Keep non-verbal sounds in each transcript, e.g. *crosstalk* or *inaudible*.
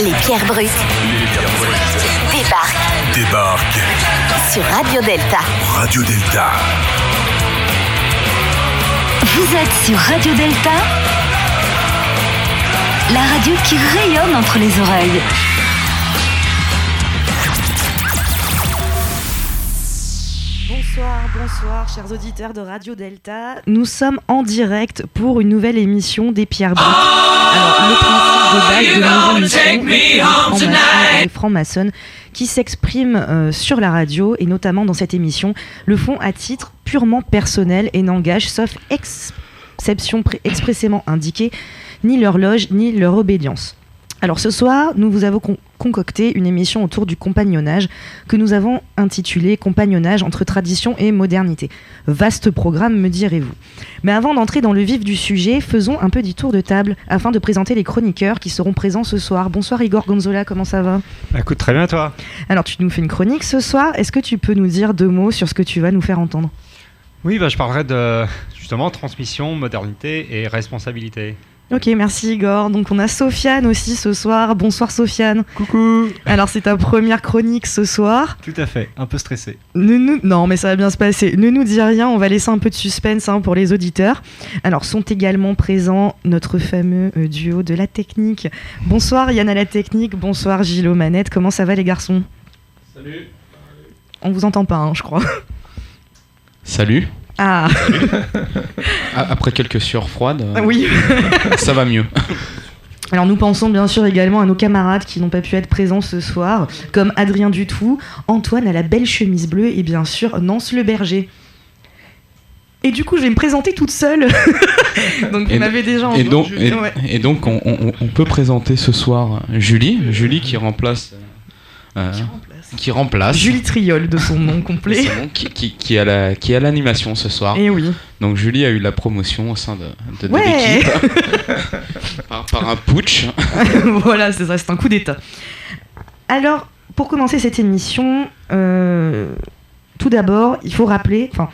Les pierres brutes Les pierres brutes débarquent débarquent. sur Radio Delta. Radio Delta. Vous êtes sur Radio Delta, la radio qui rayonne entre les oreilles. Bonsoir, bonsoir, chers auditeurs de Radio Delta. Nous sommes en direct pour une nouvelle émission des Pierres Brutes. Alors, le principe de nos émissions les francs-maçons qui s'expriment euh, sur la radio et notamment dans cette émission. Le font à titre purement personnel et n'engagent, sauf exception expressément indiquée, ni leur loge ni leur obédience. Alors ce soir, nous vous avons con- concocté une émission autour du compagnonnage que nous avons intitulée Compagnonnage entre tradition et modernité. Vaste programme, me direz-vous. Mais avant d'entrer dans le vif du sujet, faisons un petit tour de table afin de présenter les chroniqueurs qui seront présents ce soir. Bonsoir Igor Gonzola, comment ça va? Écoute, très bien toi. Alors tu nous fais une chronique ce soir, est-ce que tu peux nous dire deux mots sur ce que tu vas nous faire entendre? Oui, bah, je parlerai de justement transmission, modernité et responsabilité. Ok, merci Igor. Donc on a Sofiane aussi ce soir. Bonsoir Sofiane. Coucou Alors c'est ta première chronique ce soir. Tout à fait, un peu stressé. Ne nous... Non, mais ça va bien se passer. Ne nous dis rien, on va laisser un peu de suspense hein, pour les auditeurs. Alors, sont également présents notre fameux euh, duo de la technique. Bonsoir Yann à la technique, bonsoir Gilles aux manettes. Comment ça va les garçons? Salut. On vous entend pas, hein, je crois. Salut. Ah, *laughs* Après quelques sueurs froides, euh, oui. *laughs* ça va mieux. *laughs* Alors nous pensons bien sûr également à nos camarades qui n'ont pas pu être présents ce soir, comme Adrien Dutou, Antoine à la belle chemise bleue et bien sûr Nance le berger. Et du coup, je vais me présenter toute seule. donc, Et on avait déjà Et donc, et, Ouais. et donc on, on- on peut présenter ce soir Julie, Julie qui remplace, euh, qui remplace Julie Triol de son nom complet. son nom, qui, qui, qui a la qui a l'animation ce soir. Et oui. Donc Julie a eu la promotion au sein de, de, de Ouais. l'équipe *laughs* par, par un putsch. *laughs* voilà, c'est ça, c'est un coup d'état. Alors, pour commencer cette émission, euh, tout d'abord, il faut rappeler, enfin,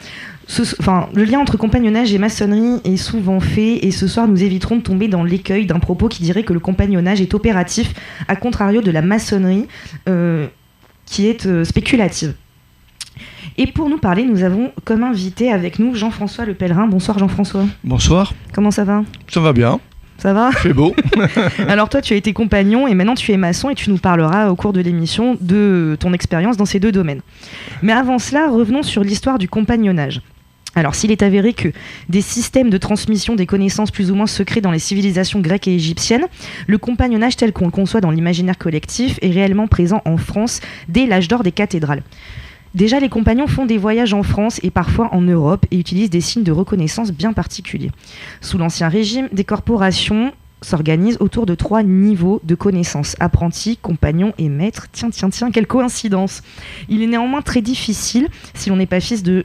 ce- enfin, le lien entre compagnonnage et maçonnerie est souvent fait, et ce soir, nous éviterons de tomber dans l'écueil d'un propos qui dirait que le compagnonnage est opératif, à contrario de la maçonnerie, euh, qui est euh, spéculative. Et pour nous parler, nous avons comme invité avec nous Jean-François Le Pèlerin. Bonsoir Jean-François. Bonsoir, Comment ça va? Ça va bien, Ça va? C'est beau. *laughs* Alors toi, tu as été compagnon et maintenant tu es maçon et tu nous parleras au cours de l'émission de ton expérience dans ces deux domaines. Mais avant cela, revenons sur l'histoire du compagnonnage. Alors s'il est avéré que des systèmes de transmission des connaissances plus ou moins secrets dans les civilisations grecques et égyptiennes, le compagnonnage tel qu'on le conçoit dans l'imaginaire collectif est réellement présent en France dès l'âge d'or des cathédrales. Déjà, les compagnons font des voyages en France et parfois en Europe et utilisent des signes de reconnaissance bien particuliers. Sous l'Ancien Régime, des corporations s'organisent autour de trois niveaux de connaissances apprenti, compagnon et maître. Tiens, tiens, tiens, quelle coïncidence Il est néanmoins très difficile, si l'on n'est pas fils de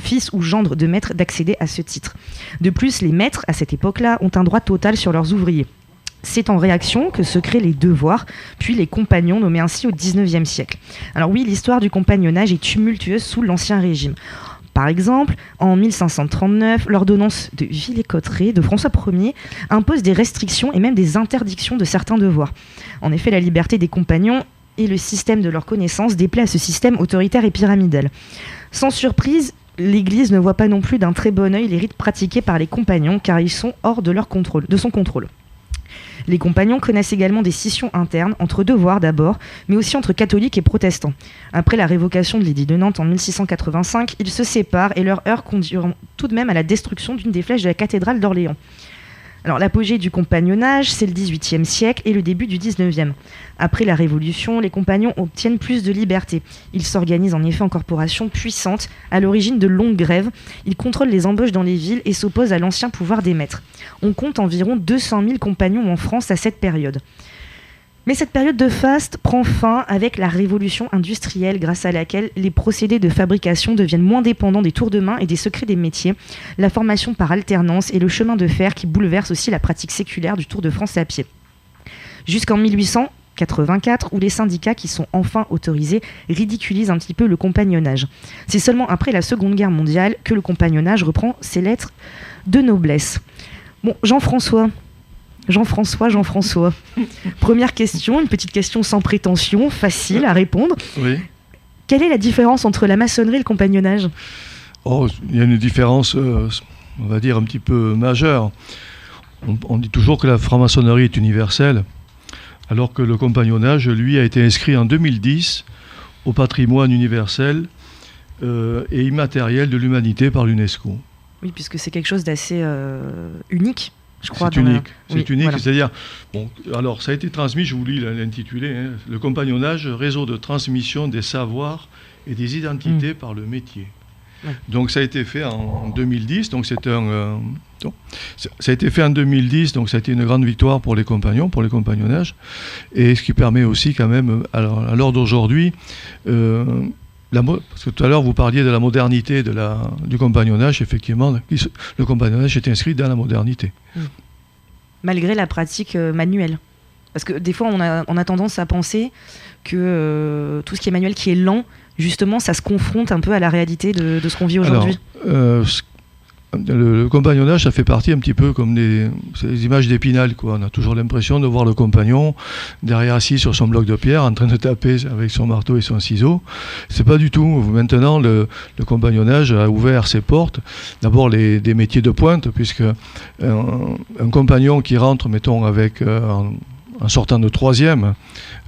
fils ou gendre de maître, d'accéder à ce titre. De plus, les maîtres, à cette époque-là, ont un droit total sur leurs ouvriers. C'est en réaction que se créent les devoirs, puis les compagnons nommés ainsi au XIXe siècle. Alors oui, l'histoire du compagnonnage est tumultueuse sous l'Ancien Régime. Par exemple, en 1539, l'ordonnance de Villers-Cotterêts de François Ier impose des restrictions et même des interdictions de certains devoirs. En effet, la liberté des compagnons et le système de leur connaissance déplaît à ce système autoritaire et pyramidal. Sans surprise, l'Église ne voit pas non plus d'un très bon œil les rites pratiqués par les compagnons car ils sont hors de, leur contrôle, de son contrôle. Les compagnons connaissent également des scissions internes entre devoirs d'abord, mais aussi entre catholiques et protestants. Après la révocation de l'édit de Nantes en 1685, ils se séparent et leur heure conduiront tout de même à la destruction d'une des flèches de la cathédrale d'Orléans. L'apogée du compagnonnage, c'est le XVIIIe siècle et le début du XIXe. Après la Révolution, les compagnons obtiennent plus de liberté. Ils s'organisent en effet en corporations puissantes, à l'origine de longues grèves. Ils contrôlent les embauches dans les villes et s'opposent à l'ancien pouvoir des maîtres. On compte environ 200 000 compagnons en France à cette période. Mais cette période de faste prend fin avec la révolution industrielle grâce à laquelle les procédés de fabrication deviennent moins dépendants des tours de main et des secrets des métiers, la formation par alternance et le chemin de fer qui bouleverse aussi la pratique séculaire du Tour de France à pied. Jusqu'en 1884, où les syndicats qui sont enfin autorisés ridiculisent un petit peu le compagnonnage. C'est seulement après la Seconde Guerre mondiale que le compagnonnage reprend ses lettres de noblesse. Bon, Jean-François, Jean-François, Jean-François. Première question, une petite question sans prétention, facile à répondre. Oui. Quelle est la différence entre la maçonnerie et le compagnonnage? Oh, il y a une différence, euh, on va dire, un petit peu majeure. On, on dit toujours que la franc-maçonnerie est universelle, alors que le compagnonnage, lui, a été inscrit en 2010 au patrimoine universel euh, et immatériel de l'humanité par l'UNESCO. Oui, puisque c'est quelque chose d'assez euh, unique, je crois. C'est la- unique. C'est Oui, unique, voilà. c'est-à-dire, bon, alors ça a été transmis, je vous lis l'intitulé, hein, le compagnonnage, réseau de transmission des savoirs et des identités par le métier. Mm. Ouais. Donc ça a été fait en, en 2010, donc c'est un, euh, donc, ça ça a été fait en 2010, donc ça a été une grande victoire pour les compagnons, pour les compagnonnages, et ce qui permet aussi quand même, alors, à l'heure d'aujourd'hui, euh, la parce que tout à l'heure vous parliez de la modernité de la, du compagnonnage, effectivement, le compagnonnage est inscrit dans la modernité. malgré la pratique euh, manuelle. Parce que des fois, on a, on a tendance à penser que euh, tout ce qui est manuel, qui est lent, justement, ça se confronte un peu à la réalité de, de ce qu'on vit aujourd'hui. Euh, le, compagnonnage, ça fait partie un petit peu comme des, images d'épinal. On a toujours l'impression de voir le compagnon derrière assis sur son bloc de pierre en train de taper avec son marteau et son ciseau. C'est pas du tout. Maintenant, le, compagnonnage a ouvert ses portes. D'abord, des métiers de pointe, puisque un, un compagnon qui rentre, mettons, avec. euh, en, en sortant de troisième,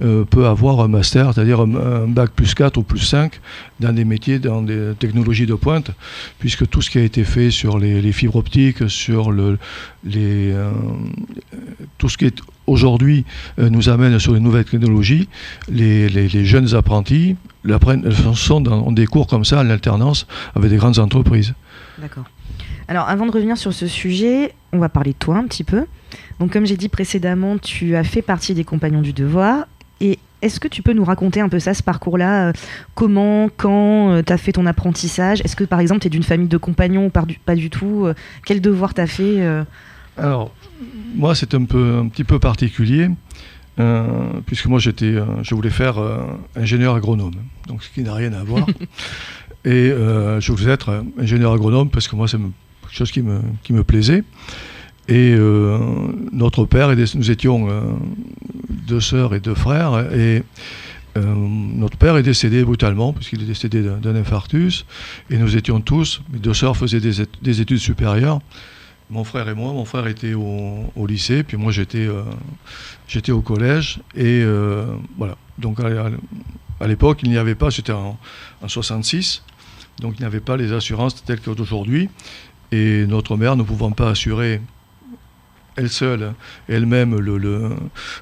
euh, peut avoir un master, c'est-à-dire un, un bac plus 4 ou plus 5 dans des métiers, dans des technologies de pointe, puisque tout ce qui a été fait sur les, fibres optiques, sur le, les, euh, tout ce qui est aujourd'hui euh, nous amène sur les nouvelles technologies, les, jeunes apprentis sont dans des cours comme ça en alternance avec des grandes entreprises. D'accord. Alors, avant de revenir sur ce sujet, on va parler de toi un petit peu. Donc, comme j'ai dit précédemment, tu as fait partie des Compagnons du Devoir. Et est-ce que tu peux nous raconter un peu ça, ce parcours-là euh, Comment, quand tu as fait ton apprentissage? Est-ce que, par exemple, tu es d'une famille de compagnons ou pas du tout Euh, Quel devoir tu as fait euh? Alors, moi, c'est un, peu, un petit peu particulier, euh, puisque moi, j'étais, euh, je voulais faire euh, ingénieur agronome, donc ce qui n'a rien à voir. *laughs* Et euh, je voulais être euh, ingénieur agronome parce que moi, c'est quelque chose qui me, qui me plaisait. Et euh, notre père, et des- nous étions euh, deux sœurs et deux frères, et euh, notre père est décédé brutalement, puisqu'il est décédé d'un infarctus, et nous étions tous, mes deux sœurs faisaient des, ét- des études supérieures, mon frère et moi. Mon frère était au, lycée, puis moi j'étais au collège. Et voilà. Donc à, l'époque, il n'y avait pas, c'était en, en 66, donc il n'y avait pas les assurances telles qu'aujourd'hui. Et notre mère, ne pouvant pas assurer elle seule, elle-même, le- le-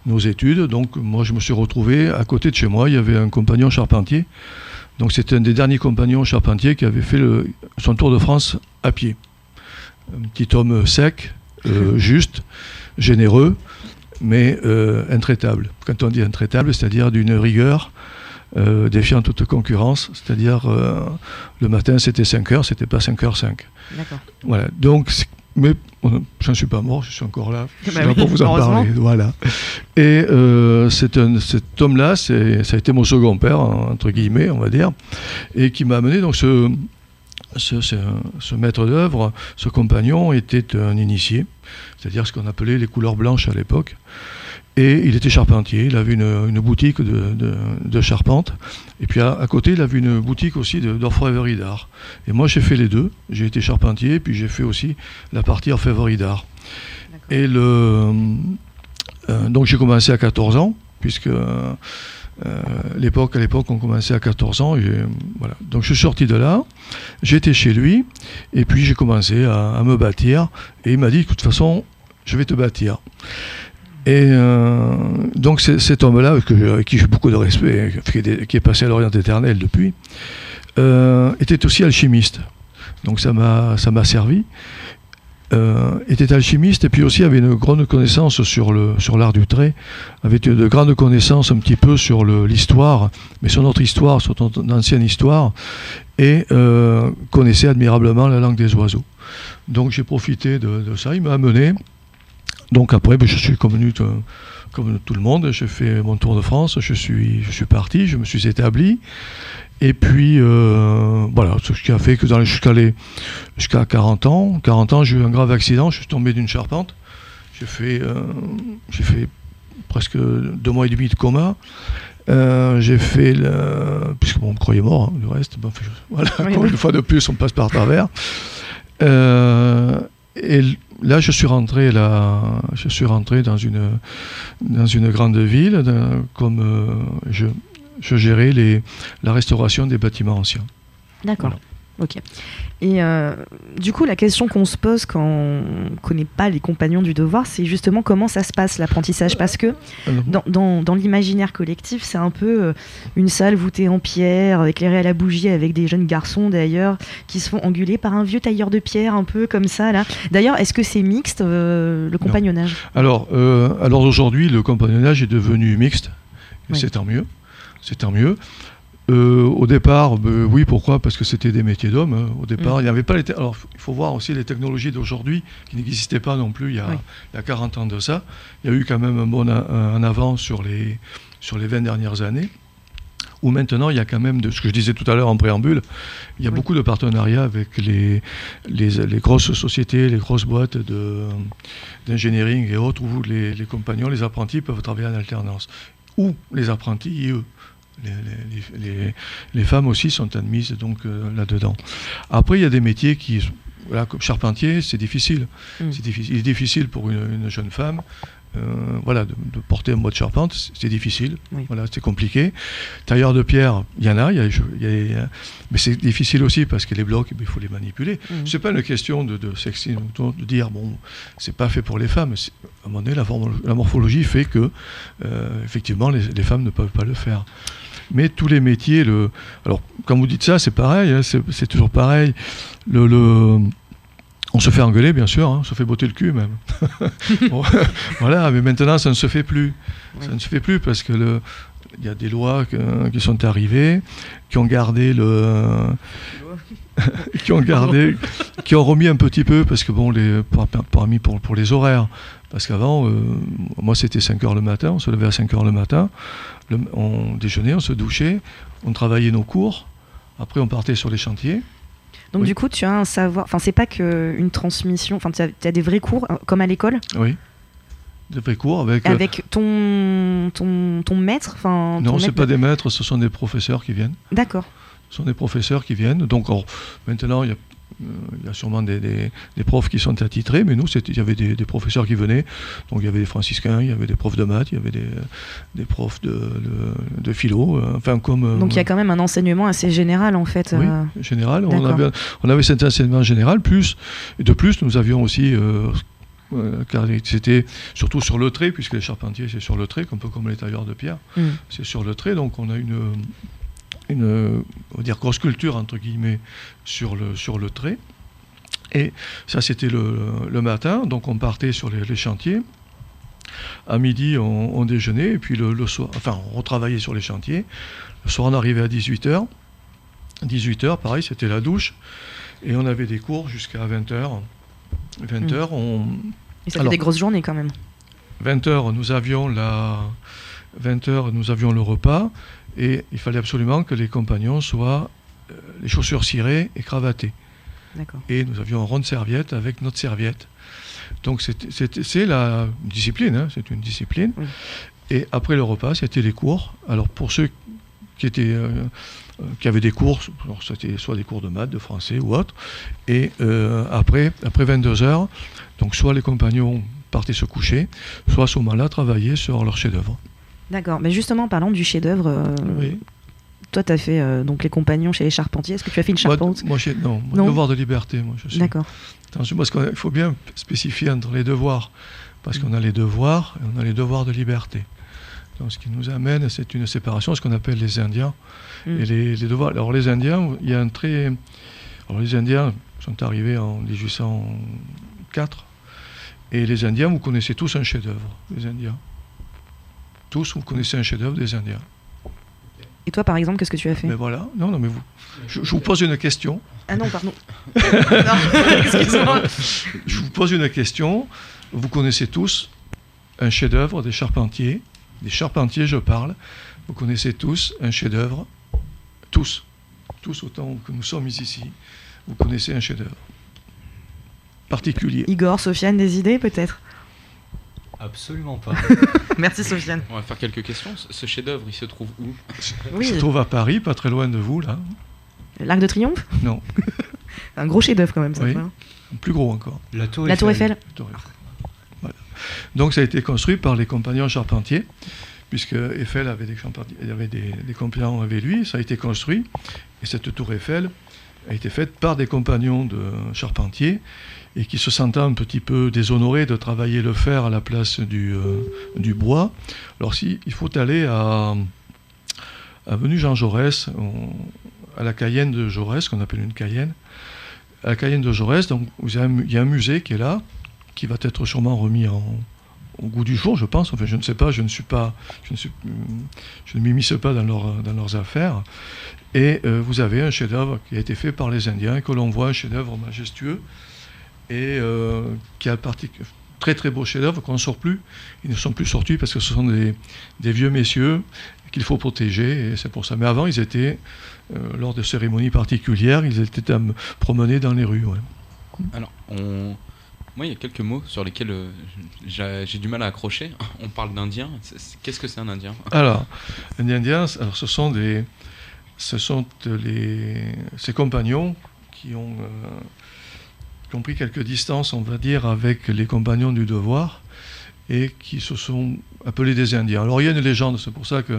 nos études, donc moi je me suis retrouvé à côté de chez moi, il y avait un compagnon charpentier. Donc c'était un des derniers compagnons charpentiers qui avait fait le- son tour de France à pied un petit homme sec, euh, *laughs* juste, généreux, mais euh, intraitable. Quand on dit intraitable, c'est-à-dire d'une rigueur euh, défiant toute concurrence, c'est-à-dire le matin c'était 5 heures, c'était pas 5h05. D'accord. Voilà, donc, mais on- j'en suis pas mort, je suis encore là, je suis Bah là pour vous en parler. Voilà. Et euh, cet homme-là, ça a été mon second père, entre guillemets, on va dire, et qui m'a amené donc ce, ce, ce- ce maître d'œuvre, ce compagnon, était un initié, c'est-à-dire ce qu'on appelait les couleurs blanches à l'époque. Et il était charpentier, il avait une, une boutique de, de- de charpente. Et puis à, à côté, il avait une boutique aussi d'orfèvrerie d'art. Et moi, j'ai fait les deux. J'ai été charpentier, puis j'ai fait aussi la partie orfèvrerie d'art. Et le, euh, donc j'ai commencé à 14 ans, puisque euh, l'époque, à l'époque, on commençait à 14 ans. voilà. Donc je suis sorti de là, j'étais chez lui, et puis j'ai commencé à, à me bâtir. Et il m'a dit, de toute façon, je vais te bâtir. Et euh, donc cet homme-là, avec, que- avec qui j'ai beaucoup de respect, qui est, passé à l'Orient éternel depuis, euh, était aussi alchimiste. Donc ça m'a servi. Euh, était alchimiste et puis aussi avait une grande connaissance sur le sur l'art du trait, avait de grandes connaissances un petit peu sur l'histoire, mais sur notre histoire, sur notre ancienne histoire, et euh, connaissait admirablement la langue des oiseaux. Donc j'ai profité de ça. Il m'a amené. Donc après, ben, je suis comme, tout le monde, j'ai fait mon tour de France, je suis, je suis parti, je me suis établi. Et puis, euh, voilà, ce qui a fait que jusqu'à les- jusqu'à 40 ans, 40 ans, j'ai eu un grave accident, je suis tombé d'une charpente. j'ai fait, euh, j'ai fait presque deux mois et demi de coma. Euh, j'ai fait le. Puisque bon, on me croyait mort, hein, le reste. je- voilà, Oui, encore oui. une fois de plus, on passe par travers. Et là, je suis rentré, là, je suis rentré dans une, dans une grande ville, dans- comme euh, je, je gérais les, la restauration des bâtiments anciens. D'accord. Ok. Et euh, du coup, la question qu'on se pose quand on connaît pas les compagnons du devoir, c'est justement comment ça se passe l'apprentissage. Parce que dans, dans- dans l'imaginaire collectif, c'est un peu euh, une salle voûtée en pierre, éclairée à la bougie, avec des jeunes garçons d'ailleurs qui se font engueuler par un vieux tailleur de pierre, un peu comme ça là. D'ailleurs, est-ce que c'est mixte euh, le compagnonnage? Alors, euh, alors aujourd'hui, le compagnonnage est devenu mixte. Oui. C'est tant mieux. C'est tant mieux. Euh, au départ, ben oui, pourquoi? Parce que c'était des métiers d'hommes. hein. Au départ, Mm. il n'y avait pas les. Alors, il faut voir aussi les technologies d'aujourd'hui qui n'existaient pas non plus il y, a, Oui. il y a 40 ans de ça. Il y a eu quand même un bon a- un avant sur les, sur les 20 dernières années. Où maintenant, il y a quand même, de, ce que je disais tout à l'heure en préambule, il y a Oui. beaucoup de partenariats avec les, les, les grosses sociétés, les grosses boîtes de, d'engineering et autres, où les, les compagnons, les apprentis peuvent travailler en alternance. Ou les apprentis et eux. Les, femmes aussi sont admises donc euh, là-dedans. Après, il y a des métiers qui, voilà, comme charpentier, c'est difficile. Mm. C'est difficile. Il est difficile pour une, une jeune femme, euh, voilà, de, de porter un bois de charpente, c'est- difficile. Oui. Voilà, c'est compliqué. Tailleur de pierre, il y en a, y a- y a- mais c'est difficile aussi parce que les blocs, il faut les manipuler. Mhm. C'est pas une question de, de sexisme, de dire bon, c'est pas fait pour les femmes. À un moment donné, la, la morphologie fait que, euh, effectivement, les, les femmes ne peuvent pas le faire. Mais tous les métiers, le... alors quand vous dites ça, c'est pareil, hein, c'est toujours pareil. Le, le- On se fait engueuler, bien sûr, hein, on se fait botter le cul même. *laughs* Voilà, mais maintenant, ça ne se fait plus. Ça ne se fait plus parce que le... Il y a des lois que- qui sont arrivées, qui ont gardé le, *laughs* qui ont gardé, qui ont remis un petit peu, parce que bon, les, par- par- parmi pour, pour les horaires, parce qu'avant, euh, moi c'était 5 heures le matin, on se levait à 5 heures le matin, le- on déjeunait, on se douchait, on travaillait nos cours, après on partait sur les chantiers. Donc Oui. du coup, tu as un savoir. Enfin, c'est pas qu'une transmission. Enfin, tu as, des vrais cours, euh, comme à l'école, Oui. Des vrais cours avec. euh, avec ton, ton, ton maître. Enfin, non, c'est maître pas de- des maîtres, ce sont des professeurs qui viennent. D'accord. Ce sont des professeurs qui viennent. Donc alors, maintenant, il y a, il y a sûrement des, des- des profs qui sont attitrés, mais nous, il y avait des, des professeurs qui venaient. Donc il y avait des franciscains, il y avait des profs de maths, il y avait des, des profs de, de, de philo. euh, enfin, comme. euh, Donc il y a quand même un enseignement assez général en fait. Oui, euh, général. On avait, on avait cet enseignement général, plus, et de plus, nous avions aussi, euh, euh, car c'était surtout sur le trait, puisque les charpentiers, c'est sur le trait, un peu comme les tailleurs de pierre, Mm. c'est sur le trait, donc on a une, une on dire, grosse culture, entre guillemets, sur le, sur le trait. Et ça, c'était le, le matin, donc on partait sur les, les chantiers. À midi, on, on déjeunait, et puis le, le soir, enfin, on retravaillait sur les chantiers. Le soir, on arrivait à 18h. 18h, pareil, c'était la douche. Et on avait des cours jusqu'à 20h. 20h, on, Et ça fait Alors- des grosses journées quand même. 20h, nous avions la 20h, nous avions le repas et il fallait absolument que les compagnons soient euh, les chaussures cirées et. D'accord. Et nous avions un rond de serviette avec notre serviette. Donc c'est la discipline, hein, c'est une discipline. Oui. Et après le repas, c'était les cours. Alors pour ceux qui étaient euh, euh, qui avaient des cours, c'était soit des cours de maths, de français ou autre. Et euh, après, après 22 heures, donc soit les compagnons partaient se coucher, soit à ce moment-là travaillaient sur leur chef-d'œuvre. D'accord. Mais justement, parlant du chef-d'œuvre, euh, Oui. toi, tu as fait euh, donc les compagnons chez les charpentiers. Est-ce que tu as fait une Moi, charpente moi, j'ai- non, moi, Non. devoir de liberté, moi je suis. D'accord. Attention, parce qu'il faut bien spécifier entre les devoirs. Parce qu'on a les devoirs et on a les devoirs de liberté. Donc, ce qui nous amène, c'est une séparation, ce qu'on appelle les Indiens. Mm. Et les, les devoirs. Alors, les Indiens, il y a un très. Alors, les Indiens sont arrivés en 1804. Et les Indiens, vous connaissez tous un chef-d'œuvre, les Indiens. Tous, vous connaissez un chef-d'œuvre des Indiens. Et toi, par exemple, qu'est-ce que tu as fait Mais voilà, non, non, mais vous. Je, je vous pose une question. Ah non, pardon. *laughs* non, excuse-moi. Je vous pose une question. Vous connaissez tous un chef-d'œuvre des charpentiers. Des charpentiers, je parle. Vous connaissez tous un chef-d'œuvre. Tous. Tous autant que nous sommes ici. Vous connaissez un chef-d'œuvre. Particulier. Igor, Sofiane, des idées peut-être? Absolument pas. *laughs* Merci Sofiane. On va faire quelques questions. Ce- chef-d'œuvre, il se trouve où? Oui, se trouve à Paris, pas très loin de vous, là. l'Arc de Triomphe? Non, *laughs* Un gros chef-d'œuvre quand même, ça. Oui. quoi. plus gros encore. La tour La Tour Eiffel. Tour Eiffel. Voilà. Donc ça a été construit par les compagnons charpentiers, puisque Eiffel avait des, charpentiers- il y avait des, des compagnons avec lui, ça a été construit, et cette tour Eiffel a été faite par des compagnons de charpentiers, et qui se sentaient un petit peu déshonorés de travailler le fer à la place du, euh, du bois. Alors si, il faut aller à, avenue Jean Jaurès, à la Cayenne de Jaurès, qu'on appelle une Cayenne, à la Cayenne de Jaurès, donc il y a un musée qui est là, qui va être sûrement remis en- au goût du jour, je pense. Enfin, je ne sais pas, je ne suis pas, je ne, je m'immisce pas dans, leur- dans leurs affaires. Et euh, vous avez un chef-d'œuvre qui a été fait par les Indiens, que l'on voit un chef-d'œuvre majestueux et euh, qui a partic- très très beau chef-d'œuvre qu'on ne sort plus. Ils ne sont plus sortis parce que ce sont des, des vieux messieurs qu'il faut protéger et c'est pour ça. Mais avant, ils étaient euh, lors de cérémonies particulières, ils étaient à me promener dans les rues. ouais. Alors, on... moi, il y a quelques mots sur lesquels euh, j'ai du mal à accrocher. *laughs* On parle d'Indien. Qu'est-ce que c'est un Indien? Alors, un Indien, alors ce sont des, ce sont les, ses compagnons qui ont, euh, ont pris quelques distances, on va dire, avec les compagnons du devoir et qui se sont appelés des Indiens. Alors il y a une légende, c'est pour ça que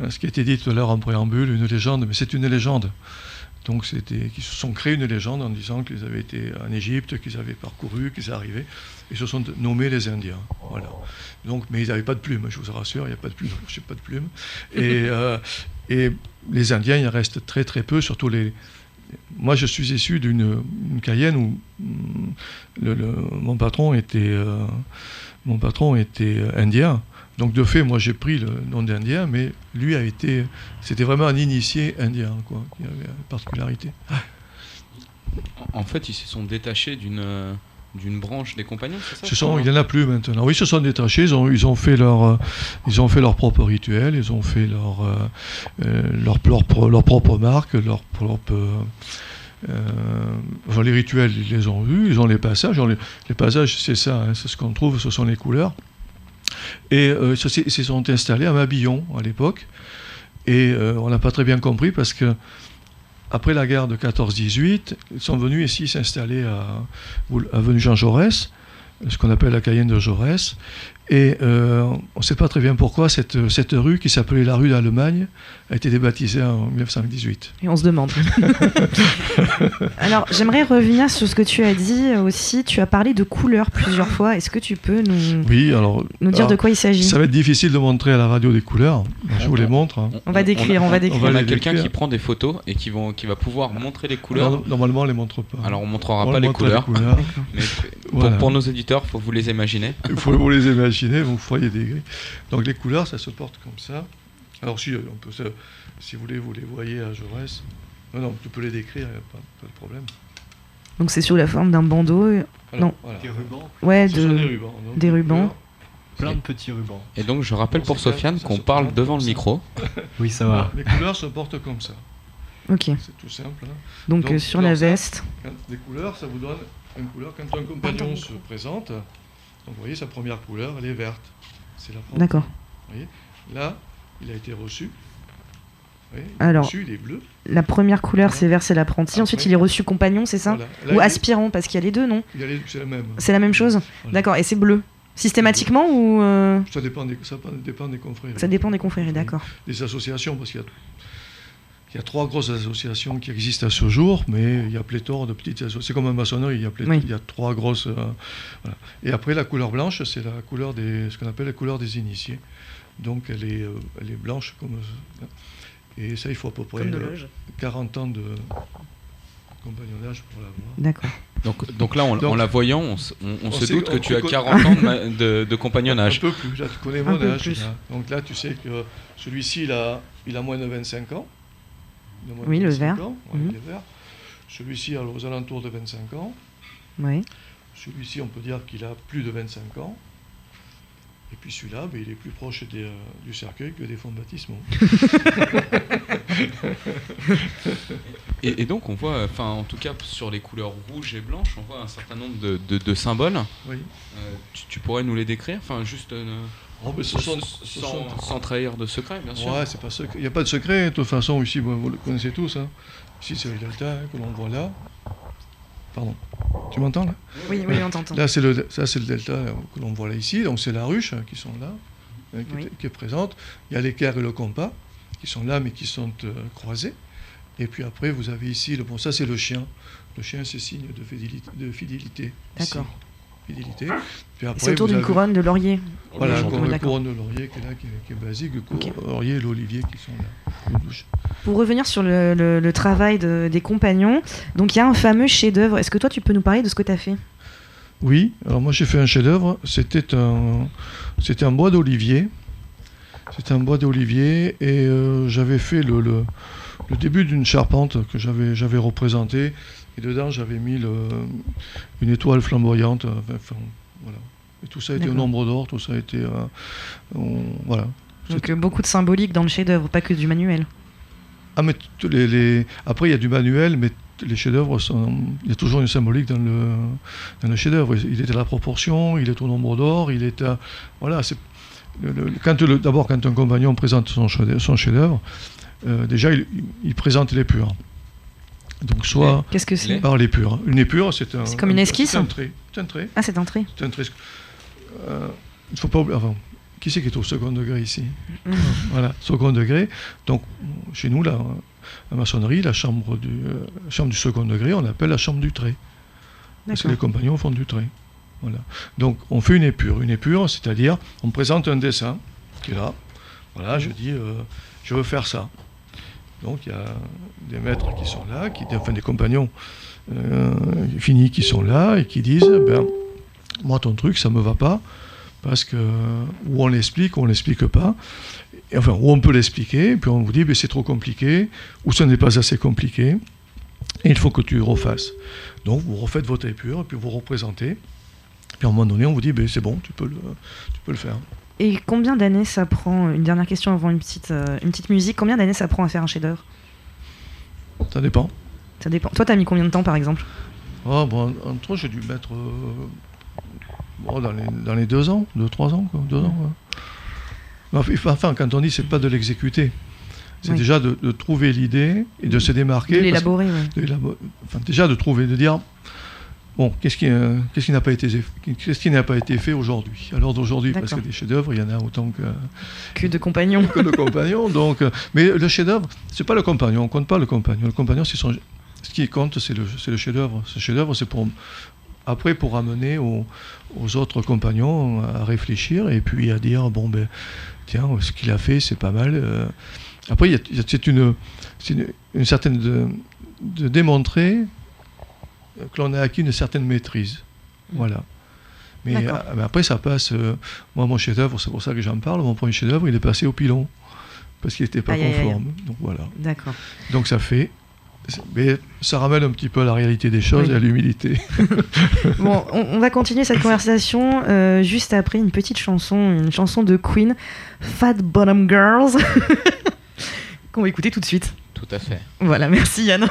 euh, ce qui a été dit tout à l'heure en préambule, une légende, mais c'est une légende. Donc c'était qui se sont créés une légende en disant qu'ils avaient été en Égypte, qu'ils avaient parcouru, qu'ils arrivaient, et se sont nommés les Indiens. Voilà. Donc, mais ils n'avaient pas de plumes, je vous rassure, il n'y a pas de plumes, *laughs* je pas de plumes. Et, euh, et les Indiens, il en reste très très peu, surtout les. Moi, je suis issu d'une une Cayenne où mm, mon patron était, euh, mon patron était euh, indien. Donc de fait, moi j'ai pris le nom d'Indien, mais lui a été, c'était vraiment un initié indien, quoi, qui avait une particularité. En fait, ils se sont détachés d'une d'une branche des compagnons, c'est ça Ce sont, il n'y en a plus maintenant. Oui, ils se sont détachés, ils ont, ils ont, fait, leur, euh, ils ont fait leur propre rituel, ils ont fait leur, euh, euh, leur, leur, pro- leur propre marque, leur propre. euh, enfin, les rituels, ils les ont vus, ils ont les passages. Les, les passages, c'est ça, hein, c'est ce qu'on trouve, ce sont les couleurs. Et euh, ils se- sont installés à Mabillon à l'époque. Et on n'a pas très bien compris parce que après la guerre de 14-18, ils sont venus ici s'installer à, avenue Jean Jaurès, ce qu'on appelle la Cayenne de Jaurès. Et euh, on ne sait pas très bien pourquoi cette, cette rue, qui s'appelait la rue d'Allemagne, a été débaptisée en 1918. Et on se demande. *laughs* Alors, j'aimerais revenir sur ce que tu as dit aussi. Tu as parlé de couleurs plusieurs fois. Est-ce que tu peux nous, Oui, alors. nous dire alors, de quoi il s'agit? Ça va être difficile de montrer à la radio des couleurs. Je vous les montre. hein. On va décrire, on va a- décrire. On a quelqu'un qui prend des photos et qui, vont, qui va pouvoir montrer les couleurs. Alors, normalement, on les montre pas. Alors, on montrera On pas les couleurs, couleurs. *laughs* mais pour, Voilà. pour nos éditeurs, faut vous les imaginer. Il *laughs* faut vous les imaginer, vous voyez des gris. Donc les couleurs, ça se porte comme ça. Alors si, on peut, se- si vous voulez, vous les voyez à Jaurès. Non, non, tu peux les décrire, il n'y a pas, pas de problème. Donc, c'est sous la forme d'un bandeau. euh, Alors, Non. voilà. Des rubans, Ouais, des de. rubans. donc, des rubans. plein de petits rubans. Et donc, je rappelle Bon, pour ça, Sofiane ça qu'on parle devant le ça. micro. *laughs* Oui, ça va. Les couleurs se portent comme ça. Ok. C'est tout simple. hein. Donc, Donc, euh, sur la ça- veste. Quand- les couleurs, ça vous donne une couleur. Quand un compagnon se présente, donc vous voyez, sa première couleur, elle est verte. C'est la première. D'accord. Là, il a été reçu. Est Alors, reçu, il est bleu. La première couleur, c'est vert, c'est l'apprenti. Après. Ensuite, il est reçu compagnon, c'est ça Voilà. Là, Ou aspirant, parce qu'il y a les deux, non il est- C'est la même. C'est la même chose Voilà. D'accord. Et c'est bleu Systématiquement ou. euh, Ça dépend des, ça dépend des confrères. Ça dépend des confréries, d'accord. Des associations, parce qu'il y a, il y a trois grosses associations qui existent à ce jour, mais il y a pléthore de petites associations. C'est comme un maçonnerie, il y a, pléthore- Oui. il y a trois grosses. euh, voilà. Et après, la couleur blanche, c'est la couleur des, ce qu'on appelle la couleur des initiés. Donc elle est, euh, elle est blanche comme. euh, et ça, il faut à peu près euh, loge. 40 ans de compagnonnage pour l'avoir. D'accord. Donc, donc là, en, Donc- en la voyant, on, se- on- on On se sait- doute que tu as on- 40 ans de, *laughs* de- de compagnonnage. Un peu plus, là tu connais mon âge. là. Donc là tu sais que celui-ci il a, il a moins de 25 ans. Moins Oui, le 25 vert. ans. Mhm. vert. Celui-ci aux alentours de 25 ans. Oui. Celui-ci on peut dire qu'il a plus de 25 ans. Et puis celui-là, ben, il est plus proche des, euh, du cercueil que des fonds de baptismaux. *laughs* Et, et donc on voit, enfin en tout cas sur les couleurs rouges et blanches, on voit un certain nombre de, de- de symboles. Oui. Euh, tu, tu pourrais nous les décrire, enfin juste euh, Oh, mais ce sont- sans, ce sont- sans trahir de secret, bien sûr. Ouais, c'est pas secret. Il n'y a pas de secret. De toute façon, ici, bon, vous le connaissez tous. hein. Ici, c'est le delta hein, que l'on voit là. Pardon. Tu m'entends là? Oui, oui, on t'entend. Là, c'est le, ça, c'est le delta que l'on voit là ici. Donc, c'est la ruche hein, qui sont là, hein, qui, Oui. est, qui est présente. Il y a l'équerre et le compas qui sont là, mais qui sont euh, croisés. Et puis après, vous avez ici, le, bon, ça, c'est le chien. Le chien, c'est signe de fidélité. De fidélité ici. D'accord. Fidélité. Puis après, C'est autour d'une avez- couronne de laurier. Voilà, la couronne, de laurier qui est là, qui est, qui est basique, le laurier et l'olivier qui sont là. Pour revenir sur le, le- le travail de- des compagnons, donc il y a un fameux chef-d'œuvre. Est-ce que toi, tu peux nous parler de ce que tu as fait? Oui, alors moi j'ai fait un chef-d'œuvre. C'était un, c'était un bois d'olivier. C'était un bois d'olivier et euh, j'avais fait le, le- le début d'une charpente que j'avais, j'avais représentée. Et dedans j'avais mis le- une étoile flamboyante. enfin, enfin, voilà. Et tout ça a été au nombre d'or, tout ça a été. euh, on- voilà. Donc euh, beaucoup de symbolique dans le chef-d'œuvre, pas que du manuel. Ah, mais les, les- après, il y a du manuel, mais les chefs-d'œuvre, sont- il y a toujours une symbolique dans le, dans le chef-d'œuvre. Il est à la proportion, il est au nombre d'or, il est à. Voilà, c'est. le- le- quand le- D'abord, quand un compagnon présente son chef- son chef-d'œuvre, euh, déjà, il, il présente l'épure. Donc, soit Qu'est-ce que c'est par l'épure. Une épure, c'est un. C'est comme une un- esquisse C'est un trait. C'est un trait. Ah, c'est un trait. C'est un trait. Euh, il faut pas oublier. Enfin, qui c'est qui est au second degré ici Mhm. *laughs* Voilà, second degré. Donc, chez nous, la maçonnerie, la chambre du, euh, chambre du second degré, on l'appelle la chambre du trait. Parce que les compagnons font du trait. Voilà. Donc, on fait une épure. Une épure, c'est-à-dire, on présente un dessin qui est là. Voilà, je dis, euh, je veux faire ça. Donc, il y a des maîtres qui sont là, qui, enfin des compagnons euh, finis qui sont là et qui disent, ben, moi, ton truc, ça me va pas. Parce que, ou on l'explique, ou on l'explique pas. Enfin, ou on peut l'expliquer, puis on vous dit, ben, c'est trop compliqué, ou ce n'est pas assez compliqué, et il faut que tu refasses. Donc, vous refaites votre épure, puis vous représentez. Puis à un moment donné, on vous dit, ben, c'est bon, tu peux, le, tu peux le faire. Et combien d'années ça prend Une dernière question avant une petite, euh, une petite musique. Combien d'années ça prend à faire un chef-d'œuvre? Ça dépend. Ça dépend. Toi, t'as mis combien de temps, par exemple? Ah, bon, en trop, j'ai dû mettre euh, bon, dans, les, dans les deux ans, deux, trois ans, quoi, deux ans. ouais. Enfin, quand on dit, c'est pas de l'exécuter. C'est Oui. déjà de, de trouver l'idée et de se démarquer. De l'élaborer, l'élabo- enfin, déjà de trouver, de dire bon, qu'est-ce qui, euh, qu'est-ce qui n'a pas été, qu'est-ce qui n'a pas été fait aujourd'hui? Alors d'aujourd'hui, parce que des chefs-d'œuvre, il y en a autant que, Que de compagnons. que le compagnon. Donc, euh, mais le chef-d'œuvre, c'est pas le compagnon, on compte pas le compagnon. Le compagnon, c'est son, ce qui compte, c'est le, chef-d'œuvre. Ce chef-d'œuvre, c'est pour après pour amener aux, aux autres compagnons à réfléchir et puis à dire bon ben tiens, ce qu'il a fait, c'est pas mal. euh. Après, c'est une, une, une certaine de, de démontrer que l'on a acquis une certaine maîtrise. Voilà. Mais, D'accord. euh, mais après, ça passe. euh, moi, mon chef-d'œuvre, c'est pour ça que j'en parle. Mon premier chef-d'œuvre, il est passé au pilon parce qu'il n'était pas Aïe, aïe, aïe. conforme. Donc voilà. D'accord. Donc ça fait. Mais ça ramène un petit peu à la réalité des choses Oui. et à l'humilité. *laughs* Bon, on, on va continuer cette conversation euh, juste après une petite chanson, une chanson de Queen, Fat Bottom Girls, *laughs* qu'on va écouter tout de suite. Tout à fait. Voilà, merci Yann. down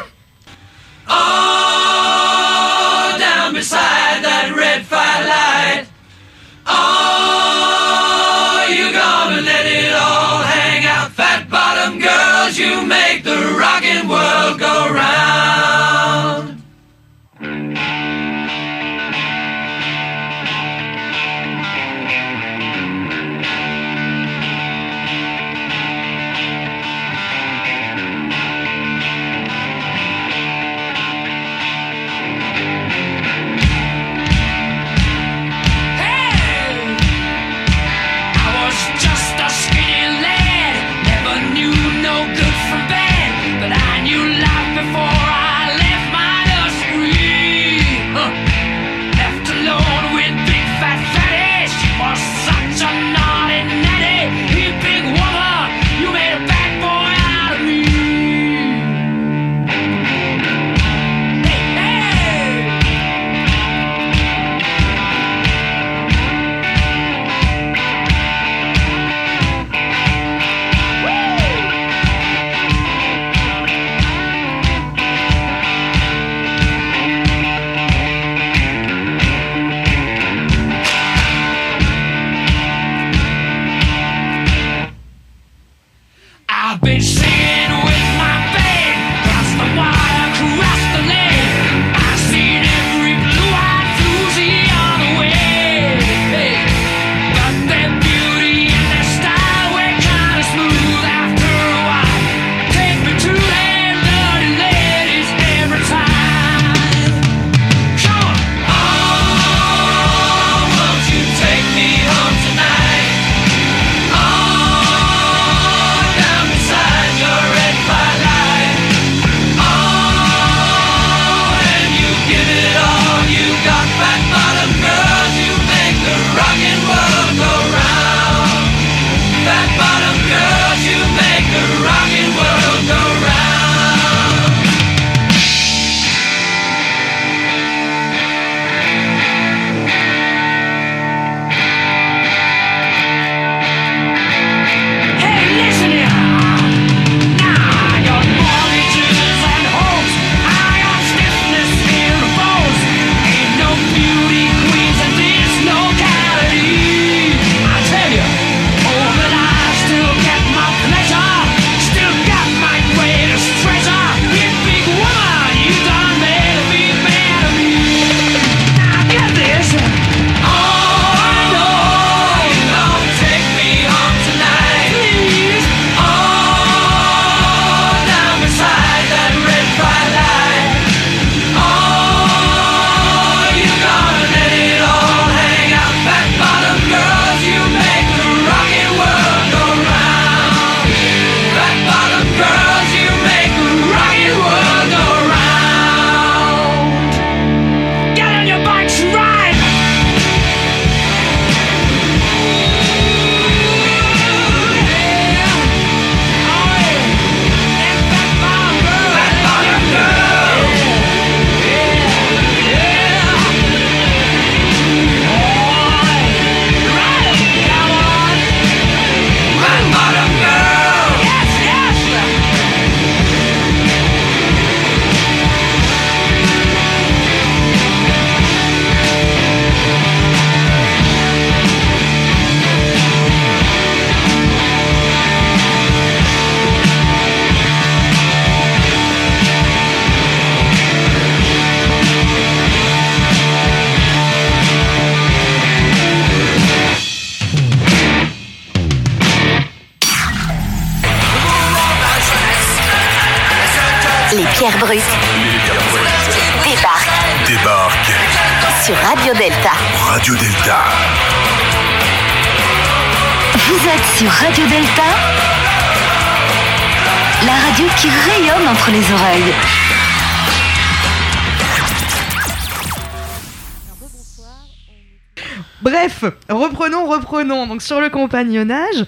Sur le compagnonnage,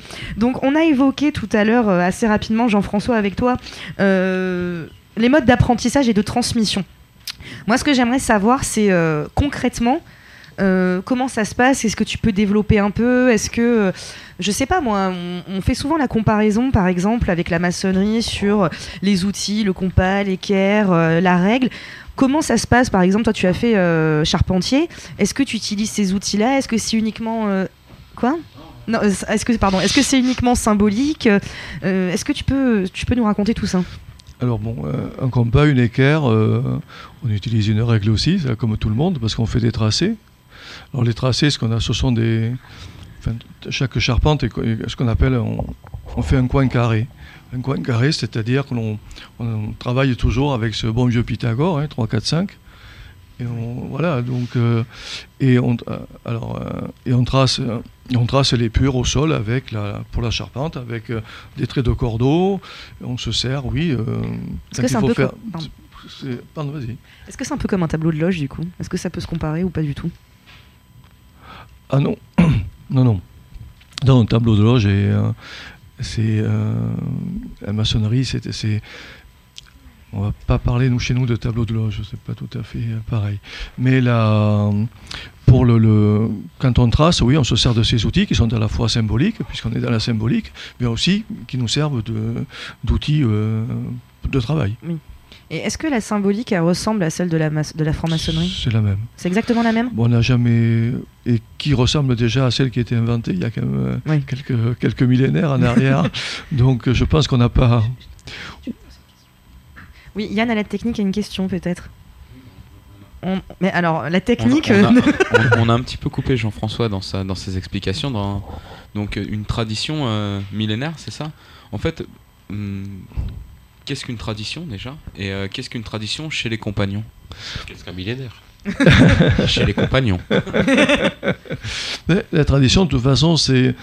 on a évoqué tout à l'heure euh, assez rapidement, Jean-François, avec toi, euh, les modes d'apprentissage et de transmission. Moi, ce que j'aimerais savoir, c'est euh, concrètement comment ça se passe? Est-ce que tu peux développer un peu? Est-ce que, je sais pas moi, on, fait souvent la comparaison, par exemple, avec la maçonnerie sur les outils, le compas, l'équerre, la règle. Comment ça se passe? Par exemple, toi, tu as fait charpentier. Est-ce que tu utilises ces outils-là? Est-ce que c'est uniquement quoi? Euh, est-ce que pardon, est-ce que c'est uniquement symbolique Euh, Est-ce que tu peux, tu peux nous raconter tout ça? Alors bon, euh, un compas, une équerre, euh, on utilise une règle aussi, comme tout le monde, parce qu'on fait des tracés. Alors les tracés, ce qu'on a, ce sont des... enfin, chaque charpente est ce qu'on appelle, on, fait un coin carré. Un coin carré, c'est-à-dire que l'on on travaille toujours avec ce bon vieux Pythagore, hein, 3, 4, 5. Et on, voilà, donc, euh, et, on, euh, alors, euh, et on, trace, on trace les purs au sol avec la, pour la charpente, avec euh, des traits de cordeau. On se sert, oui. Est-ce que c'est un peu faire- comme- pardon. vas-y. Est-ce que c'est un peu comme un tableau de loge du coup? Est-ce que ça peut se comparer ou pas du tout? Ah *coughs* non, non, non. Dans le tableau de loge, et, c'est la maçonnerie, c'est- on va pas parler nous chez nous de tableau de loge, c'est pas tout à fait euh, pareil. Mais là, pour le, le- quand on trace, oui, on se sert de ces outils qui sont à la fois symboliques, puisqu'on est dans la symbolique, mais aussi qui nous servent de, d'outils euh, de travail. Et est-ce que la symbolique elle ressemble à celle de la, mas- de la franc-maçonnerie? C'est la même. C'est exactement la même? Bon, on n'a jamais. Et qui ressemble déjà à celle qui a été inventée il y a quand même euh, Oui. quelques, quelques millénaires en arrière. *laughs* Donc je pense qu'on n'a pas. Oui, Yann à la technique a une question peut-être. On- Mais alors, la technique. on a, euh, on- on a *laughs* un petit peu coupé Jean-François dans, sa, dans ses explications. Dans, donc, euh, une tradition euh, millénaire, c'est ça? En fait, hum, qu'est-ce qu'une tradition déjà? Et euh, qu'est-ce qu'une tradition chez les compagnons? Qu'est-ce qu'un millénaire? *laughs* Chez les compagnons. *laughs* La tradition, de toute façon, c'est.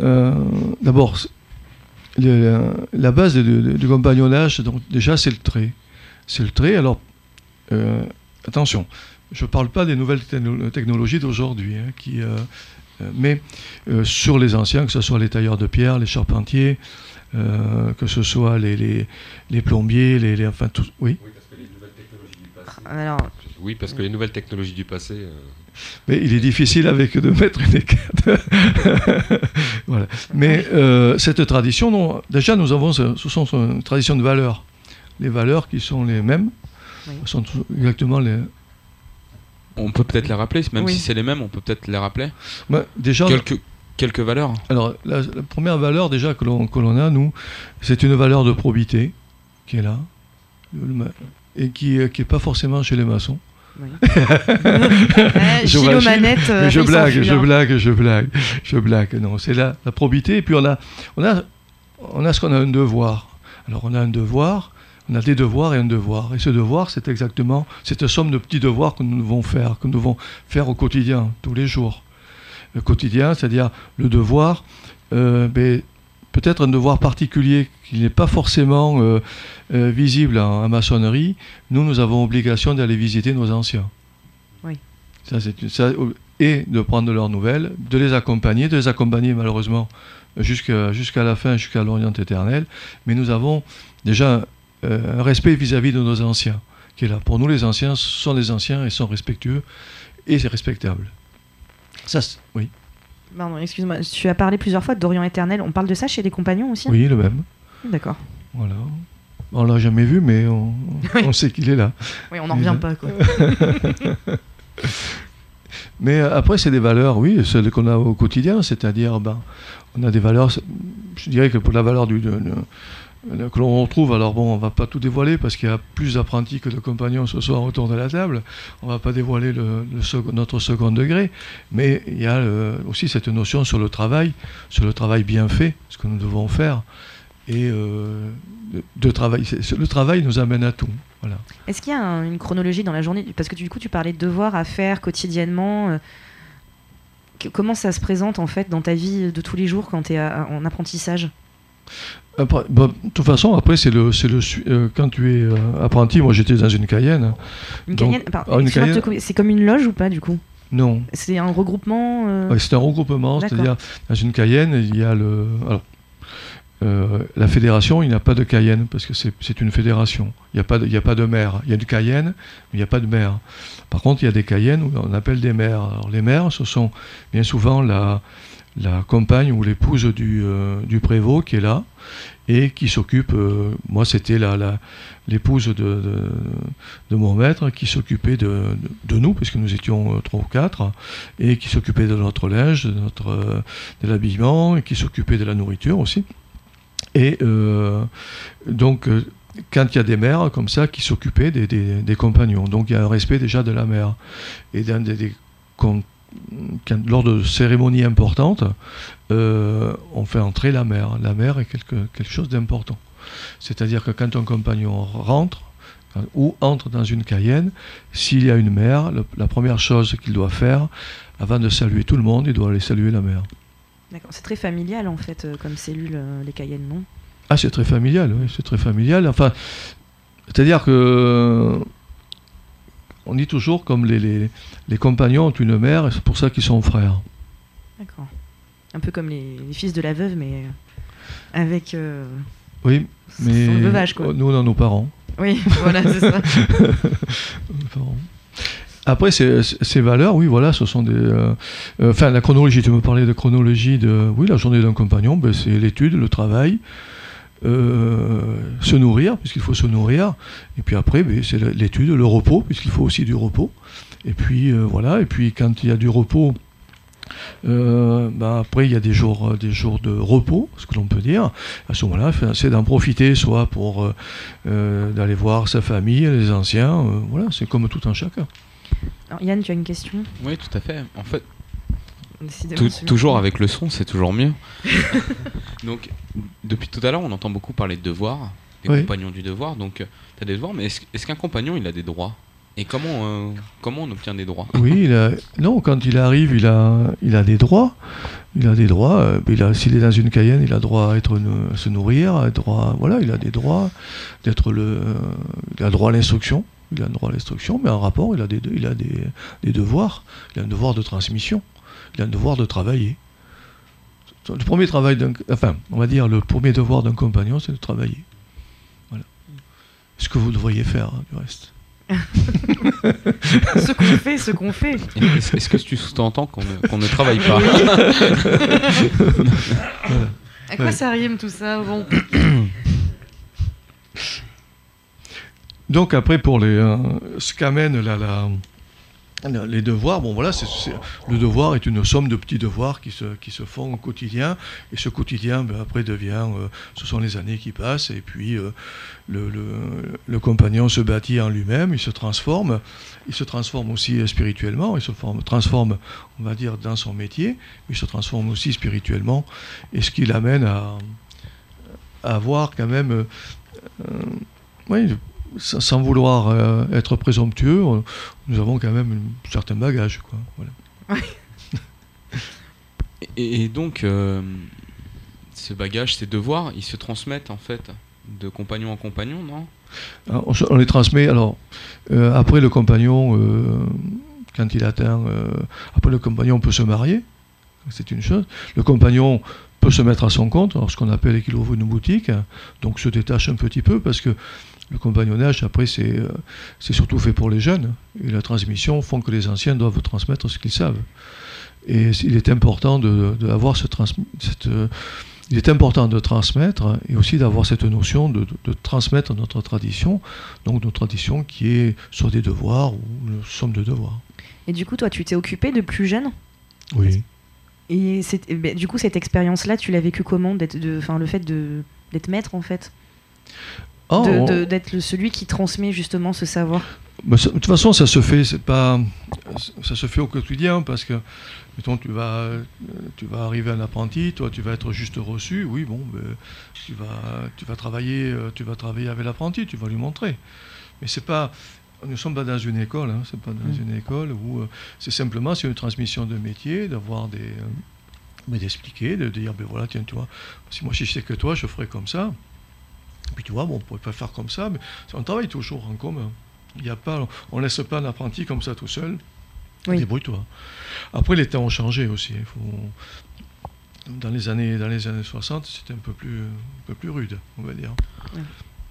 euh, D'abord, c'est- le- la base de- de- du compagnonnage, donc, déjà, c'est le trait. C'est le trait. Alors, euh, attention, je ne parle pas des nouvelles techno- technologies d'aujourd'hui, hein, qui. euh, euh, mais euh, sur les anciens, que ce soit les tailleurs de pierre, les charpentiers, euh, que ce soit les, les, les plombiers, les, les- enfin tout, oui. Oui, parce que les nouvelles technologies du passé. alors, Oui, parce que les nouvelles technologies du passé. Euh, Mais il est difficile avec de mettre une écarte. *laughs* voilà. Mais euh, cette tradition, non, déjà nous avons, ce, ce sont une tradition de valeurs. Les valeurs qui sont les mêmes, Oui. sont exactement les. On peut peut-être les rappeler, même Oui. si c'est les mêmes, on peut peut-être les rappeler. Bah, déjà, Quelques, quelques valeurs. alors la, la première valeur déjà que l'on que l'on a nous, c'est une valeur de probité qui est là, et qui n'est pas forcément chez les maçons. Oui. *laughs* Je aux manettes, euh, je blague, je blague, je blague, je blague. Non, c'est la, la probité. Et puis on a, on a, on a ce qu'on a un devoir. Alors on a un devoir, on a des devoirs et un devoir. Et ce devoir, c'est exactement cette somme de petits devoirs que nous devons faire, que nous devons faire au quotidien, tous les jours. Le quotidien, c'est-à-dire le devoir, euh, ben, peut-être un devoir particulier qui n'est pas forcément euh, euh, visible en, en maçonnerie. Nous, nous avons obligation d'aller visiter nos anciens. Oui. Ça, c'est ça, et de prendre leurs nouvelles, de les accompagner, de les accompagner malheureusement jusqu'à la fin, jusqu'à l'Orient éternel. Mais nous avons déjà euh, un respect vis-à-vis de nos anciens qui est là. Pour nous, les anciens sont des anciens et sont respectueux et c'est respectable. Ça, oui, Pardon, excuse-moi, tu as parlé plusieurs fois d'Orient éternel. On parle de ça chez les compagnons aussi oui, le même. D'accord. Voilà. On l'a jamais vu, mais on, *laughs* Oui. on sait qu'il est là. Oui, on n'en revient pas, quoi. *laughs* Mais euh, après, c'est des valeurs, oui, celles qu'on a au quotidien, c'est-à-dire, ben, on a des valeurs, je dirais que pour la valeur du, de- de- de- que l'on retrouve, alors bon, on va pas tout dévoiler parce qu'il y a plus d'apprentis que de compagnons ce soir autour de la table, on va pas dévoiler notre second degré, mais il y a euh, aussi cette notion sur le travail, sur le travail bien fait, ce que nous devons faire, et euh, de, travail. Le travail nous amène à tout. Voilà. Est-ce qu'il y a un- une chronologie dans la journée? Parce que du coup, tu parlais de devoirs à faire quotidiennement. euh, comment ça se présente en fait dans ta vie de tous les jours quand tu es en apprentissage? Après, bon, de toute façon, après, c'est le, c'est le, euh, quand tu es euh, apprenti, moi j'étais dans une Cayenne. Une Cayenne- ah, Cayenne- C'est comme une loge ou pas du coup? Non, C'est un regroupement euh, Ouais, c'est un regroupement, c'est-à-dire dans une Cayenne, il y a le. Alors, euh, la fédération, il n'y a pas de Cayenne parce que c'est c'est une fédération. Il n'y a, pas de- il y a pas de maire. Il y a du Cayenne, mais il n'y a pas de maire. Par contre, il y a des Cayennes où on appelle des maires. Alors, les maires, ce sont bien souvent la, la compagne ou l'épouse du, euh, du prévôt qui est là et qui s'occupe. euh, moi, c'était l'épouse de, mon maître qui s'occupait de, nous, puisque nous étions euh, trois ou quatre, et qui s'occupait de notre linge, de, l'habillement, et qui s'occupait de la nourriture aussi. Et donc, quand il y a des mères comme ça qui s'occupaient des, compagnons, donc il y a un respect déjà de la mère. Et dans des, des- quand- lors de cérémonies importantes, euh, on fait entrer la mère. La mère est quelque, quelque chose d'important. C'est-à-dire que quand un compagnon rentre, quand- ou entre dans une Cayenne, s'il y a une mère, le- la première chose qu'il doit faire, avant de saluer tout le monde, il doit aller saluer la mère. D'accord, c'est très familial en fait euh, comme cellule, euh, les Cayennes, non? Ah, c'est très familial, oui, c'est très familial. Enfin, c'est-à-dire que on dit toujours comme les, les, les compagnons ont une mère, et c'est pour ça qu'ils sont frères. D'accord. Un peu comme les, les fils de la veuve, mais euh, avec. euh, Oui, mais le veuvage, quoi. nous, on a nos parents. Oui, *laughs* voilà, c'est ça. *laughs* Nos parents. Après, ces, ces valeurs, oui, voilà, ce sont des. euh, euh, Enfin, la chronologie, tu me parlais de chronologie de. Oui, la journée d'un compagnon, ben, c'est l'étude, le travail, euh, se nourrir, puisqu'il faut se nourrir. Et puis après, ben, c'est l'étude, le repos, puisqu'il faut aussi du repos. Et puis, euh, voilà, et puis quand il y a du repos. euh, ben, après, il y a des jours, des jours de repos, ce que l'on peut dire. À ce moment-là, c'est d'en profiter, soit pour euh, euh, d'aller voir sa famille, les anciens. euh, voilà, c'est comme tout un chacun. Alors, Yann, tu as une question? Oui, tout à fait. En fait, Toujours avec le son, c'est toujours mieux. *laughs* donc, depuis tout à l'heure, on entend beaucoup parler de devoirs, des Oui. compagnons du devoir. Donc, tu as des devoirs, mais est-ce est-ce qu'un compagnon, il a des droits? Et comment, euh, comment on obtient des droits? Oui, il a- non, quand il arrive, il a, il a des droits. Il a des droits. euh, il a, s'il est dans une Cayenne, il a droit à être, à se nourrir, à droit, voilà, il a des droits d'être le, euh, il a droit à l'instruction. Il a un droit à l'instruction, mais en rapport, il a des, il a des, des devoirs. Il a un devoir de transmission. Il a un devoir de travailler. Le premier travail d'un, enfin, on va dire le premier devoir d'un compagnon, c'est de travailler. Voilà. Ce que vous devriez faire, hein, du reste. *laughs* ce qu'on fait, ce qu'on fait. Et Est-ce est-ce que tu sous-entends qu'on ne, qu'on ne travaille pas *laughs* À quoi Ouais. ça rime tout ça Bon. Donc après pour les euh, ce qu'amène la, la- la- les devoirs, bon voilà, le devoir est une somme de petits devoirs qui se, qui se font au quotidien, et ce quotidien ben, après devient, euh, ce sont les années qui passent, et puis euh, le, compagnon se bâtit en lui-même, il se transforme, il se transforme aussi spirituellement, il se forme- transforme, on va dire, dans son métier, mais il se transforme aussi spirituellement, et ce qui l'amène à, avoir quand même, euh, oui, sans, vouloir euh, être présomptueux, on- nous avons quand même un certain bagage. Quoi. Voilà. *laughs* et, et donc, euh, ce bagage, ces devoirs, ils se transmettent en fait de compagnon en compagnon, non? Alors, On, les transmet. Alors, euh, après le compagnon, quand il atteint. après le compagnon peut se marier, c'est une chose. Le compagnon peut se mettre à son compte, alors ce qu'on appelle qu'il ouvre une boutique, donc se détache un petit peu parce que le compagnonnage, après, c'est euh, surtout fait pour les jeunes. Et la transmission font que les anciens doivent transmettre ce qu'ils savent. Et il est important de, de avoir ce cette, euh, il est important de transmettre et aussi d'avoir cette notion de, de- de transmettre notre tradition, donc notre tradition qui est sur des devoirs ou une somme de devoirs. Et du coup, toi, tu t'es occupé de plus jeune? Oui. Et eh ben, du coup, cette expérience-là, tu l'as vécu comment d'être, de, enfin, le fait de d'être maître en fait, Ah, on- d'être celui qui transmet justement ce savoir. Bah, ça- de toute façon, ça se fait, c'est pas, ça se fait au quotidien parce que, mettons, tu vas, tu vas arriver un apprenti, toi, tu vas être juste reçu. Oui, bon, tu vas, tu vas travailler, euh, tu vas travailler avec l'apprenti, tu vas lui montrer. Mais c'est pas, nous sommes pas dans une école, hein, c'est pas dans Mm. une école où euh, c'est simplement c'est une transmission de métier, d'avoir des, euh, mais d'expliquer, de dire, ben voilà, tiens, tu vois, si moi je sais que toi, je ferais comme ça. Puis tu vois, bon, on pourrait pas faire comme ça, mais on travaille toujours en commun. Il y a pas, on laisse pas un apprenti comme ça tout seul. Oui. Débrouille-toi. Après, les temps ont changé aussi. Il faut... Dans les années, dans les années 60, c'était un peu plus, un peu plus rude, on va dire.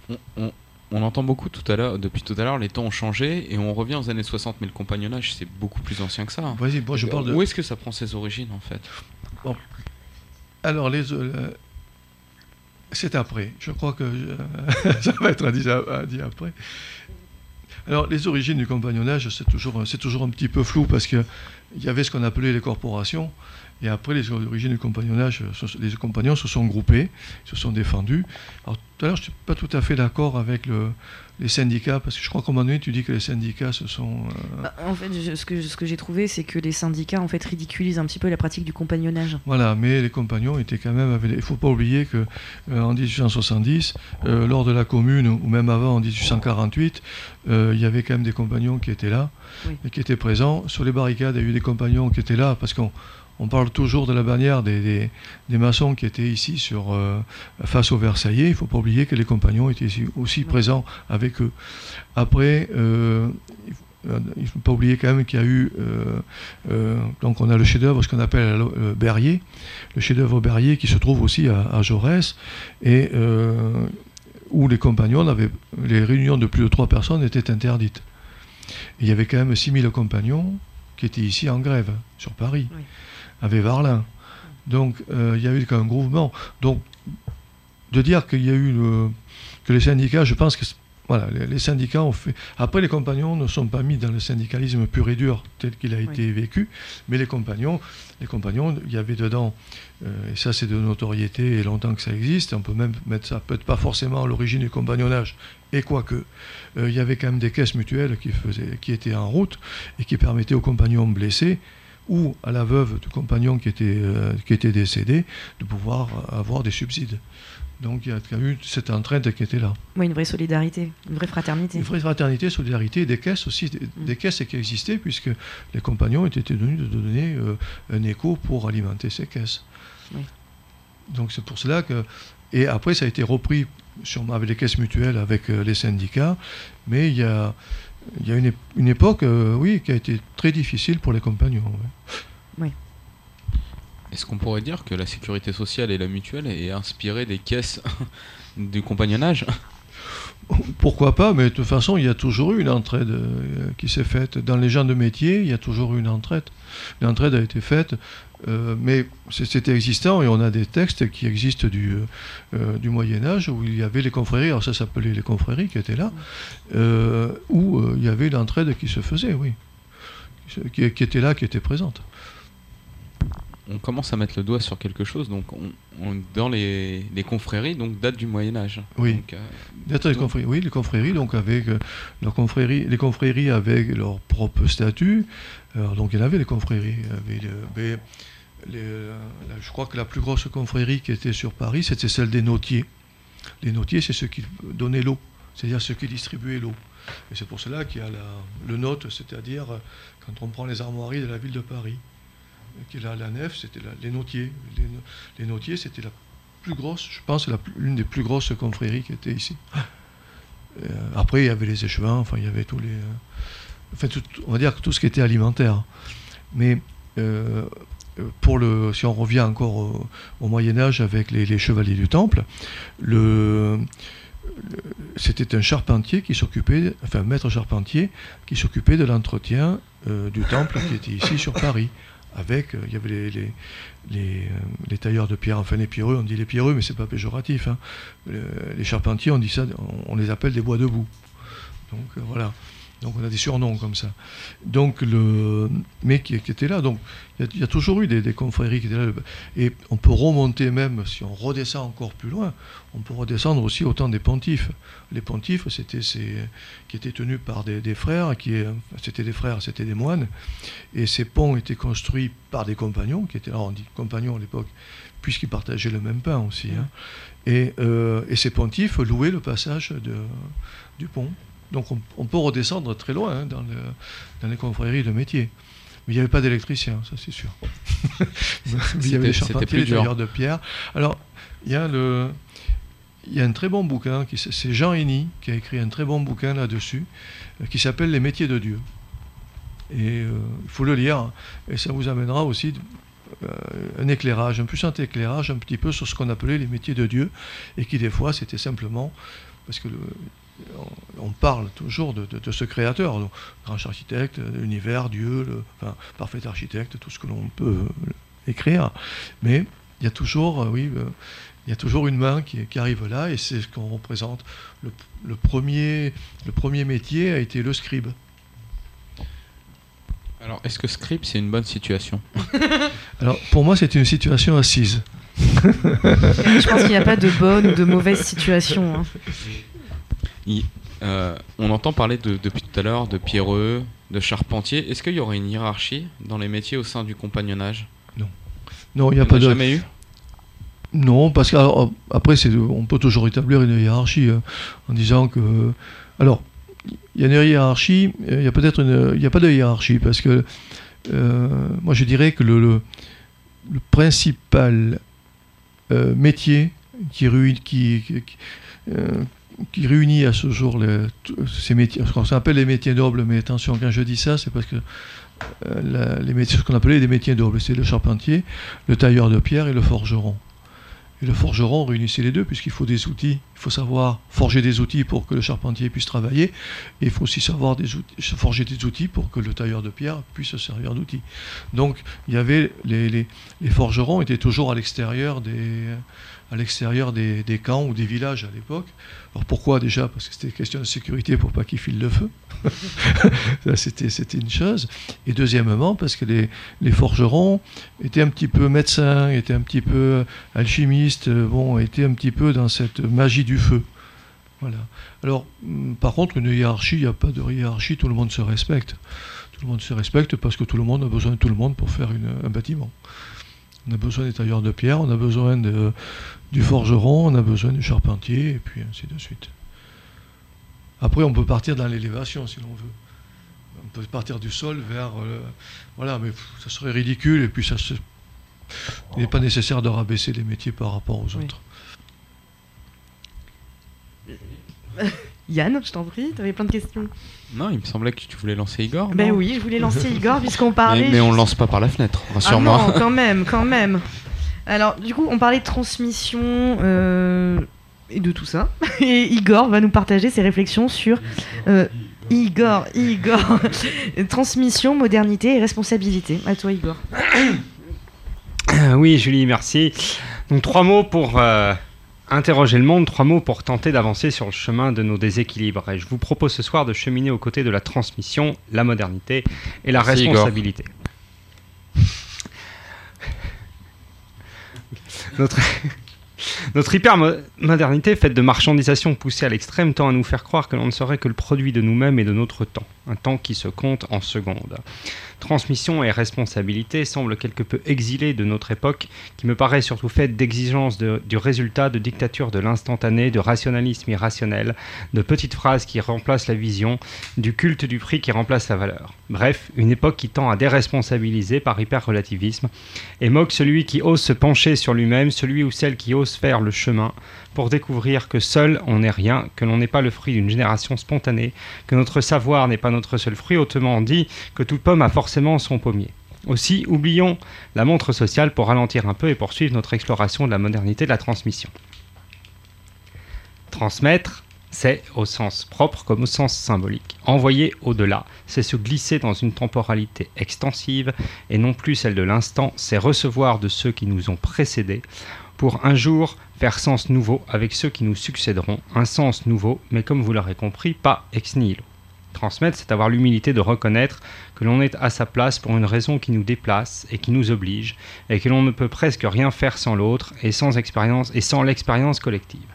On, on- on entend beaucoup tout à l'heure, depuis tout à l'heure, les temps ont changé et on revient aux années 60, mais le compagnonnage c'est beaucoup plus ancien que ça. Vas-y, moi je parle de. Où est-ce que ça prend ses origines en fait? Alors, les, euh, c'est après. Je crois que euh, *laughs* ça va être à- dit après. Alors, les origines du compagnonnage, c'est toujours, c'est toujours un petit peu flou parce qu'il y avait ce qu'on appelait les corporations. Et après, les origines du compagnonnage, se- les compagnons se sont groupés, se sont défendus. Alors, tout à l'heure, je ne suis pas tout à fait d'accord avec le- les syndicats parce que je crois qu'à un moment donné, tu dis que les syndicats se sont. euh, Bah, En fait, je- ce que, ce que j'ai trouvé, c'est que les syndicats en fait ridiculisent un petit peu la pratique du compagnonnage. Voilà, mais les compagnons étaient quand même. Il ne faut pas oublier que euh, en 1870, euh, lors de la Commune ou même avant en 1848, euh, il y avait quand même des compagnons qui étaient là Oui. et qui étaient présents. Sur les barricades, il y a eu des compagnons qui étaient là parce qu'on on parle toujours de la bannière des, des- des maçons qui étaient ici sur, euh, face au Versaillais. Il ne faut pas oublier que les compagnons étaient ici aussi présents avec eux. Après, euh, il ne faut pas oublier quand même qu'il y a eu. euh, euh, donc, on a le chef-d'œuvre, ce qu'on appelle Berrier, le chef-d'œuvre Berrier qui se trouve aussi à, à Jaurès, et euh, où les compagnons, avaient, les réunions de plus de trois personnes étaient interdites. Et il y avait quand même 6000 compagnons qui étaient ici en grève, sur Paris, Oui. Avec Varlin. Donc, euh, il y a eu quand même un mouvement. Donc, de dire qu'il y a eu le- que les syndicats, je pense que voilà, les, les syndicats ont fait. Après, les compagnons ne sont pas mis dans le syndicalisme pur et dur tel qu'il a été vécu, mais les compagnons, les compagnons, il y avait dedans, euh, et ça c'est de notoriété et longtemps que ça existe. On peut même mettre ça, peut-être pas forcément à l'origine du compagnonnage, et quoique, euh, il y avait quand même des caisses mutuelles qui faisaient, qui étaient en route et qui permettaient aux compagnons blessés ou à la veuve du compagnon qui était, euh, qui était décédé de pouvoir avoir des subsides. Donc il y a quand même eu cette entraide qui était là. Oui, une vraie solidarité, une vraie fraternité. Une vraie fraternité, solidarité, des caisses aussi, des, des caisses qui existaient puisque les compagnons étaient tenus de donner euh, un écho pour alimenter ces caisses. Oui. Donc c'est pour cela que... Et après ça a été repris sûrement avec les caisses mutuelles, avec euh, les syndicats, mais il y a, il y a une, une époque, euh, oui, qui a été très difficile pour les compagnons. ouais. Est-ce qu'on pourrait dire que la sécurité sociale et la mutuelle est inspirée des caisses *laughs* du compagnonnage? Pourquoi pas, mais de toute façon, il y a toujours eu une entraide euh, qui s'est faite. Dans les gens de métier, il y a toujours eu une entraide. L'entraide a été faite, euh, mais c'était existant et on a des textes qui existent du, euh, euh, du Moyen-Âge où il y avait les confréries, alors ça s'appelait les confréries qui étaient là, euh, où il y avait l'entraide qui se faisait, oui. Qui, qui était là, qui était présente. On commence à mettre le doigt sur quelque chose, donc on, on- dans les, les confréries, donc date du Moyen Âge. Oui. Donc, les confréries, oui, les confréries, donc avec leurs confréries, les confréries avec leur propre statut. Donc il avait les confréries. je crois que la plus grosse confrérie qui était sur Paris, c'était celle des notiers. Les notiers, c'est ceux qui donnaient l'eau, c'est-à-dire ceux qui distribuaient l'eau. Et c'est pour cela qu'il y a le note, c'est-à-dire euh, quand on prend les armoiries de la ville de Paris, euh, qui est la, la nef, c'était les notiers. Les, les notiers, c'était la plus grosse, je pense, l'une des plus grosses confréries qui était ici. Euh, après, il y avait les échevins, enfin, il y avait tous les. Enfin, on va dire que tout ce qui était alimentaire. Mais euh, euh, pour le, si on revient encore au, au Moyen-Âge avec les, chevaliers du Temple, le, c'était un charpentier qui s'occupait, enfin, maître charpentier, qui s'occupait de l'entretien euh, du temple qui était ici sur Paris. Avec, il y avait les, les, tailleurs de pierre, enfin les pierreux, on dit les pierreux, mais c'est pas péjoratif. hein. Les charpentiers, on dit ça, on, on les appelle des bois debout. Donc voilà. Donc on a des surnoms comme ça. Donc le, mais qui, qui était là. Donc il y, a- il y a toujours eu des, des confréries qui étaient là. Et on peut remonter même, si on redescend encore plus loin, on peut redescendre aussi au temps des pontifes. Les pontifes, c'était ces, qui étaient tenus par des, des frères, qui c'était des frères, c'était des moines. Et ces ponts étaient construits par des compagnons, qui étaient, alors on dit compagnons à l'époque, puisqu'ils partageaient le même pain aussi. hein. Et, euh, et ces pontifes louaient le passage de, du pont. Donc on, on peut redescendre très loin hein, dans, le- dans les confréries de métier. Mais il n'y avait pas d'électricien, ça c'est sûr. *laughs* Il y avait des charpentiers, des tailleurs de pierre. Alors, il y a le... Il y a un très bon bouquin, c'est Jean Henny qui a écrit un très bon bouquin là-dessus, euh, qui s'appelle Les métiers de Dieu. Et euh, il faut le lire, hein, et ça vous amènera aussi euh, un éclairage, un puissant éclairage un petit peu sur ce qu'on appelait les métiers de Dieu, et qui des fois c'était simplement, parce que le- on, parle toujours de, de- de ce créateur, donc, grand architecte, de l'univers, Dieu, le enfin, parfait architecte, tout ce que l'on peut euh, écrire, mais il y a toujours, euh, oui, euh, il y a toujours une main qui, qui arrive là, et c'est ce qu'on représente. Le, le premier, le premier métier a été le scribe. Alors, est-ce que script, c'est une bonne situation? *laughs* Alors, pour moi, c'est une situation assise. *laughs* Je pense qu'il n'y a pas de bonne ou de mauvaise situation. hein. *laughs* Il- euh, On entend parler de- depuis tout à l'heure de pierreux, de charpentier. Est-ce qu'il y aurait une hiérarchie dans les métiers au sein du compagnonnage? Non, il n'y a On pas de. jamais eu? Non, parce qu'après, on peut toujours établir une hiérarchie hein, en disant que. Alors, il y a une hiérarchie, euh, il y a peut-être une. Il n'y a pas de hiérarchie, parce que euh, moi je dirais que le, le, le principal euh, métier qui, qui, qui, qui, euh, qui réunit à ce jour les- ces métiers, ce qu'on appelle les métiers nobles, mais attention, quand je dis ça, c'est parce que euh, les métiers, ce qu'on appelait des métiers nobles, c'est le charpentier, le tailleur de pierre et le forgeron. Et le forgeron réunissait les deux, puisqu'il faut des outils. Il faut savoir forger des outils pour que le charpentier puisse travailler. Et il faut aussi savoir forger des outils pour que le tailleur de pierre puisse se servir d'outils. Donc, il y avait les forgerons étaient toujours à l'extérieur des, à l'extérieur des, des camps ou des villages à l'époque. Alors pourquoi déjà? Parce que c'était question de sécurité pour pas qu'ils filent le feu. *laughs* C'était, c'était une chose. Et deuxièmement, parce que les, les forgerons étaient un petit peu médecins, étaient un petit peu alchimistes, euh, bon, étaient un petit peu dans cette magie du feu. Voilà. Alors, hum, par contre, une hiérarchie, il n'y a pas de hiérarchie, tout le monde se respecte. Tout le monde se respecte parce que tout le monde a besoin de tout le monde pour faire une- un bâtiment. On a besoin des tailleurs de pierre, on a besoin de- du forgeron, on a besoin du charpentier, et puis ainsi de suite. Après, on peut partir dans l'élévation si l'on veut. On peut partir du sol vers. euh, voilà, mais pff, ça serait ridicule, et puis ça se. Il n'est pas nécessaire de rabaisser les métiers par rapport aux Oui. *laughs* Yann, je t'en prie, tu avais plein de questions. Non, il me semblait que tu voulais lancer Igor. Ben oui, je voulais lancer Igor puisqu'on parlait. Mais, mais on le lance pas par la fenêtre, Ah rassure-moi. non, quand même, quand même. Alors, du coup, on parlait de transmission euh, et de tout ça. *laughs* Et Igor va nous partager ses réflexions sur euh, Igor, Igor, *laughs* transmission, modernité et responsabilité. À toi, Igor. *coughs* Oui, Julie, merci. Donc trois mots pour euh, interroger le monde, trois mots pour tenter d'avancer sur le chemin de nos déséquilibres. Et je vous propose ce soir de cheminer aux côtés de la transmission, la modernité et la Merci, responsabilité. Notre, notre hypermodernité faite de marchandisation poussée à l'extrême tend à nous faire croire que l'on ne serait que le produit de nous-mêmes et de notre temps, un temps qui se compte en secondes. Transmission et responsabilité semblent quelque peu exilées de notre époque, qui me paraît surtout faite d'exigences de- du résultat, de dictature de l'instantané, de rationalisme irrationnel, de petites phrases qui remplacent la vision, du culte du prix qui remplace la valeur. Bref, une époque qui tend à déresponsabiliser par hyper-relativisme et moque celui qui ose se pencher sur lui-même, celui ou celle qui ose faire le chemin pour découvrir que seul on n'est rien, que l'on n'est pas le fruit d'une génération spontanée, que notre savoir n'est pas notre seul fruit, autrement dit que toute pomme a forcément son pommier. Aussi, oublions la montre sociale pour ralentir un peu et poursuivre notre exploration de la modernité de la transmission. Transmettre, c'est au sens propre comme au sens symbolique. Envoyer au-delà, c'est se glisser dans une temporalité extensive et non plus celle de l'instant, c'est recevoir de ceux qui nous ont précédés pour un jour faire sens nouveau avec ceux qui nous succéderont, un sens nouveau, mais comme vous l'aurez compris, pas ex nihilo. Transmettre, c'est avoir l'humilité de reconnaître que l'on est à sa place pour une raison qui nous déplace et qui nous oblige, et que l'on ne peut presque rien faire sans l'autre et sans expérience et sans l'expérience collective.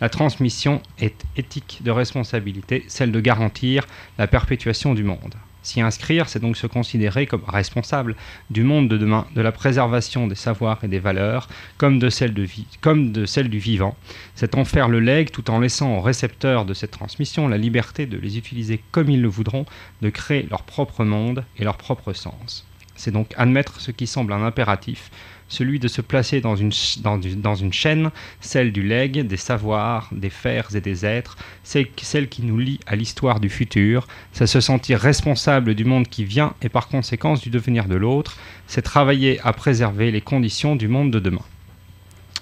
La transmission est éthique de responsabilité, celle de garantir la perpétuation du monde. S'y inscrire, c'est donc se considérer comme responsable du monde de demain, de la préservation des savoirs et des valeurs, comme de celle, du vivant. C'est en faire le legs tout en laissant aux récepteurs de cette transmission la liberté de les utiliser comme ils le voudront, de créer leur propre monde et leur propre sens. C'est donc admettre ce qui semble un impératif, celui de se placer dans une, dans dans une chaîne, celle du legs, des savoirs, des fers et des êtres, celle, celle qui nous lie à l'histoire du futur, c'est se sentir responsable du monde qui vient et par conséquence du devenir de l'autre, c'est travailler à préserver les conditions du monde de demain.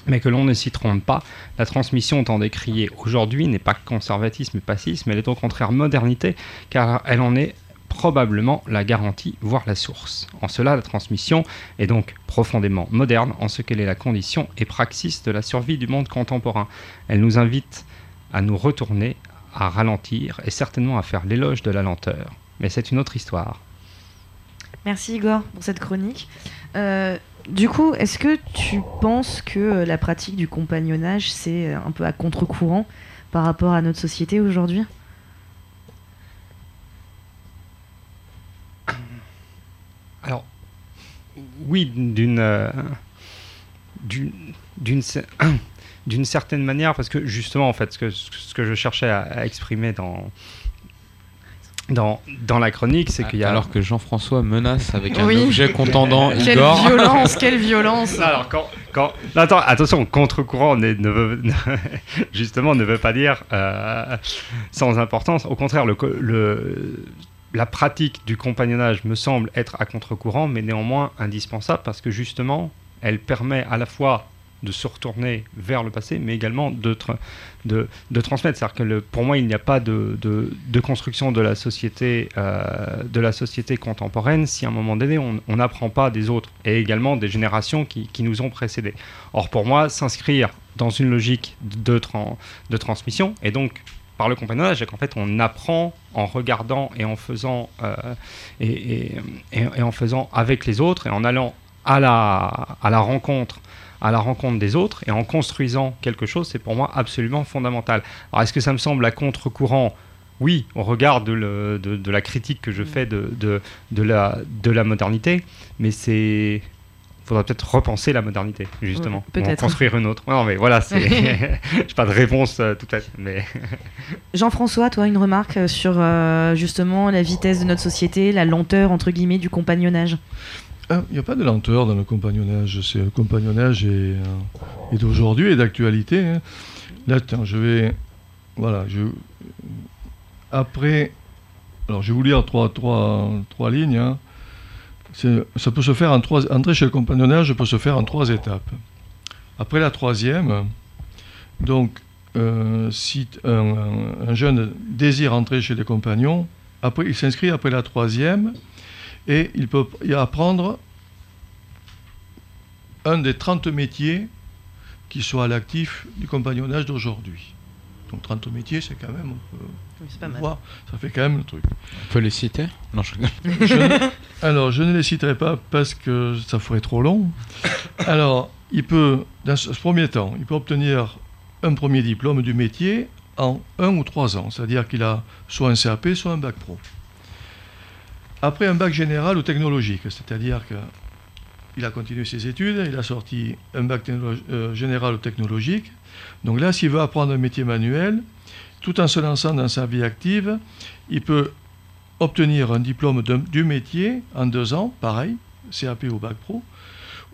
Mais que l'on ne s'y trompe pas, la transmission tant décriée aujourd'hui n'est pas conservatisme et passisme, elle est au contraire modernité, car elle en est probablement la garantie, voire la source. En cela, la transmission est donc profondément moderne en ce qu'elle est la condition et praxis de la survie du monde contemporain. Elle nous invite à nous retourner, à ralentir et certainement à faire l'éloge de la lenteur. Mais c'est une autre histoire. Merci Igor pour cette chronique. Euh, du coup, est-ce que tu penses que euh, la pratique du compagnonnage, c'est euh, un peu à contre-courant par rapport à notre société aujourd'hui Alors, oui, d'une euh, d'une d'une cer- *coughs* d'une certaine manière, parce que justement, en fait, ce que, ce que je cherchais à, à exprimer dans, dans, dans la chronique, c'est qu'il y a. Alors que Jean-François menace avec un Oui. objet contendant Quelle Igor. violence, quelle violence alors quand, quand... non, attends, attention, contre-courant ne, ne veut, *laughs* justement ne veut pas dire euh, sans importance. Au contraire, le, co- le- la pratique du compagnonnage me semble être à contre-courant, mais néanmoins indispensable parce que justement, elle permet à la fois de se retourner vers le passé, mais également de, tra- de, de transmettre. C'est-à-dire que pour moi, il n'y a pas de, construction de la société, euh, de la société contemporaine si à un moment donné, on n'apprend pas des autres et également des générations qui, nous ont précédés. Or, pour moi, s'inscrire dans une logique de, de transmission et donc par le compagnonnage, c'est qu'en fait, on apprend en regardant et en faisant euh, et, et- et- et en faisant avec les autres et en allant à la, à la rencontre à la rencontre des autres et en construisant quelque chose, c'est pour moi absolument fondamental. Alors est-ce que ça me semble à contre-courant? Oui, au regard de, le- de- de la critique que je fais de, de, de la, de la modernité, mais c'est... Il faudra peut-être repenser la modernité, justement. En peut-être. construire une autre. Non, mais voilà, c'est... *laughs* *laughs* J'ai pas de réponse euh, toute faite, mais... *laughs* Jean-François, toi, une remarque euh, sur euh, justement la vitesse de notre société, la lenteur entre guillemets du compagnonnage? Ah, Il n'y a pas de lenteur dans le compagnonnage. C'est le compagnonnage est, euh, est d'aujourd'hui et d'actualité. hein. Là, tiens, je vais. Voilà. Je, après. Alors, je vais vous lire trois, trois, trois lignes. hein. Ça peut se faire. Entrer chez le compagnonnage peut se faire en trois étapes. Après la troisième, donc, euh, si un, un jeune désire entrer chez les compagnons, après, il s'inscrit après la troisième et il peut apprendre un des 30 métiers qui sont à l'actif du compagnonnage d'aujourd'hui. Donc 30 métiers, c'est quand même, on peut C'est pas voir, ça fait quand même le truc. On peut les citer? Non, je. Je alors, je ne les citerai pas parce que ça ferait trop long. Alors, il peut, dans ce premier temps, il peut obtenir un premier diplôme du métier en un ou trois ans, c'est-à-dire qu'il a soit un CAP, soit un bac pro. Après un bac général ou technologique, c'est-à-dire qu'il a continué ses études, il a sorti un bac euh, général ou technologique. Donc là, s'il veut apprendre un métier manuel, tout en se lançant dans sa vie active, il peut obtenir un diplôme du métier en deux ans, pareil, CAP ou bac pro,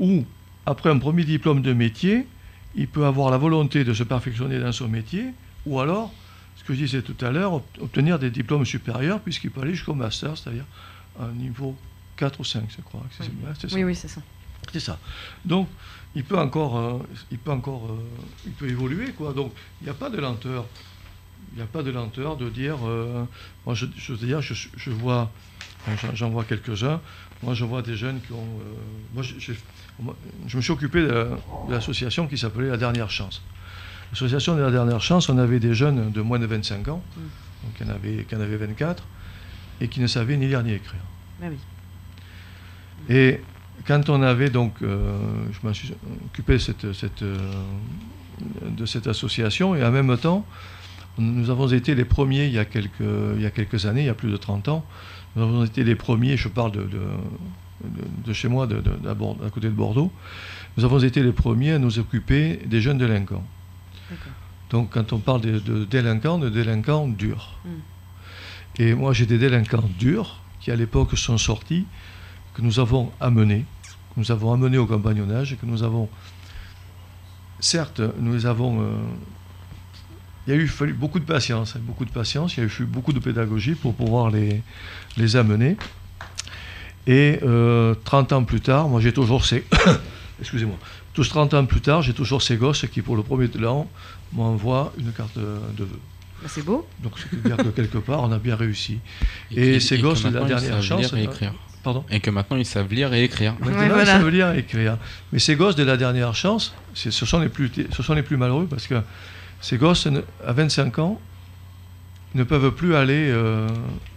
ou après un premier diplôme de métier, il peut avoir la volonté de se perfectionner dans son métier, ou alors, ce que je disais tout à l'heure, ob- obtenir des diplômes supérieurs, puisqu'il peut aller jusqu'au master, c'est-à-dire un niveau 4 ou 5, je crois. C'est- ouais, c'est ça. Oui, oui, c'est ça. C'est ça. Donc, il peut encore, euh, il peut encore, euh, il peut évoluer, quoi. Donc, il n'y a pas de lenteur. Il n'y a pas de lenteur de dire, euh, moi, je, je veux dire, je, je vois, j'en- vois quelques-uns. Moi, je vois des jeunes qui ont, moi, je, me suis occupé de, de l'association qui s'appelait La Dernière Chance. L'association de La Dernière Chance, on avait des jeunes de moins de 25 ans, donc il y en avait, qui en avaient 24. et qui ne savaient ni lire ni écrire. Ah oui. Et quand on avait donc, euh, je me suis occupé cette- cette, euh, de cette association, et en même temps, nous avons été les premiers il y a quelques, il y a quelques années, il y a plus de 30 ans, nous avons été les premiers, je parle de, de, de- de chez moi, de, à côté de Bordeaux, nous avons été les premiers à nous occuper des jeunes délinquants. Donc quand on parle de, de délinquants, de délinquants durs. Mm. Et moi j'ai des délinquants durs qui à l'époque sont sortis, que nous avons amenés, que nous avons amenés au compagnonnage, et que nous avons, certes, nous les avons, euh, il y a eu fallu beaucoup de patience, hein, beaucoup de patience, il y a eu beaucoup de pédagogie pour pouvoir les, les amener. Et euh, 30 ans plus tard, moi j'ai toujours ces, *coughs* excusez-moi, tous 30 ans plus tard, j'ai toujours ces gosses qui pour le premier de l'an m'envoient une carte de vœux. Bah, c'est beau. Donc c'est-à-dire que quelque part, on a bien réussi. Et, ces que gosses la dernière chance. lire et écrire. Pardon Et que maintenant ils savent lire et écrire. Maintenant, Ouais, ils savent lire et écrire. Mais ces gosses de la dernière chance, ce sont les plus, ce sont les plus malheureux parce que ces gosses, à 25 ans, ne peuvent plus aller euh,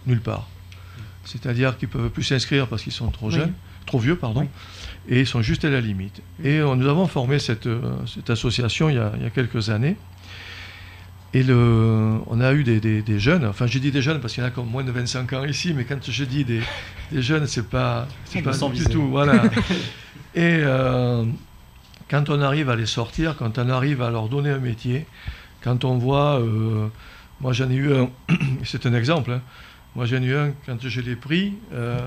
nulle part. C'est-à-dire qu'ils ne peuvent plus s'inscrire parce qu'ils sont trop Oui. jeunes, trop vieux, pardon, Oui. et ils sont juste à la limite. Et euh, nous avons formé cette, euh, cette association il y, a, il y a quelques années. Et le, on a eu des, des- des jeunes, enfin je dis des jeunes parce qu'il y en a ont moins de 25 ans ici, mais quand je dis des, des jeunes, c'est pas, c'est pas du visé. tout. Voilà. *laughs* Et euh, quand on arrive à les sortir, quand on arrive à leur donner un métier, quand on voit, euh, moi j'en ai eu un, *coughs* c'est un exemple, hein. moi j'en ai eu un, quand je l'ai pris, euh,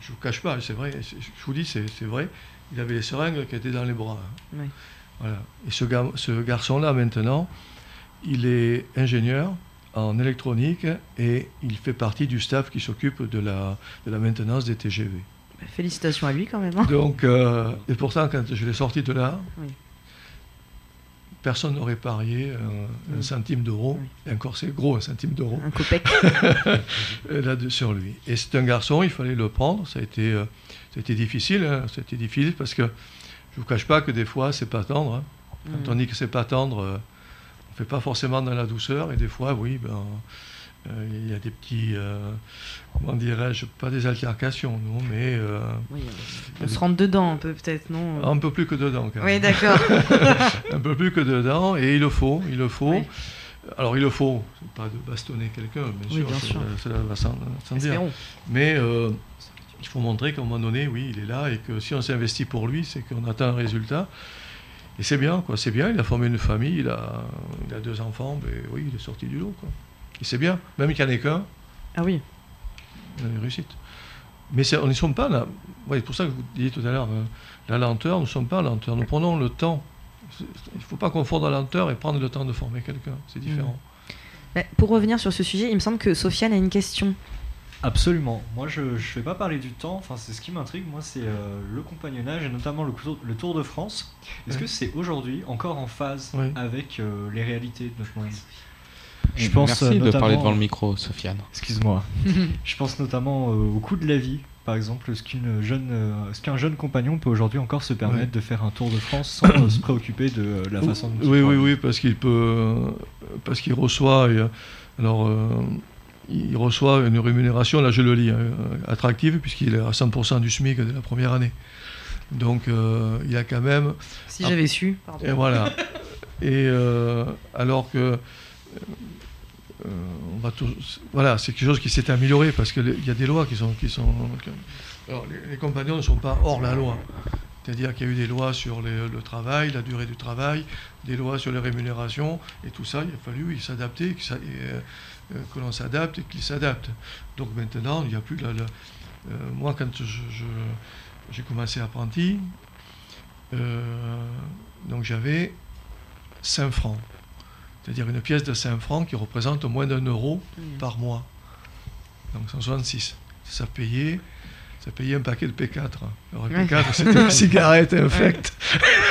je ne vous cache pas, c'est vrai, je vous dis, c'est vrai, il avait les seringues qui étaient dans les bras. hein. Oui. Voilà. Et ce garçon-là, maintenant, il est ingénieur en électronique et il fait partie du staff qui s'occupe de la, de la maintenance des TGV. Bah, félicitations à lui quand même. hein. Donc, euh, et pourtant, quand je l'ai sorti de là, Oui. personne n'aurait parié un, centime d'euro. Oui. Et encore, c'est gros, un centime d'euro. Un copec. *laughs* là sur lui. Et c'est un garçon, il fallait le prendre. Ça a été, euh, ça a été difficile. hein. Ça a été difficile parce que je ne vous cache pas que des fois, c'est pas tendre. hein. Quand Mm. on dit que c'est pas tendre, euh, on fait pas forcément dans la douceur. Et des fois, oui, ben, euh, il y a des petits, euh, comment dirais-je, pas des altercations, non, mais euh, Oui, on se rentre dedans un peu peut-être, non un peu plus que dedans. Quand Oui, même. d'accord. *laughs* un peu plus que dedans, et il le faut, il le faut. Oui. Alors il le faut, pas de bastonner quelqu'un, bien Oui, sûr, bien sûr. cela va sans, sans dire. Mais il faut montrer qu'à un moment donné, oui, il est là, et que si on s'investit pour lui, c'est qu'on attend un résultat. Et c'est bien, quoi, c'est bien, il a formé une famille, il a, il a deux enfants, mais oui, il est sorti du lot, quoi. Et c'est bien, même qu'il n'y en ait qu'un, Ah oui. il a une réussite. Mais on n'y sommes pas là. Ouais, c'est pour ça que vous disiez tout à l'heure, euh, la lenteur, nous ne sommes pas en lenteur. Nous prenons le temps. Il ne faut pas confondre la lenteur et prendre le temps de former quelqu'un. C'est différent. Bah, pour revenir sur ce sujet, il me semble que Sofiane a une question. Absolument. Moi, je ne vais pas parler du temps. Enfin, c'est ce qui m'intrigue. Moi, c'est euh, le compagnonnage et notamment le, tour- le Tour de France. Est-ce Ouais. que c'est aujourd'hui encore en phase Ouais. avec euh, les réalités de notre monde? Je pense Merci euh, de notamment- parler devant le micro, Sofiane. Excuse-moi. *laughs* je pense notamment euh, au coût de la vie. Par exemple, ce qu'une jeune, euh, ce qu'un jeune compagnon peut aujourd'hui encore se permettre Ouais. de faire un tour de France sans *coughs* se préoccuper de la façon dont il Oui, oui, oui, parce qu'il peut, parce qu'il reçoit, et, alors, euh, il reçoit une rémunération, là je le lis, euh, attractive, puisqu'il est à 100% du SMIC de la première année. Donc, euh, il a quand même Si j'avais su. Pardon. Et voilà. Et euh, alors que euh, on va tous- voilà, c'est quelque chose qui s'est amélioré parce qu'il y a des lois qui sont qui sont. alors, les, les compagnons ne sont pas hors la loi. C'est-à-dire qu'il y a eu des lois sur les- le travail, la durée du travail, des lois sur les rémunérations, et tout ça, il a fallu s'adapter, et, que l'on s'adapte et qu'il s'adapte. Donc maintenant, il n'y a plus la. la- euh, moi, quand je- je- j'ai commencé apprenti, euh, donc j'avais 5 francs. C'est-à-dire une pièce de 5 francs qui représente moins d'un euro par mois. Donc 166. Ça payait, ça payait un paquet de P4. Alors un Ouais. P4, c'était une *laughs* cigarette infecte.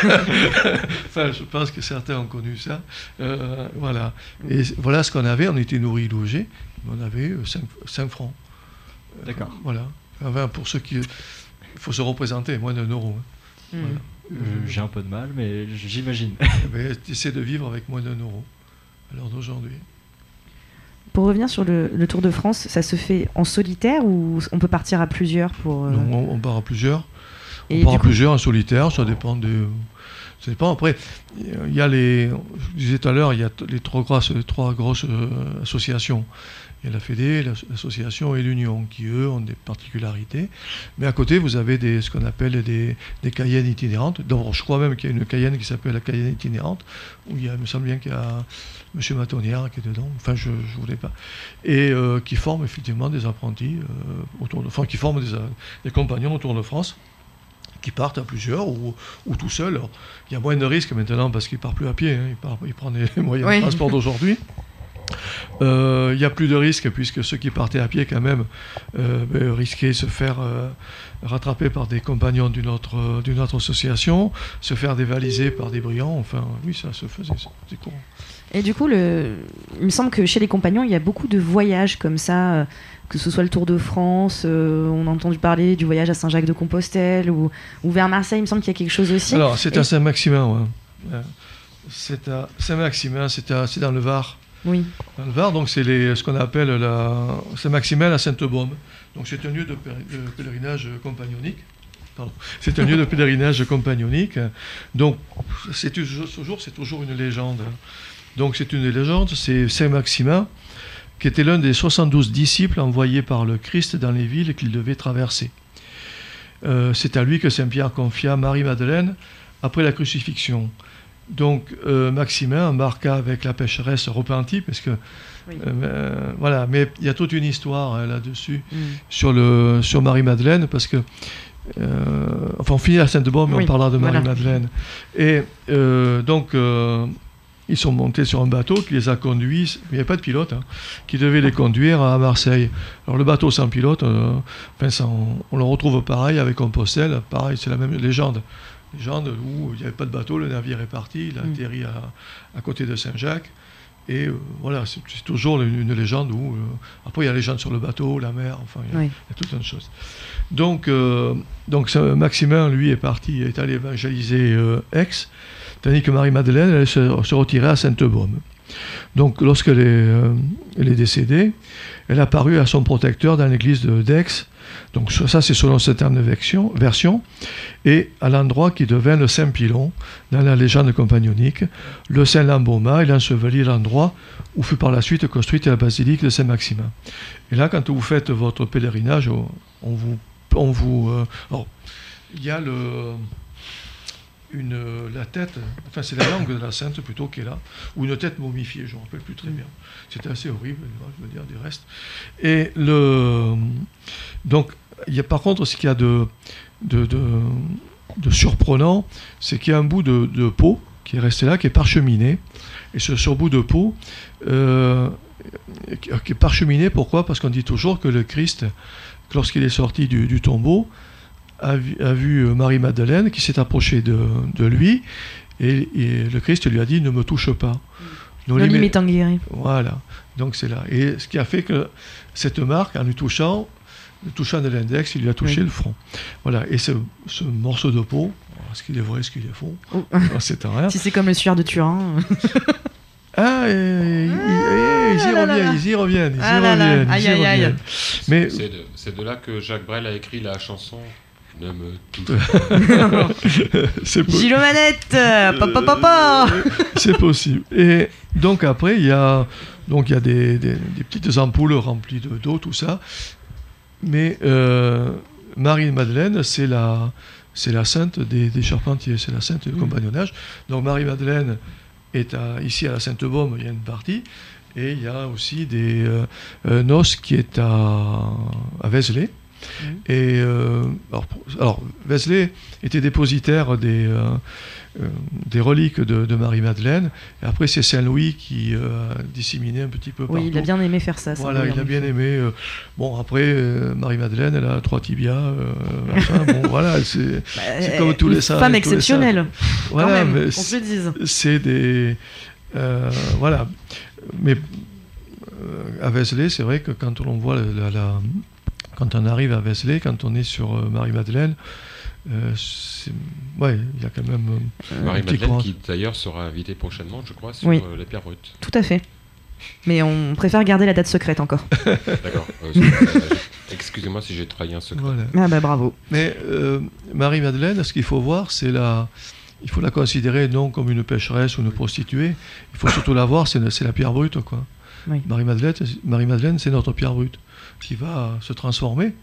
enfin, je pense que certains ont connu ça. Euh, voilà. Et voilà ce qu'on avait. On était nourris, logés. On avait 5, francs. Euh, D'accord. Voilà. Enfin, pour ceux qui... Il faut se représenter, moins d'un euro. hein. Mm. Voilà. Euh, J'ai un peu de mal, mais j'imagine. *laughs* Essaie de vivre avec moins d'un euro à l'heure d'aujourd'hui. Pour revenir sur le, le Tour de France, ça se fait en solitaire ou on peut partir à plusieurs pour. euh, Donc, on, on part à plusieurs. Et on part à coup- plusieurs en solitaire, ça dépend de. Ça dépend. Après, il y a les. Je disais tout à l'heure, il y a les trois grosses, trois grosses euh, associations. Il y a la Fédé, l'as- l'association et l'Union, qui eux ont des particularités. Mais à côté, vous avez des, ce qu'on appelle des, des Cayennes itinérantes. D'abord, je crois même qu'il y a une Cayenne qui s'appelle la Cayenne itinérante, où il, y a, il me semble bien qu'il y a M. Matonnière qui est dedans. Enfin, je ne voulais pas. Et euh, qui forment effectivement des apprentis euh, autour de. Enfin, qui forment des, euh, des compagnons autour de France qui partent à plusieurs ou, ou tout seuls. Il y a moins de risques maintenant parce qu'ils ne partent plus à pied, hein, prennent les *laughs* moyens Oui. de transport d'aujourd'hui. Euh, Il n'y a plus de risques puisque ceux qui partaient à pied quand même euh, ben, risquaient de se faire euh, rattraper par des compagnons d'une autre, d'une autre association, se faire dévaliser par des brillants. Enfin, oui, ça se faisait, c'est courant. Et du coup, le... il me semble que chez les compagnons, il y a beaucoup de voyages comme ça, euh, que ce soit le Tour de France, euh, on a entendu parler du voyage à Saint-Jacques-de-Compostelle ou, ou vers Marseille, il me semble qu'il y a quelque chose aussi. Alors, c'est Et- à Saint-Maximin, ouais. Euh, C'est à Saint-Maximin, c'est à- c'est dans le Var. Oui. Dans le Var, donc c'est les- ce qu'on appelle la Saint-Maximin à Sainte-Baume. Donc c'est un lieu de, pèlerinage compagnonique. C'est un lieu de *laughs* pèlerinage compagnonique. Donc c'est toujours, toujours une légende. Donc c'est une légende, c'est Saint-Maximin qui était l'un des 72 disciples envoyés par le Christ dans les villes qu'il devait traverser. Euh, c'est à lui que Saint Pierre confia Marie-Madeleine après la crucifixion. Donc euh, Maximin embarqua avec la pécheresse repentie, parce que Oui. euh, voilà, mais il y a toute une histoire hein, là-dessus Mm. sur le sur Marie-Madeleine, parce que enfin on finit à Sainte-Baume, mais Oui, on parlera de voilà. Marie-Madeleine. Et donc ils sont montés sur un bateau qui les a conduits, il n'y avait pas de pilote, hein, qui devait les conduire à Marseille. Alors le bateau sans pilote, euh, enfin, on, le retrouve pareil avec Compostelle, pareil, c'est la même légende. Légende où il n'y avait pas de bateau, le navire est parti, il a Mm. atterri à, à côté de Saint-Jacques. Et euh, voilà, c'est toujours une, une légende où. euh, après, il y a la légende sur le bateau, la mer, enfin, il y a, Oui. il y a toute une chose. Donc, euh, donc Maximin, lui, est parti, est allé évangéliser Aix, tandis que Marie-Madeleine, se, retirait à Sainte-Baume. Donc, lorsqu'elle est, euh, est décédée, elle a apparu à son protecteur dans l'église de d'Aix. Donc, ça, c'est selon certaines versions, versions. Et à l'endroit qui devint le Saint-Pilon, dans la légende compagnonique, le Saint Lamboma, il ensevelit l'endroit où fut par la suite construite la basilique de Saint-Maximin. Et là, quand vous faites votre pèlerinage, on vous. Euh, il y a le, une, la tête, enfin c'est la langue de la sainte plutôt qui est là, ou une tête momifiée, je ne me rappelle plus très bien. C'était assez horrible, je veux dire, du reste. Et le, donc, y a par contre ce qu'il y a de, de, de, surprenant, c'est qu'il y a un bout de, de peau qui est resté là, qui est parcheminé. Et ce surbout de peau, euh, qui est parcheminé, pourquoi? Parce qu'on dit toujours que le Christ, lorsqu'il est sorti du tombeau, a vu, a vu, euh, Marie-Madeleine qui s'est approchée de, de lui, et, et le Christ lui a dit Ne me touche pas. Donc, Non les- limite en guéri. voilà, donc c'est là. Et ce qui a fait que cette marque, en lui touchant, le touchant de l'index, il lui a touché Oui. le front. Voilà, et ce, ce morceau de peau, est-ce qu'il est vrai, est-ce qu'il est faux? Oh. C'est un rien. *laughs* Si c'est comme le sueur de Turin. *laughs* Ah, et- et- et- et- ils y reviennent, ils y reviennent, ils y Ah reviennent, ils aïe, y aïe, aïe. reviennent. Mais C'est de, c'est de là que Jacques Brel a écrit la chanson Ne me touche pas. *laughs* c'est po- Gilles aux manettes euh, Papa papa c'est possible. Et donc après, il y a, donc il y a des, des- des petites ampoules remplies de- d'eau, tout ça. Mais euh, Marie-Madeleine, c'est la, c'est la sainte des, des charpentiers, c'est la sainte du compagnonnage. Donc Marie-Madeleine est à- ici à la Sainte-Baume, il y a une partie. Et il y a aussi des euh, euh, noces qui est à, à Vézelay. Et euh, alors, alors, était dépositaire des, euh, euh, des reliques de, de Marie-Madeleine. Et après, c'est Saint-Louis qui a disséminé un petit peu Oui, il a partout. bien aimé faire ça. ça, Voilà, il a bien aimé. bon, après, Marie-Madeleine, elle a trois tibias. bon, *laughs* voilà, c'est Bah, c'est comme tous les saints. Femme exceptionnelle, Voilà, quand même, mais se le dise. c'est des. voilà. Mais à Vézelay, c'est vrai que quand on voit la- quand on arrive à Vézelay, quand on est sur euh, Marie-Madeleine, euh, ouais, il y a quand même. euh, Marie-Madeleine qui d'ailleurs sera invitée prochainement, je crois, sur Oui. euh, les pierres brutes. Tout à fait. Mais on préfère garder la date secrète encore. *laughs* D'accord. Euh, Excusez-moi si j'ai trahi un secret. Voilà. Ah bah bravo. Mais euh, Marie-Madeleine, ce qu'il faut voir, c'est la. Il faut la considérer non comme une pécheresse ou une prostituée. Il faut surtout la voir, c'est la, la pierre brute, quoi. Oui. Marie-Madeleine, Marie-Madeleine, c'est notre pierre brute qui va se transformer.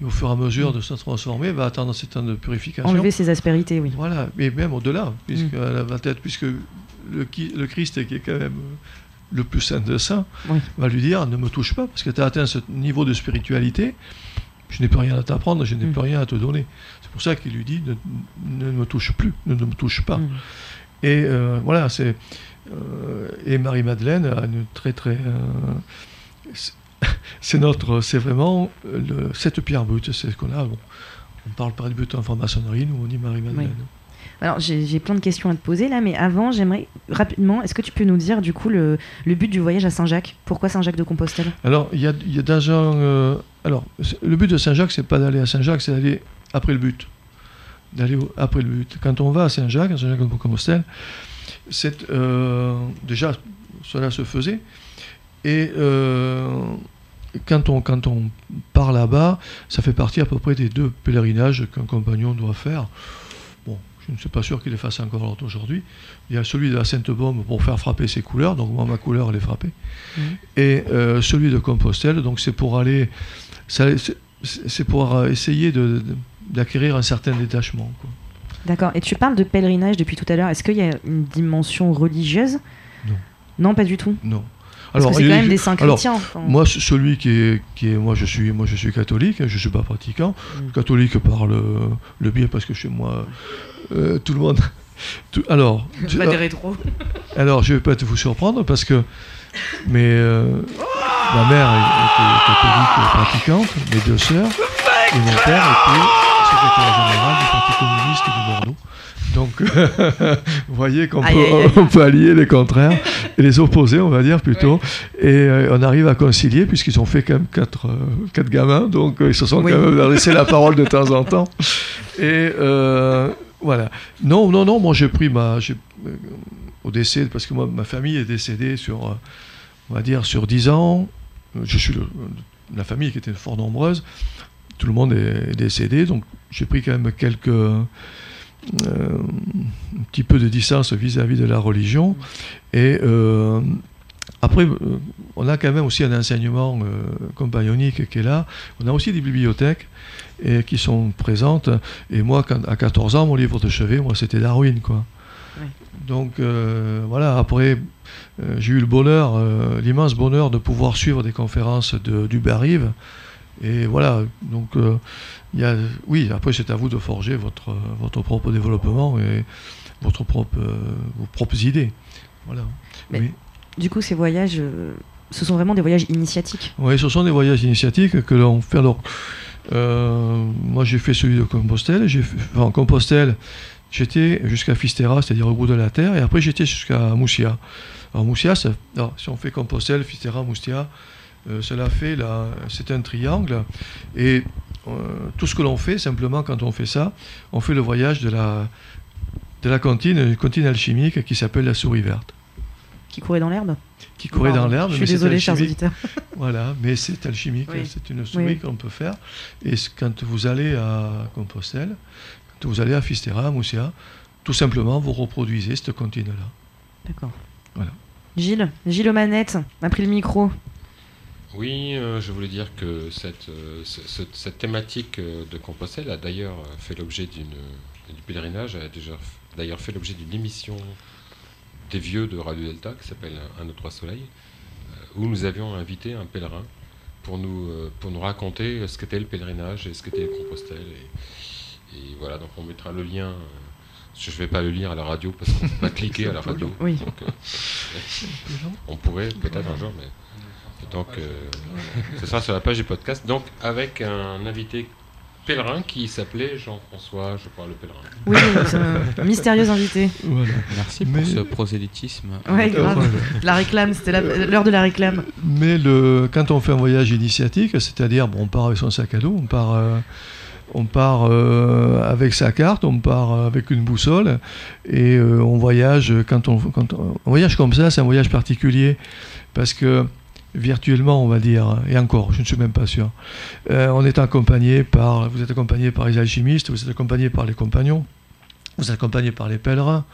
Et au fur et à mesure de se transformer, va attendre ses temps de purification. Enlever ses aspérités, oui. Voilà, mais même au-delà, puisque va être, puisque le, le Christ, qui est quand même le plus saint de saints, Oui. va lui dire ne me touche pas, parce que tu as atteint ce niveau de spiritualité, je n'ai plus rien à t'apprendre, je n'ai Mm. plus rien à te donner. C'est pour ça qu'il lui dit ne, ne me touche plus, ne, ne me touche pas. Mm. Et euh, voilà, c'est. euh, et Marie-Madeleine a une très très. euh, *laughs* c'est- notre. C'est vraiment euh, le, cette pierre brute, c'est ce qu'on a. Bon, on parle pas de but en franc-maçonnerie, nous on dit Marie-Madeleine. Alors j'ai plein de questions à te poser là, mais avant j'aimerais rapidement, est-ce que tu peux nous dire du coup le, le but du voyage à Saint-Jacques? Pourquoi Saint-Jacques de Compostelle? Alors, il y a, y a dans un. euh, alors, le but de Saint-Jacques, c'est pas d'aller à Saint-Jacques, c'est d'aller après le but. D'aller après le but. Quand on va à Saint-Jacques, à Saint-Jacques de Compostelle, c'est. euh, déjà, cela se faisait. Et euh, quand, on, quand on part là-bas, ça fait partie à peu près des deux pèlerinages qu'un compagnon doit faire. Bon, je ne suis pas sûr qu'il les fasse encore aujourd'hui. Il y a celui de la Sainte-Baume pour faire frapper ses couleurs, donc moi, ma couleur, elle est frappée. Et euh, celui de Compostelle, donc c'est pour aller. c'est- pour essayer d'acquérir un certain détachement. D'accord. Et tu parles de pèlerinage depuis tout à l'heure. Est-ce qu'il y a une dimension religieuse? Non. Non, pas du tout. Non. Que c'est quand même des saints alors, chrétiens. enfin. Moi, ce- celui qui est, qui est, moi, je suis, moi, je suis catholique. Je suis pas pratiquant. Mm. Catholique par le, le biais parce que chez moi, euh, tout le monde. *laughs* tout- alors, tu- Pas des rétros. *laughs* alors, je vais peut-être vous surprendre parce que, mais euh, ma mère était catholique pratiquante, mes deux sœurs, et mon père était secrétaire général du Parti communiste de Bordeaux. Donc, *laughs* vous voyez qu'on peut, on allier les contraires et les opposer, on va dire plutôt. Et euh, on arrive à concilier, puisqu'ils ont fait quand même quatre, euh, quatre gamins, donc euh, ils se sont Oui. quand même laissé la parole de temps en *laughs* temps. Et euh, voilà. Non, non, non, moi j'ai pris ma. au décès, parce que moi, ma famille est décédée sur, on va dire, sur 10 ans. Je suis le- la famille qui était fort nombreuse. Tout le monde est décédé, donc j'ai pris quand même quelques. euh, un petit peu de distance vis-à-vis de la religion. Et euh, après, euh, on a quand même aussi un enseignement euh, compagnonique qui est là. On a aussi des bibliothèques et qui sont présentes. Et moi, quand, à 14 ans, mon livre de chevet, moi, c'était Darwin, quoi. Oui. Donc voilà, après, j'ai eu le bonheur, l'immense bonheur de pouvoir suivre des conférences de, du Rive. Et voilà, donc euh, y a, oui, après c'est à vous de forger votre, votre propre développement et votre propre, euh, vos propres idées. Voilà. Mais- Oui. Du coup, ces voyages, euh, ce sont vraiment des voyages initiatiques? Oui, ce sont des voyages initiatiques que l'on fait. Alors, euh, moi j'ai fait celui de Compostelle. J'ai enfin, en Compostelle, j'étais jusqu'à Fistera, c'est-à-dire au bout de la terre, et après j'étais jusqu'à Moussia. Alors Moussia, alors, si on fait Compostelle, Fistera, Moussia, cela fait là, c'est un triangle. Et euh, tout ce que l'on fait, simplement quand on fait ça, on fait le voyage de la, de la cantine, une cantine alchimique qui s'appelle la souris verte, Qui couraient dans l'herbe? Qui courait Pardon, dans l'herbe. Je suis désolé, chers auditeurs. *laughs* Voilà, mais c'est alchimique, Oui. c'est une souris Oui. qu'on peut faire. Et quand vous allez à Compostelle, quand vous allez à Fistera, à Moussia, tout simplement, vous reproduisez cette contine-là. D'accord. Voilà. Gilles, Gilles aux manettes, a pris le micro. Oui, euh, je voulais dire que cette, euh, ce- ce- cette thématique euh, de Compostelle a d'ailleurs fait l'objet d'une du pèlerinage, a d'ailleurs fait l'objet d'une émission des vieux de Radio Delta qui s'appelle Un de trois soleils, euh, où nous avions invité un pèlerin pour nous, pour nous raconter ce qu'était le pèlerinage et ce qu'était Compostelle. Et, et voilà, donc on mettra le lien. je ne vais pas le lire à la radio parce qu'on ne peut pas *laughs* cliquer à la radio. Oui. Donc, euh, *laughs* on pourrait peut-être un jour, mais donc euh, ce sera sur la page du podcast. Donc avec un invité pèlerin qui s'appelait Jean-François, je crois, le pèlerin. Oui, c'est un mystérieux invité. Voilà. Merci Mais- pour ce prosélytisme. Ouais, Euh, grave. La réclame, c'était l'heure de la réclame. Mais le, quand on fait un voyage initiatique, c'est-à-dire, bon, on part avec son sac à dos, on part, euh, on part euh, avec sa carte, on part avec une boussole et euh, on voyage. Quand on, quand on, un voyage comme ça, c'est un voyage particulier parce que virtuellement, on va dire, et encore, je ne suis même pas sûr, euh, on est accompagné par, vous êtes accompagné par les alchimistes, vous êtes accompagné par les compagnons, vous êtes accompagné par les pèlerins,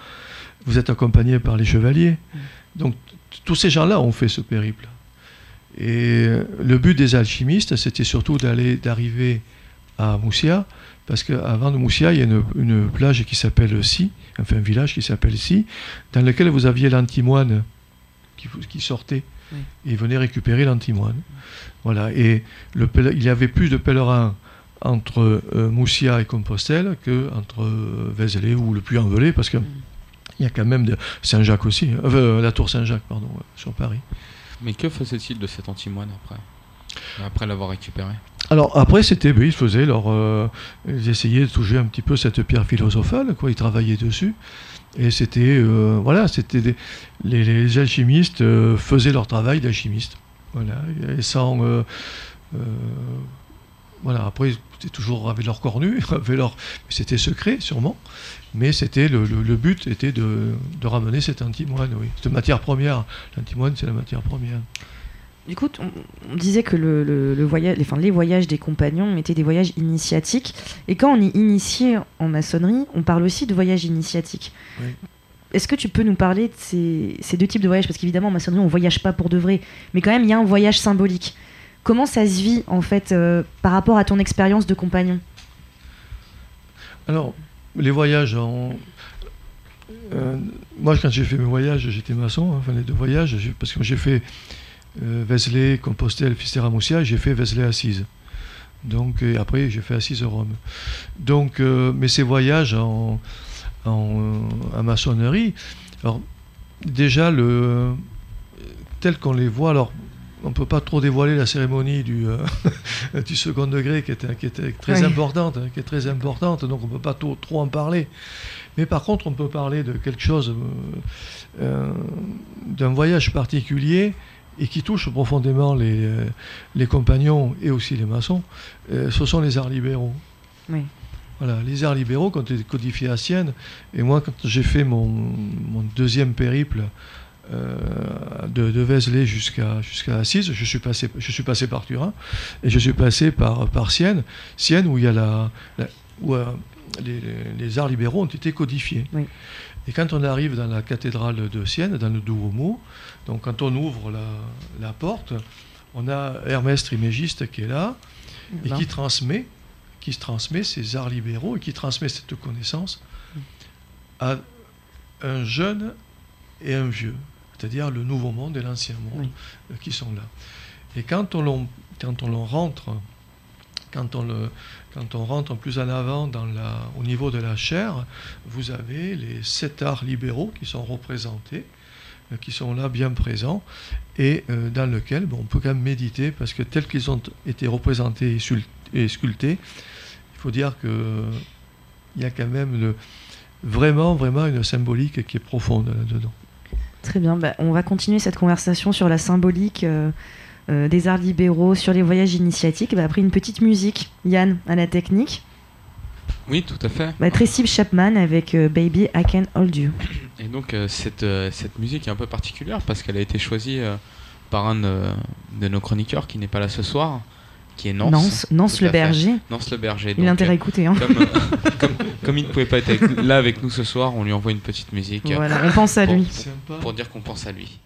vous êtes accompagné par les chevaliers. Donc t- tous ces gens-là ont fait ce périple. Et le but des alchimistes, c'était surtout d'aller, d'arriver à Moussia, parce qu'avant de Moussia, il y a une, une plage qui s'appelle Si, enfin un village qui s'appelle Si, dans lequel vous aviez l'antimoine qui sortait Oui. et il venait récupérer l'antimoine. Voilà, et le, il y avait plus de pèlerins entre euh, Moussia et Compostelle que entre euh, Vézelay ou le Puy-en-Velay, parce que il y a quand même de Saint-Jacques aussi, hein. euh, la tour Saint-Jacques, pardon, sur Paris. Mais que faisait-il de cet antimoine après? Après l'avoir récupéré? Alors après, c'était, ben, ils faisaient leur, euh, ils essayaient de toucher un petit peu cette pierre philosophale, quoi. Ils travaillaient dessus, et c'était, euh, voilà, c'était des- les, alchimistes euh, faisaient leur travail d'alchimiste, voilà, et sans, euh, voilà. Après, c'était toujours avec leur corps *laughs* avec c'était secret sûrement, mais c'était le, le- le but était de, de ramener cet antimoine, oui, cette matière première. L'antimoine, c'est la matière première. Du coup, on, on disait que le, le- le voyage, les, enfin, les voyages des compagnons étaient des voyages initiatiques. Et quand on est initié en maçonnerie, on parle aussi de voyages initiatiques. Oui. Est-ce que tu peux nous parler de ces, ces deux types de voyages? Parce qu'évidemment, en maçonnerie, on voyage pas pour de vrai. Mais quand même, il y a un voyage symbolique. Comment ça se vit, en fait, euh, par rapport à ton expérience de compagnon? Alors, les voyages, en- euh, moi quand j'ai fait mes voyages, j'étais maçon, hein, enfin les deux voyages, parce que j'ai fait Vézelay, Compostelle, Fisterra-Moussia, et j'ai fait Vézelay Assise. Donc, et après, j'ai fait Assise Rome. Donc, euh, mais ces voyages en, en, euh, en maçonnerie, alors, déjà, le, tel qu'on les voit, alors, on ne peut pas trop dévoiler la cérémonie du, euh, *laughs* du second degré qui était, qui était très Oui. importante, hein, qui est très importante, donc on ne peut pas trop, trop en parler. Mais par contre, on peut parler de quelque chose, euh, euh, d'un voyage particulier et qui touche profondément les, euh, les compagnons et aussi les maçons. Euh, ce sont les arts libéraux. Oui. Voilà, les arts libéraux quand ils codifiés à Sienne. Et moi, quand j'ai fait mon, mon deuxième périple euh, de, de Vézelay jusqu'à jusqu'à Assise, je suis passé, je suis passé par Turin et je suis passé par, par Sienne, Sienne où il y a la, la- où, euh, les, les arts libéraux ont été codifiés. Oui. Et quand on arrive dans la cathédrale de Sienne, dans le Duomo, donc quand on ouvre la, la porte, on a Hermès Trimégiste qui est là et qui transmet, qui se transmet ces arts libéraux et qui transmet cette connaissance à un jeune et un vieux, c'est-à-dire le nouveau monde et l'ancien monde Oui. qui sont là. Et quand on, quand on rentre, quand on, rentre plus en avant au niveau de la chair, vous avez les sept arts libéraux qui sont représentés, euh, qui sont là bien présents, et euh, dans lequel bon, on peut quand même méditer, parce que tels qu'ils ont été représentés et, sculptés, il faut dire que il y a quand même vraiment, vraiment une symbolique qui est profonde là-dedans. Très bien, bah, on va continuer cette conversation sur la symbolique euh, euh, des arts libéraux, sur les voyages initiatiques. Bah, après une petite musique, Yann à la technique. Oui, tout à fait. Bah, Tracy Chapman avec euh, Baby I Can Hold You. Et donc euh, cette, cette musique est un peu particulière parce qu'elle a été choisie par un de, de nos chroniqueurs qui n'est pas là ce soir, qui est Nance. Nance, Nance le berger. Nance le berger. Il a intérêt à écouter. Hein. comme, comme, comme il ne pouvait pas être avec- là avec nous ce soir, on lui envoie une petite musique Voilà, on pense à pour, lui. pour dire qu'on pense à lui.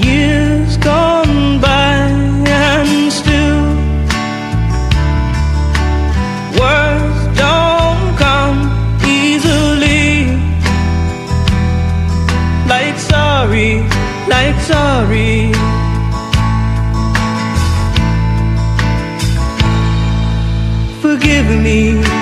Years gone by and still words don't come easily. Like sorry, like sorry. Forgive me.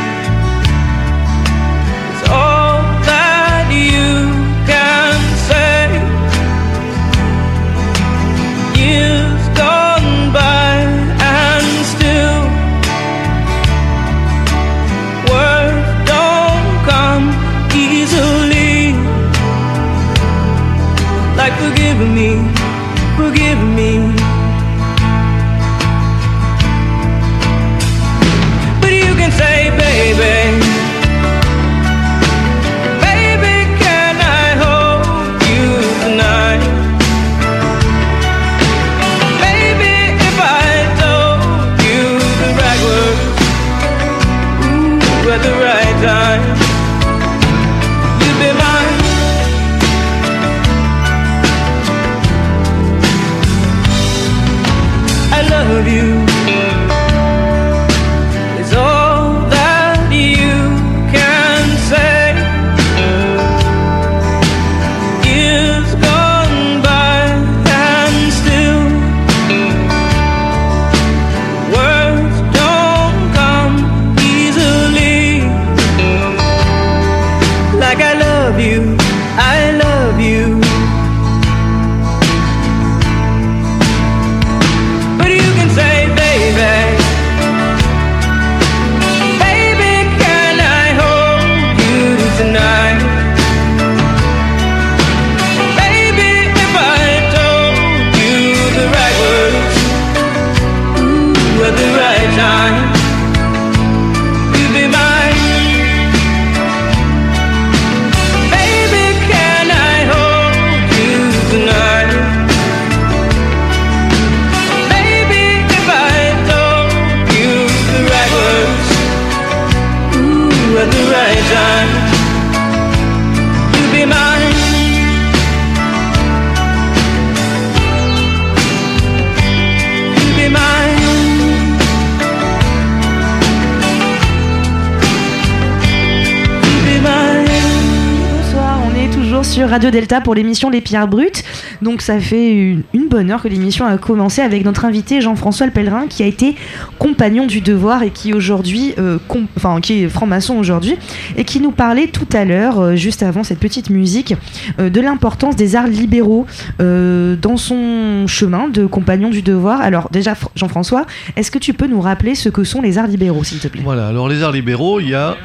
Radio Delta pour l'émission Les Pierres Brutes. Donc ça fait une, bonne heure que l'émission a commencé avec notre invité Jean-François Le Pèlerin qui a été compagnon du devoir et qui aujourd'hui, euh, enfin qui est franc-maçon aujourd'hui et qui nous parlait tout à l'heure, euh, juste avant cette petite musique, euh, de l'importance des arts libéraux dans son chemin de compagnon du devoir. Alors déjà Fr- Jean-François, est-ce que tu peux nous rappeler ce que sont les arts libéraux s'il te plaît? Voilà, alors les arts libéraux, il y a.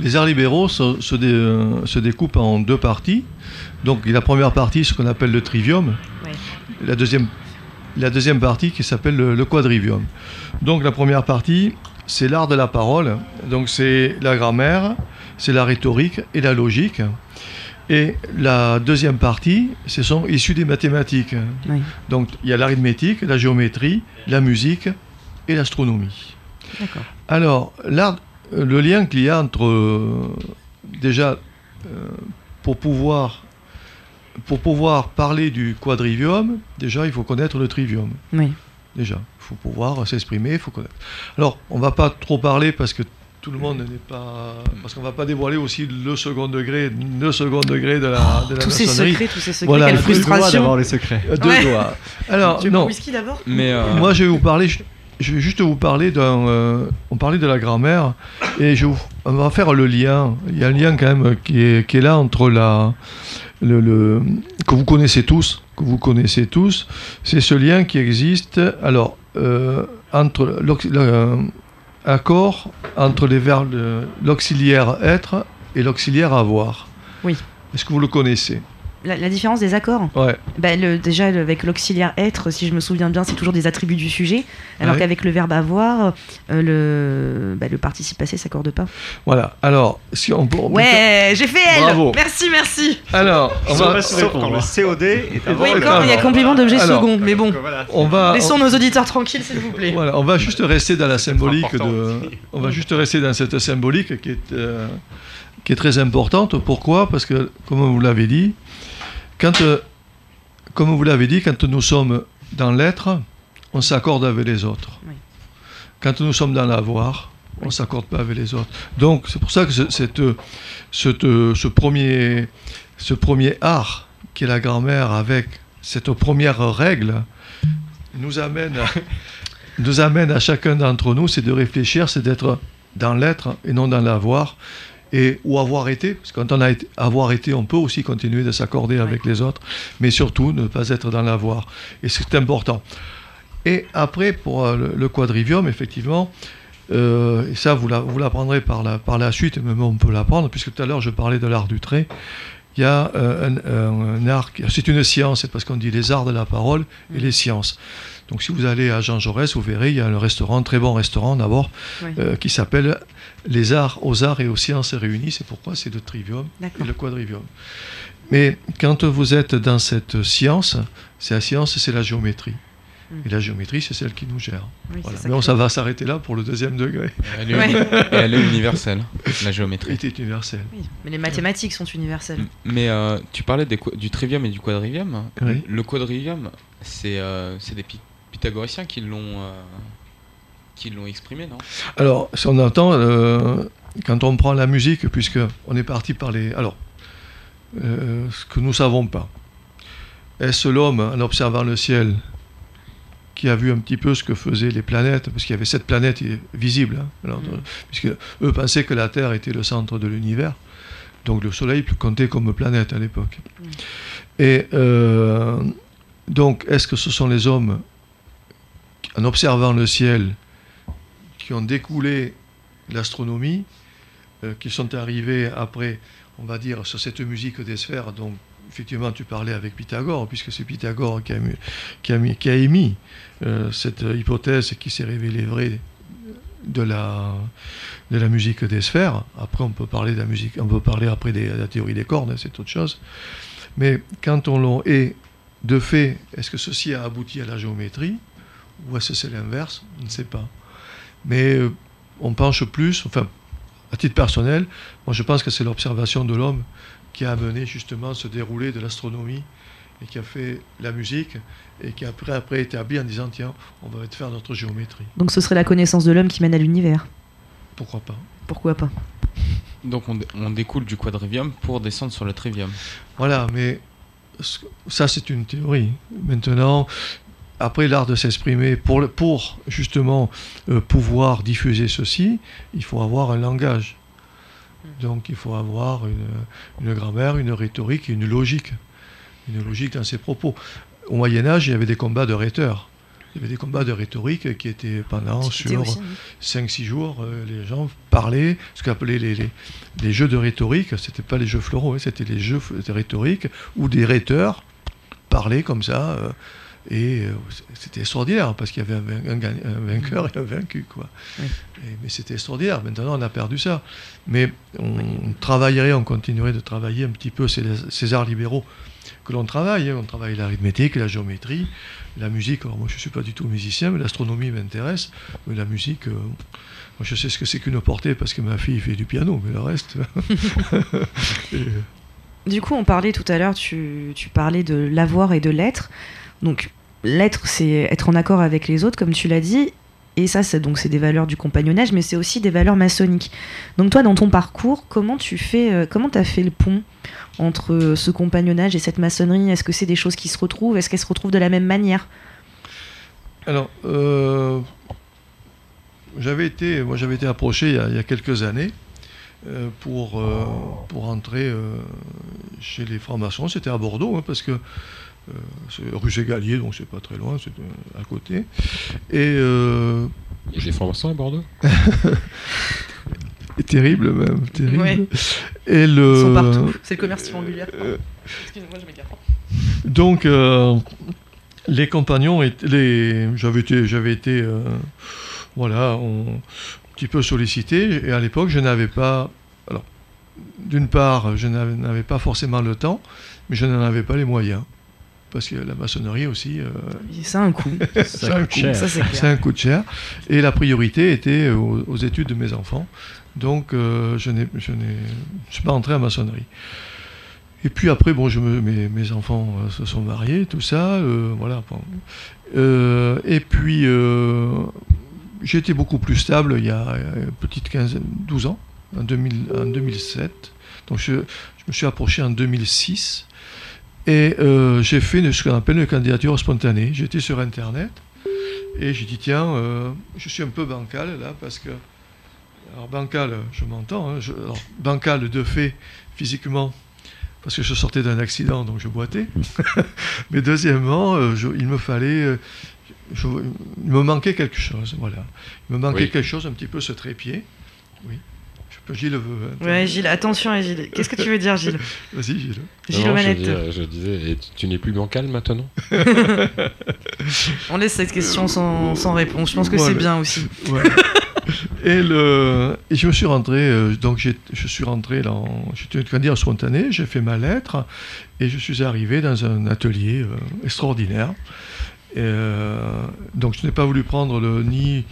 Les arts libéraux se, se dé- euh, se découpent en deux parties. Donc la première partie, ce qu'on appelle le trivium. Ouais. La, deuxième, la deuxième partie qui s'appelle le, le quadrivium. Donc la première partie, c'est l'art de la parole. Donc c'est la grammaire, c'est la rhétorique et la logique. Et la deuxième partie, ce sont issus des mathématiques. Oui. Donc il y a l'arithmétique, la géométrie, la musique et l'astronomie. D'accord. Alors, l'art, le lien qu'il y a entre. euh, déjà, euh, pour, pouvoir, pour pouvoir parler du quadrivium, déjà, il faut connaître le trivium. Oui. Déjà, il faut pouvoir s'exprimer, il faut connaître. Alors, on ne va pas trop parler parce que tout le monde n'est pas. Parce qu'on ne va pas dévoiler aussi le second degré, le second degré de la, de la Tous ces secrets, tous ces secrets, Voilà, quelle le- Deux doigts frustration. d'avoir les secrets. Deux Ouais. doigts. Alors, Tu non. whisky d'abord Mais euh, Moi, je vais vous parler. Je, vais juste vous parler d'un. euh, on parlait de la grammaire et je, vous- on va faire le lien. Il y a un lien quand même qui est, qui est là entre la, le, le- que vous connaissez tous, que vous connaissez tous. C'est ce lien qui existe. Alors euh, entre l'ox- le, euh, accord entre les verbes l'auxiliaire être et l'auxiliaire avoir. Oui. Est-ce que vous le connaissez? La, la différence des accords Ouais. bah, le- Déjà, le- avec l'auxiliaire être, si je me souviens bien, c'est toujours des attributs du sujet, alors Ouais. qu'avec le verbe avoir, euh, le, bah, le participe passé s'accorde pas. Voilà. Alors, si on, peut- Ouais, j'ai fait elle Bravo. Merci, merci Alors, on va, Sauf quand le COD est avant Oui, quand il y a compliment d'objet second, mais bon. Voilà. on va, Laissons nos auditeurs tranquilles, s'il vous plaît. Voilà, on va juste rester dans la symbolique de. On va juste rester dans cette symbolique qui est, euh, qui est très importante. Pourquoi? Parce que, comme vous l'avez dit, quand, euh, comme vous l'avez dit, quand nous sommes dans l'être, on s'accorde avec les autres. Oui. Quand nous sommes dans l'avoir, on ne s'accorde pas avec les autres. Donc, c'est pour ça que ce, cette, cette- ce, premier, ce premier art, qui est la grammaire, avec cette première règle, nous amène à, nous amène à chacun d'entre nous, c'est de réfléchir, c'est d'être dans l'être et non dans l'avoir, et ou avoir été, parce que quand on a été, avoir été, on peut aussi continuer de s'accorder avec les autres, mais surtout ne pas être dans l'avoir. Et c'est important. Et après, pour euh, le, le quadrivium, effectivement, euh, et ça vous la- vous l'apprendrez par la, par la suite, mais on peut l'apprendre, puisque tout à l'heure je parlais de l'art du trait. Il y a euh, un, un- un art, c'est une science, c'est parce qu'on dit les arts de la parole et les sciences. Donc si vous allez à Jean Jaurès, vous verrez, il y a un restaurant, très bon restaurant d'abord, Oui. euh, qui s'appelle Les arts aux arts et aux sciences réunis. C'est pourquoi c'est le trivium et le quadrivium. Mais quand vous êtes dans cette science, c'est la science, c'est la géométrie. Mm. Et la géométrie, c'est celle qui nous gère. Oui, Voilà. Mais on, ça va s'arrêter là pour le deuxième degré. elle est, Ouais. *laughs* elle est universelle, la géométrie. Était universel. Oui, Mais les mathématiques sont universelles. Mais euh, tu parlais des du trivium et du quadrivium. Oui. Le quadrivium, c'est euh, c'est des pythagoriciens qui l'ont euh, qui l'ont exprimé, non? Alors, si on entend, euh, quand on prend la musique, puisque on est parti par les. Alors, euh, ce que nous savons pas. Est-ce l'homme, en observant le ciel, qui a vu un petit peu ce que faisaient les planètes, parce qu'il y avait sept planètes visibles, hein, alors, Mm. puisque eux pensaient que la Terre était le centre de l'univers, donc le Soleil comptait comme planète à l'époque. Mm. Et euh, donc, est-ce que ce sont les hommes, en observant le ciel, qui ont découlé l'astronomie, euh, qui sont arrivés après, on va dire, sur cette musique des sphères, donc effectivement tu parlais avec Pythagore, puisque c'est Pythagore qui a, émis euh, cette hypothèse qui s'est révélée vraie de la, musique des sphères. Après on peut parler de la musique, on peut parler après de la théorie des cordes, c'est autre chose. Mais quand on l'on est de fait, est-ce que ceci a abouti à la géométrie? Ou est-ce que c'est l'inverse? On ne sait pas. Mais euh, on penche plus, enfin, à titre personnel, moi je pense que c'est l'observation de l'homme qui a amené justement ce déroulé de l'astronomie et qui a fait la musique et qui a après, après établi en disant tiens, on va faire notre géométrie. Donc ce serait la connaissance de l'homme qui mène à l'univers? Pourquoi pas Pourquoi pas? Donc on, on découle du quadrivium pour descendre sur le trivium. Voilà, mais ça c'est une théorie. Maintenant, après l'art de s'exprimer, pour, justement euh, pouvoir diffuser ceci, il faut avoir un langage. Donc il faut avoir une, une grammaire, une rhétorique et une logique. Une logique dans ses propos. Au Moyen Âge, il y avait des combats de rhéteurs. Il y avait des combats de rhétorique qui étaient pendant sur aussi, hein. 5-6 jours, euh, les gens parlaient, ce qu'appelaient les, les, les jeux de rhétorique, c'était pas les jeux floraux, hein, c'était les jeux de rhétorique, où des rhéteurs parlaient comme ça, euh, et euh, c'était extraordinaire, parce qu'il y avait un, vainqueur et un vaincu, quoi. Oui. Et- mais c'était extraordinaire, maintenant on a perdu ça. Mais on, travaillerait, on continuerait de travailler un petit peu ces, ces arts libéraux que l'on travaille, hein. on travaille l'arithmétique, la géométrie, la musique, alors moi je ne suis pas du tout musicien, mais l'astronomie m'intéresse, mais la musique, euh, moi je sais ce que c'est qu'une portée parce que ma fille fait du piano, mais le reste... *laughs* Et, euh, Du coup, on parlait tout à l'heure, tu, tu parlais de l'avoir et de l'être. Donc, l'être, c'est être en accord avec les autres, comme tu l'as dit. Et ça, c'est donc c'est des valeurs du compagnonnage, mais c'est aussi des valeurs maçonniques. Donc toi, dans ton parcours, comment tu fais, euh, comment t'as fait le pont entre euh, ce compagnonnage et cette maçonnerie? Est-ce que c'est des choses qui se retrouvent? Est-ce qu'elles se retrouvent de la même manière? Alors, euh, j'avais été, moi j'avais été approché il y a, quelques années pour, pour entrer chez les francs-maçons. C'était à Bordeaux, hein, parce que rue Ségalier, donc c'est pas très loin, c'est euh, à côté. Et euh, Il y a des francs-maçons à Bordeaux *laughs* terrible même, terrible. Ouais. Et le, Ils sont partout. C'est le commerce triangulaire. euh, Excuse-moi, je m'égare. Donc, euh, les compagnons, étaient- les, j'avais été, j'avais été euh, voilà, on- un petit peu sollicité. Et à l'époque, je n'avais pas. Alors, d'une part, je n'avais pas forcément le temps, mais je n'en avais pas les moyens. Parce que la maçonnerie aussi, euh, C'est un coup. c'est un, coût. *laughs* Ça, c'est C'est clair. un coût de cher. Et la priorité était aux, aux études de mes enfants. Donc, euh, je n'ai je n'ai- je suis pas entré en maçonnerie. Et puis après, bon, je me, mes, mes enfants euh, se sont mariés, tout ça, euh, voilà. bon. Euh, et puis, euh, j'ai été beaucoup plus stable il y a une petite 15, 12 ans, en, 2000 en 2007. Donc, je, je me suis approché en 2006. Et euh, j'ai fait une- ce qu'on appelle une candidature spontanée. J'étais sur Internet et j'ai dit, tiens, euh, je suis un peu bancal là, parce que. Alors, bancal, je m'entends. hein, bancal de fait, physiquement, parce que je sortais d'un accident, donc je boitais. *laughs* Mais deuxièmement, euh, je- il me fallait. je- il me manquait quelque chose, voilà. Il me manquait Oui. quelque chose, un petit peu ce trépied. Oui. Gilles veut. Ouais, Gilles, attention, Gilles. Qu'est-ce que tu veux dire, Gilles *laughs* Vas-y, Gilles. Gilles Non, je, je disais, et tu, tu n'es plus bancal maintenant? *laughs* On laisse cette question sans, sans réponse. Je pense que c'est bien aussi. *laughs* Et, le, et je me suis rentré, euh, donc j'ai- je suis rentré dans, j'étais une dire spontané, j'ai fait ma lettre et je suis arrivé dans un atelier euh, extraordinaire. Euh, donc je n'ai pas voulu prendre ni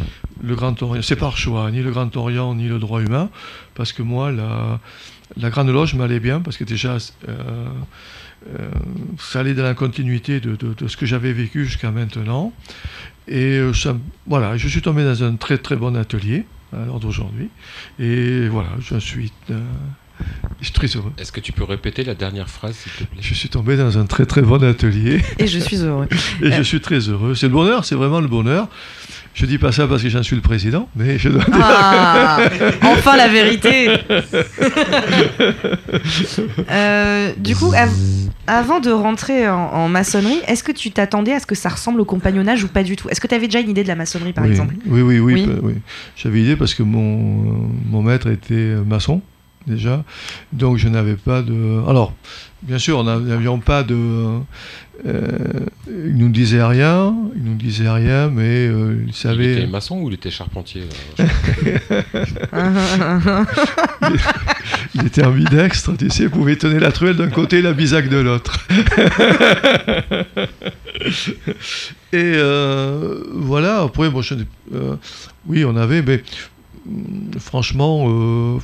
le Grand Orient, c'est par choix, ni le Grand Orient ni le droit humain, parce que moi la, Grande Loge m'allait bien, parce que déjà euh, euh, ça allait dans la continuité de, ce que j'avais vécu jusqu'à maintenant. Et voilà, je suis tombé dans un très très bon atelier à l'heure d'aujourd'hui. Et voilà, je suis, je suis très heureux. Est-ce que tu peux répéter la dernière phrase, s'il te plaît? Je suis tombé dans un très très bon atelier Et je suis heureux. *laughs* et je suis très heureux. C'est le bonheur, c'est vraiment le bonheur. Je dis pas ça parce que j'en suis le président, mais je dois dire- Ah, enfin la vérité. *laughs* Euh, du coup, av- avant de rentrer en, en maçonnerie, est-ce que tu t'attendais à ce que ça ressemble au compagnonnage ou pas du tout? Est-ce que tu avais déjà une idée de la maçonnerie, par oui, exemple? Oui, oui, oui, Oui. oui. J'avais idée parce que mon, mon maître était maçon, déjà. Donc je n'avais pas de. Alors, bien sûr, n'a- n'avions pas de. euh, il nous disait rien, il nous disait rien, mais euh, il Il savait. était maçon ou il était charpentier là *laughs* Il était ambidextre, tu sais, il pouvait tenir la truelle d'un côté et la bisac de l'autre. *laughs* et euh, voilà, après, bon, je euh, oui, on avait, mais hum, franchement, euh,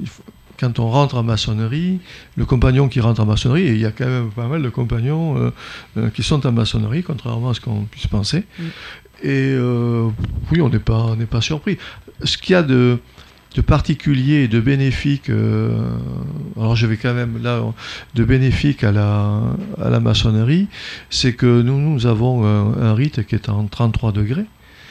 il faut- quand on rentre en maçonnerie, le compagnon qui rentre en maçonnerie, et il y a quand même pas mal de compagnons euh, euh, qui sont en maçonnerie, contrairement à ce qu'on puisse penser. Mm. Et euh, oui, on n'est pas, on pas surpris. Ce qu'il y a de de particulier et de bénéfique, alors je vais quand même là, de bénéfique à la, à la maçonnerie, c'est que nous, nous avons un, un rite qui est en 33 degrés.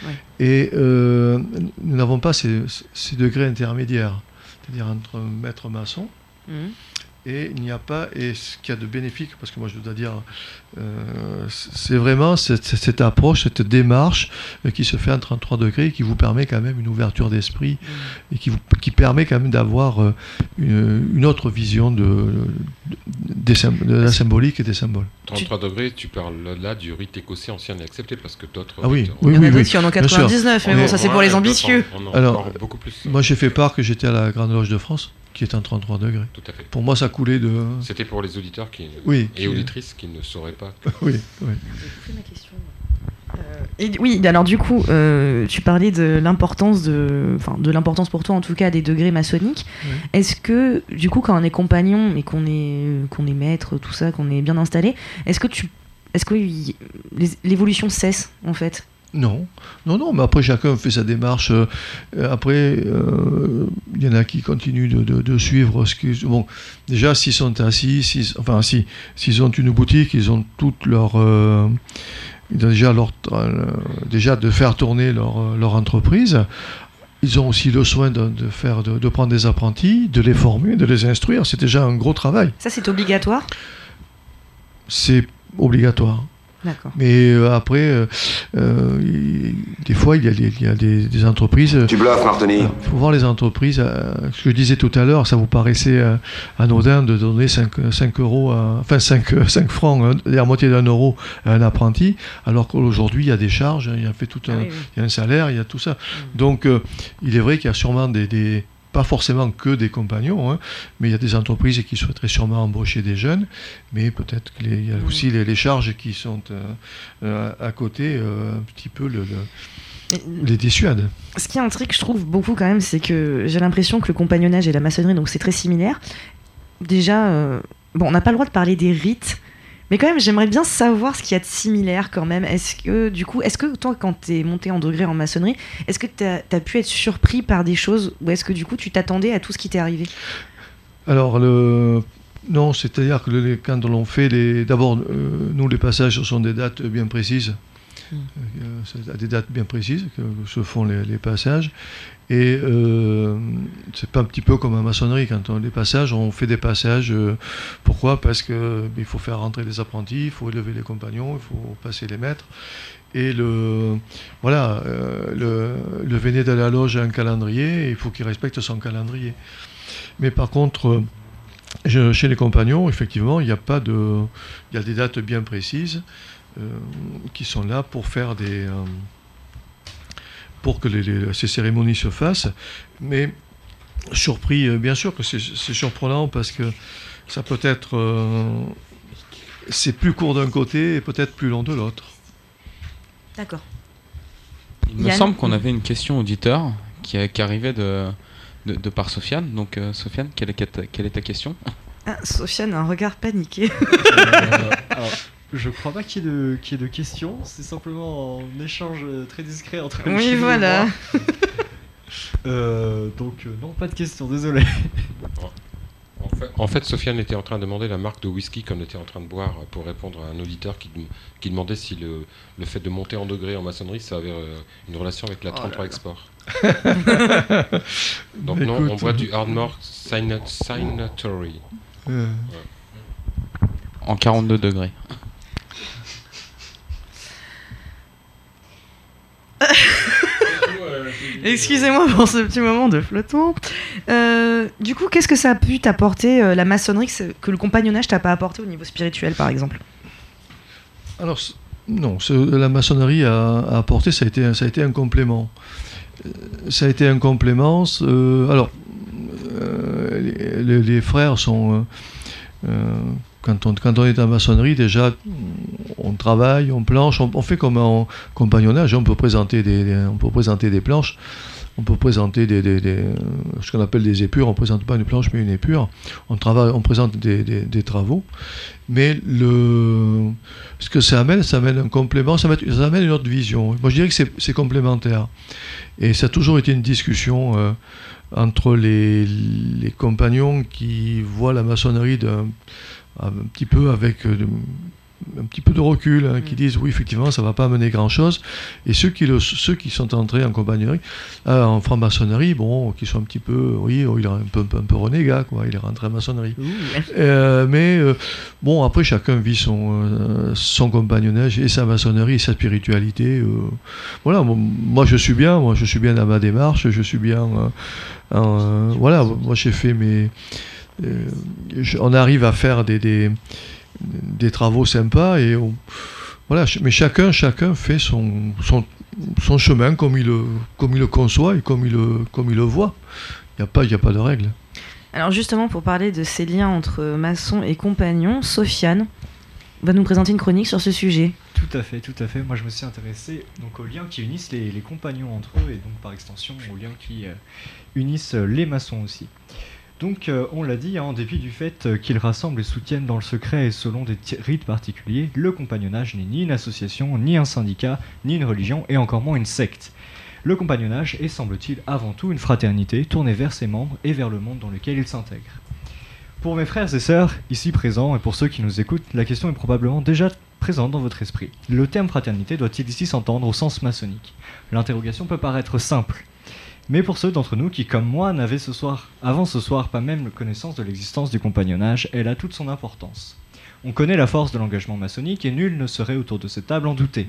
Ouais. Et nous n'avons pas ces, ces degrés intermédiaires, c'est-à-dire entre maître maçon Mhm. Et il n'y a pas, et ce qu'il y a de bénéfique, parce que moi je dois dire, euh, c'est vraiment cette, cette approche, cette démarche euh, qui se fait en 33 degrés et qui vous permet quand même une ouverture d'esprit et qui, vous, qui permet quand même d'avoir euh, une, une autre vision de, de, de la symbolique et des symboles. 33 degrés, tu parles là du rite écossais ancien et accepté parce que d'autres. Ah oui, rites- oui, Il y en oui, a oui. d'autres qui en ont bien sûr. 99, mais On bon, est- ça c'est pour les ambitieux. On, on en Alors, beaucoup plus. Moi j'ai fait part que j'étais à la Grande Loge de France, qui est en 33 degrés. Tout à fait. Pour moi ça coulait de... C'était pour les auditeurs qui, Oui, et qui- auditrices qui ne sauraient pas. *laughs* Oui, oui. Euh, et oui, alors du coup, euh, tu parlais de l'importance de, enfin de l'importance pour toi en tout cas des degrés maçonniques. Oui. Est-ce que du coup, quand on est compagnon et qu'on est qu'on est maître, tout ça, qu'on est bien installé, est-ce que tu, est-ce que l'évolution cesse en fait? Non, non, non, mais après chacun fait sa démarche. euh, euh, après, euh, il y en a qui continuent de, de- de suivre ce que. Bon, déjà, s'ils sont assis, s'ils- enfin, si, s'ils ont une boutique, ils ont toute leur. euh, ils ont déjà, leur, euh, déjà de faire tourner leur, leur entreprise. Ils ont aussi le soin de, de faire, de, de prendre des apprentis, de les former, de les instruire. C'est déjà un gros travail. Ça, c'est obligatoire? C'est obligatoire. Mais euh, après, euh, euh, il- des fois, il y a des, il y a des- des entreprises. Tu bluffes, Martini. Il faut voir les entreprises. euh, ce que je disais tout à l'heure, ça vous paraissait euh, anodin de donner 5, 5 euros, à- enfin 5, 5 francs, hein, la moitié d'un euro à un apprenti, alors qu'aujourd'hui, il y a des charges, il y a, fait tout un, Ah oui, oui. il y a un salaire, il y a tout ça. Donc, euh, il est vrai qu'il y a sûrement des, des- pas forcément que des compagnons, hein, mais il y a des entreprises qui souhaiteraient sûrement embaucher des jeunes, mais peut-être qu'il y a Mm. aussi les, les charges qui sont euh, euh, à côté, euh, un petit peu le, les dissuadent. Ce qui truc, je trouve beaucoup quand même, c'est que j'ai l'impression que le compagnonnage et la maçonnerie, donc c'est très similaire. Déjà, euh, bon, on n'a pas le droit de parler des rites, mais quand même, j'aimerais bien savoir ce qu'il y a de similaire quand même. Est-ce que, du coup, est-ce que toi, quand t'es monté en degré en maçonnerie, est-ce que t'as as pu être surpris par des choses ou est-ce que du coup, tu t'attendais à tout ce qui t'est arrivé? Alors, le... non, c'est-à-dire que le- quand on fait, les... d'abord, euh, nous, les passages ce sont des dates bien précises. Mm. Euh, c'est à des dates bien précises que se font les, les passages. Et euh, c'est pas un petit peu comme en maçonnerie, quand on passages, on fait des passages. euh, pourquoi? Parce que il faut faire rentrer les apprentis, il faut élever les compagnons, il faut passer les maîtres. Et le, voilà, euh, le, véné de la loge a un calendrier, il faut qu'il respecte son calendrier. Mais par contre, euh, chez les compagnons, effectivement, il n'y a pas de, il y a des dates bien précises qui sont là pour faire des, pour que les- les- ces cérémonies se fassent. Mais surpris, euh, bien sûr que c'est surprenant parce que ça peut être, euh, c'est plus court d'un côté et peut-être plus long de l'autre. D'accord. Il me Yann semble qu'on avait une question auditeur qui, qui arrivait de, de, de par Sofiane. Donc, euh, Sofiane, quelle est, ta- quelle est ta question? Ah, Sofiane a un regard paniqué. Euh, *laughs* *laughs* alors, je crois pas qu'il y, ait de- qu'il y ait de questions, c'est simplement un échange euh, très discret entre Oui, Michel et voilà. moi. *laughs* Euh, donc, euh, non, pas de questions, désolé. En fait, en fait, Sofiane était en train de demander la marque de whisky qu'on était en train de boire pour répondre à un auditeur qui, dem- qui demandait si le, le fait de monter en degré en maçonnerie, ça avait une relation avec la Oh 33 là là. Export. *laughs* Donc non, on boit du Ardmore Signa- Signatory. euh, En 42 degrés. *laughs* Excusez-moi pour ce petit moment de flottement. Euh, du coup, qu'est-ce que ça a pu t'apporter, euh, la maçonnerie, que, le compagnonnage t'a pas apporté au niveau spirituel, par exemple? Alors, non, la maçonnerie a, apporté, ça a, été, un- ça a été un complément. Euh, Ça a été un complément. alors, les frères sont. Quand, on, est en maçonnerie, déjà, on travaille, on planche, on, fait comme en compagnonnage. On peut présenter des, on peut présenter des planches, on peut présenter des, ce qu'on appelle des épures. On ne présente pas une planche, mais une épure. On, travaille, on présente des, travaux. Mais ce que ça amène, ça amène un complément, ça amène, une autre vision. Moi, je dirais que c'est c'est complémentaire. Et ça a toujours été une discussion euh, entre les, les compagnons qui voient la maçonnerie d'un un petit peu avec euh, de- un petit peu de recul, hein, qui disent oui effectivement ça va pas amener grand chose, et ceux qui, le- ceux qui sont entrés en compagnonnerie, euh, en franc-maçonnerie, bon, qui sont un petit peu, oui, oh, il est un peu, un peu, renégat, quoi, il est rentré en maçonnerie. Euh, mais euh, bon, après, chacun vit son, son compagnonnage et sa maçonnerie et sa spiritualité. voilà, moi, moi, je suis bien, moi je suis bien dans ma démarche, je suis bien. en, voilà, moi j'ai fait mes. Euh, je- on arrive à faire des, des, des travaux sympas et on- voilà, mais chacun, chacun fait son, son, son chemin comme il, le, comme il le conçoit et comme il le, comme il le voit. Il n'y a, pas- il y a pas de règle. Alors justement, pour parler de ces liens entre maçons et compagnons, Sofiane va nous présenter une chronique sur ce sujet. Tout à fait, tout à fait. Moi, je me suis intéressé donc aux liens qui unissent les, les compagnons entre eux et donc par extension aux liens qui euh, unissent euh, les maçons aussi. Donc, euh, on l'a dit, hein, en dépit du fait euh, qu'ils rassemblent et soutiennent dans le secret et selon des rites particuliers, le compagnonnage n'est ni une association, ni un syndicat, ni une religion, et encore moins une secte. Le compagnonnage est, semble-t-il, avant tout une fraternité tournée vers ses membres et vers le monde dans lequel ils s'intègrent. Pour mes frères et sœurs ici présents et pour ceux qui nous écoutent, la question est probablement déjà présente dans votre esprit. Le terme fraternité doit-il ici s'entendre au sens maçonnique? L'interrogation peut paraître simple. Mais pour ceux d'entre nous qui, comme moi, n'avaient ce soir, avant ce soir, pas même connaissance de l'existence du compagnonnage, elle a toute son importance. On connaît la force de l'engagement maçonnique et nul ne serait autour de cette table en douter.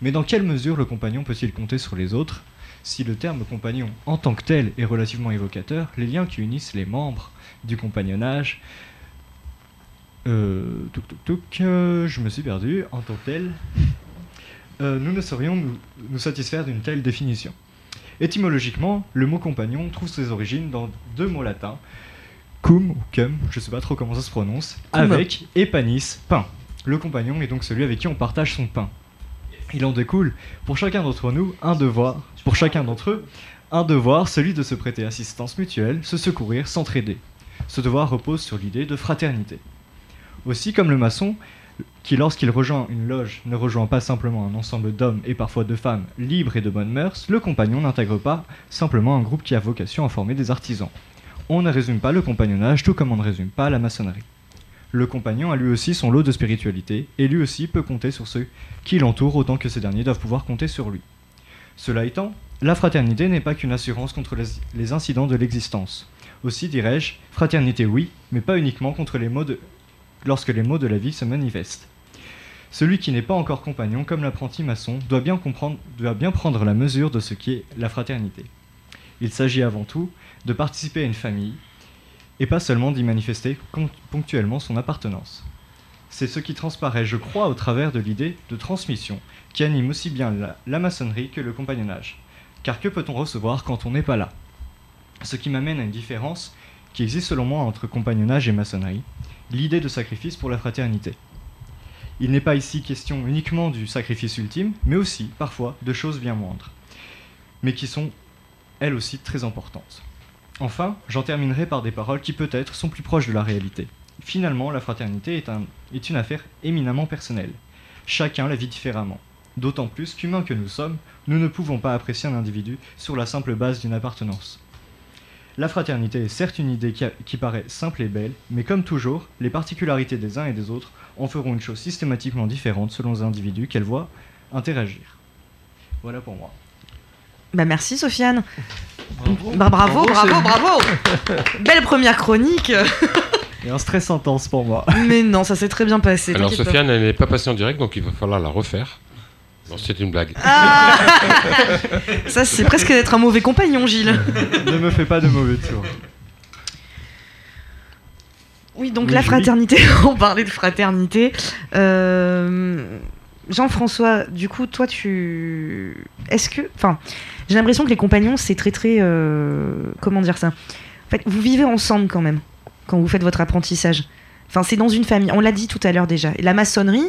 Mais dans quelle mesure le compagnon peut-il compter sur les autres Si le terme compagnon en tant que tel est relativement évocateur, les liens qui unissent les membres du compagnonnage. Euh, touc, touc, touc, euh, je me suis perdu en tant que tel. Euh, nous ne saurions nous, nous satisfaire d'une telle définition. Étymologiquement, le mot compagnon trouve ses origines dans deux mots latins, cum ou cum, je sais pas trop comment ça se prononce, avec et panis, pain. Le compagnon est donc celui avec qui on partage son pain. Il en découle, pour chacun d'entre nous, un devoir, pour chacun d'entre eux, un devoir, celui de se prêter assistance mutuelle, se secourir, s'entraider. Ce devoir repose sur l'idée de fraternité. Aussi, comme le maçon, qui lorsqu'il rejoint une loge ne rejoint pas simplement un ensemble d'hommes et parfois de femmes libres et de bonnes mœurs, le compagnon n'intègre pas simplement un groupe qui a vocation à former des artisans. On ne résume pas le compagnonnage tout comme on ne résume pas la maçonnerie. Le compagnon a lui aussi son lot de spiritualité, et lui aussi peut compter sur ceux qui l'entourent autant que ces derniers doivent pouvoir compter sur lui. Cela étant, la fraternité n'est pas qu'une assurance contre les, incidents de l'existence. Aussi dirais-je, fraternité oui, mais pas uniquement contre les maux de, lorsque les maux de la vie se manifestent. Celui qui n'est pas encore compagnon, comme l'apprenti maçon, doit bien, comprendre, doit bien prendre la mesure de ce qu'est la fraternité. Il s'agit avant tout de participer à une famille, et pas seulement d'y manifester ponctuellement son appartenance. C'est ce qui transparaît, je crois, au travers de l'idée de transmission qui anime aussi bien la, la maçonnerie que le compagnonnage. Car que peut-on recevoir quand on n'est pas là? Ce qui m'amène à une différence qui existe selon moi entre compagnonnage et maçonnerie, l'idée de sacrifice pour la fraternité. Il n'est pas ici question uniquement du sacrifice ultime, mais aussi, parfois, de choses bien moindres, mais qui sont, elles aussi, très importantes. Enfin, j'en terminerai par des paroles qui peut-être sont plus proches de la réalité. Finalement, la fraternité est, un- est une affaire éminemment personnelle. Chacun la vit différemment. D'autant plus qu'humains que nous sommes, nous ne pouvons pas apprécier un individu sur la simple base d'une appartenance. La fraternité est certes une idée qui paraît simple et belle, mais comme toujours, les particularités des uns et des autres en feront une chose systématiquement différente selon les individus qu'elles voient interagir. Voilà pour moi. Bah merci Sofiane. Bravo. Bah bravo, bravo, bravo. Belle première chronique. Et un stress intense pour moi. Mais non, ça s'est très bien passé. Alors pas. Sofiane, elle n'est pas passée en direct, donc il va falloir la refaire. Non, c'est une blague. Ah Ça, c'est presque d'être un mauvais compagnon, Gilles. ne me fais pas de mauvais tours. Oui, donc Oui, la fraternité, *laughs* on parlait de fraternité. Euh, Jean-François, du coup, toi, tu. Est-ce que. Enfin, j'ai l'impression que les compagnons, c'est très, très. euh, Comment dire ça? En fait, vous vivez ensemble quand même, quand vous faites votre apprentissage. Enfin, c'est dans une famille. On l'a dit tout à l'heure déjà. Et la maçonnerie,